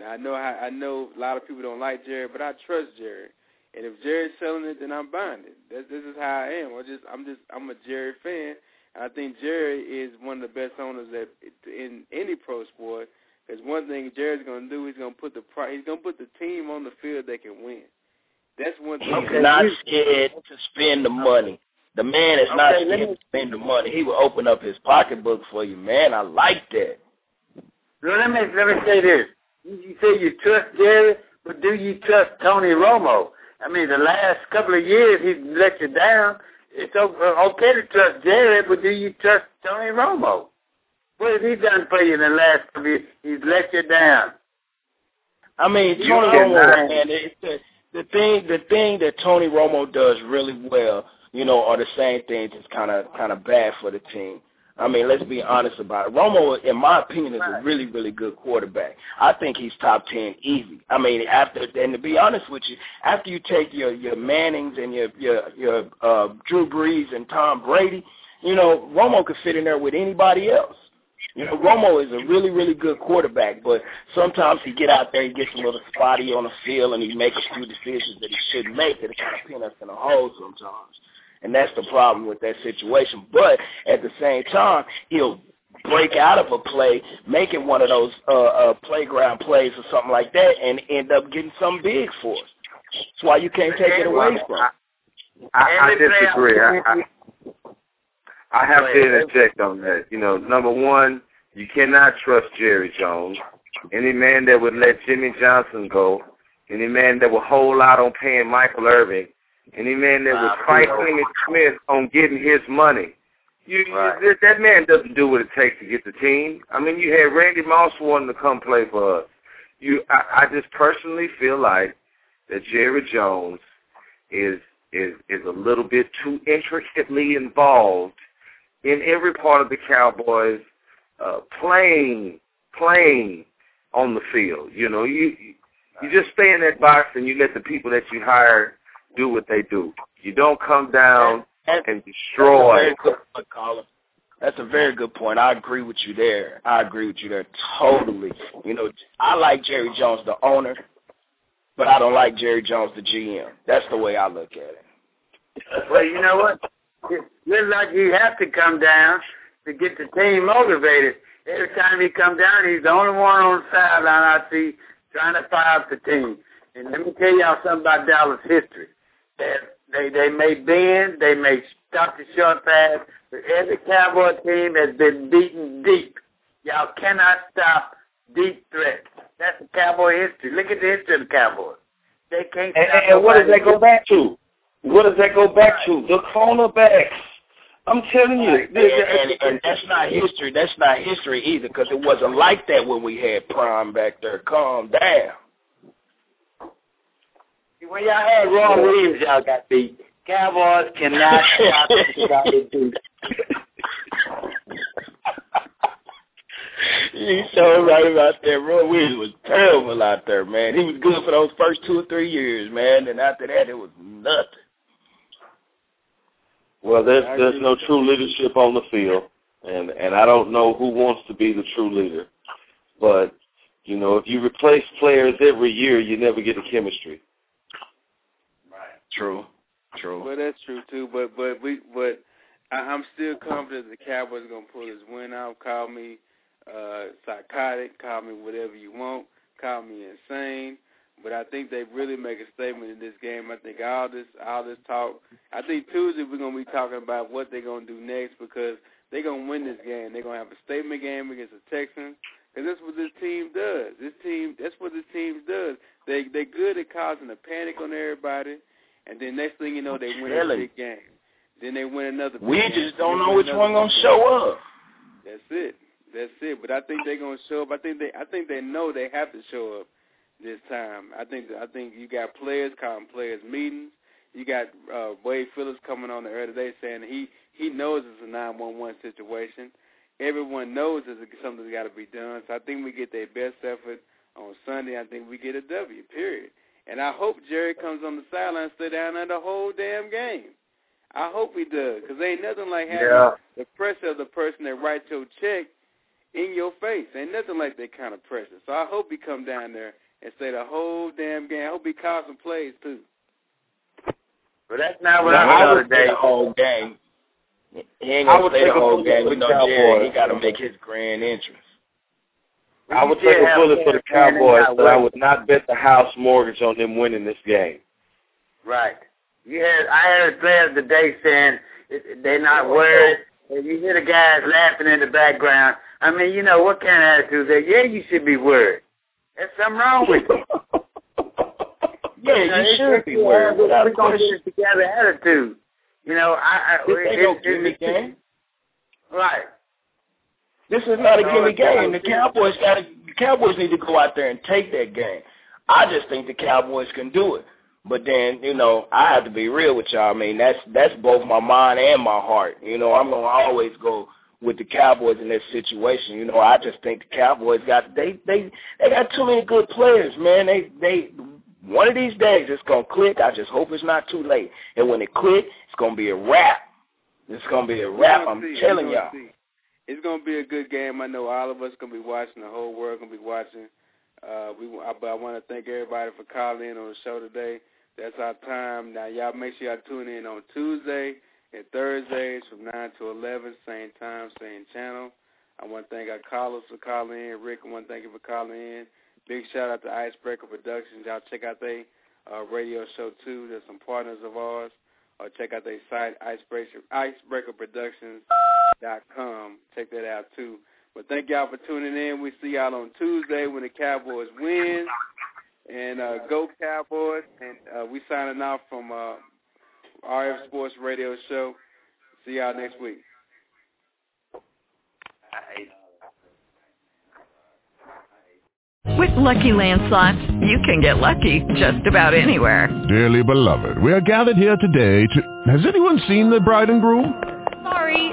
Now I know how, I know a lot of people don't like Jerry, but I trust Jerry. And if Jerry's selling it, then I'm buying it. This, this is how I am. I just I'm just I'm a Jerry fan. And I think Jerry is one of the best owners that in any pro sport. Because one thing Jerry's going to do, he's going to put the pri- he's going to put the team on the field that can win. That's one thing. He's not scared to spend the money. The man is not Okay, let scared me- to spend the money. He will open up his pocketbook for you, man. I like that. Let me let me say this. You, say you trust Jerry, but do you trust Tony Romo? I mean, the last couple of years he's let you down. It's uh, okay to trust Jerry, but do you trust Tony Romo? What has he done for you in the last couple of years? He's let you down. I mean, Tony Romo, man, it's the, the thing, the thing that Tony Romo does really well, you know, are the same things that's kind of kind of bad for the team. I mean, let's be honest about it. Romo, in my opinion, is a really, really good quarterback. I think he's top ten easy. I mean, after and to be honest with you, after you take your your Mannings and your your your uh, Drew Brees and Tom Brady, you know, Romo could fit in there with anybody else. You know, Romo is a really, really good quarterback, but sometimes he get out there, he gets a little spotty on the field, and he makes a few decisions that he shouldn't make that kind of pin us in a hole sometimes. And that's the problem with that situation. But at the same time, he'll break out of a play, make it one of those uh, uh, playground plays or something like that, and end up getting something big for us. That's why you can't take it away from him. I, I Every disagree. I, I, I have to interject on that. You know, number one, you cannot trust Jerry Jones. Any man that would let Jimmy Johnson go, any man that would hold out on paying Michael Irvin, any man that would fight Emmitt Smith on getting his money. You, Right. you, that, that man doesn't do what it takes to get the team. I mean, you had Randy Moss wanting to come play for us. You, I, I just personally feel like that Jerry Jones is is is a little bit too intricately involved in every part of the Cowboys uh, playing playing on the field. You know, you you just stay in that box and you let the people that you hire do what they do. You don't come down And- and That's a destroy. point, That's a very good point. I agree with you there. I agree with you there totally. You know, I like Jerry Jones, the owner, but I don't like Jerry Jones, the GM. That's the way I look at it. Well, you know what? It looks like he has to come down to get the team motivated. Every time he come down, he's the only one on the sideline I see trying to fire up the team. And let me tell y'all something about Dallas history. They they, they may bend, they may stop the short pass, but every Cowboy team has been beaten deep. Y'all cannot stop deep threats. That's the Cowboy history. Look at the history of the Cowboys. They can't And, stop and, what does that go back to? What does that go back to? The cornerbacks. I'm telling you. And, and, and that's not history. That's not history either, because it wasn't like that when we had Prime back there. Calm down. When y'all had Roy Williams, y'all got beat. Cowboys cannot stop anybody do [LAUGHS] you so right about that. Roy Williams was terrible out there, man. He was good for those first two or three years, man, and after that it was nothing. Well, there's there's no true leadership on the field, and and I don't know who wants to be the true leader. But you know, if you replace players every year, you never get a chemistry. True. True. Well, that's true too. But but we but I, I'm still confident the Cowboys are gonna pull this win out. Call me uh psychotic, call me whatever you want, call me insane. But I think they really make a statement in this game. I think all this all this talk. I think Tuesday we're gonna be talking about what they're gonna do next because they're gonna win this game. They're gonna have a statement game against the Texans. Because that's what this team does. This team, that's what this team does. They they're good at causing a panic on everybody, and then next thing you know, they win a big game. Then they win another. Big We game. just Then don't know which one gonna game. show up. That's it. That's it. But I think they're gonna show up. I think they I think they know they have to show up this time. I think I think you got players calling players meetings. You got uh Wade Phillips coming on the air today saying he he knows it's a nine one one situation. Everyone knows there's something's got to be done. So I think we get their best effort on Sunday. I think we get a W. Period. And I hope Jerry comes on the sideline and stay down there the whole damn game. I hope he does, because ain't nothing like having Yeah. the pressure of the person that writes your check in your face. Ain't nothing like that kind of pressure. So I hope he come down there and say the whole damn game. I hope he calls some plays too. But that's not what Now, I I heard would say the whole game. He ain't gonna would stay the whole game. for We know Jerry. He got to make his grand entrance. I would take a bullet for the Cowboys, but I would not bet the house mortgage on them winning this game. Right. You had I heard players today saying they're not worried. And you hear the guys laughing in the background. I mean, you know what kind of attitude they? Yeah, you should be worried. There's something wrong with you. [LAUGHS] Yeah, know, you it's should be worried a We're gonna question. get it together attitude. You know, I. I This ain't no it's- gimme it's- game. Right. This is not a gimme game. The Cowboys got. The Cowboys need to go out there and take that game. I just think the Cowboys can do it. But then, you know, I have to be real with y'all. I mean, that's that's both my mind and my heart. You know, I'm gonna always go with the Cowboys in this situation. You know, I just think the Cowboys got they they they got too many good players, man. They they one of these days it's gonna click. I just hope it's not too late. And when it click, it's gonna be a wrap. It's gonna be a wrap. I'm see. telling y'all. See. It's gonna be a good game. I know all of us gonna be watching. The whole world gonna be watching. Uh, we, I, but I want to thank everybody for calling in on the show today. That's our time. Now, y'all make sure y'all tune in on Tuesday and Thursdays from 9 to 11, same time, same channel. I want to thank our callers for calling in. Rick, I want to thank you for calling in. Big shout out to Icebreaker Productions. Y'all check out their uh, radio show, too. There's some partners of ours. Or check out their site, Icebreaker, icebreakerproductions.com. Check that out, too. But thank y'all for tuning in. We see y'all on Tuesday when the Cowboys win. And uh, go Cowboys. And uh, we signing off from uh, RF Sports Radio Show. See y'all next week. With Lucky Land Slots, you can get lucky just about anywhere. Dearly beloved, we are gathered here today to... Has anyone seen the bride and groom? Sorry,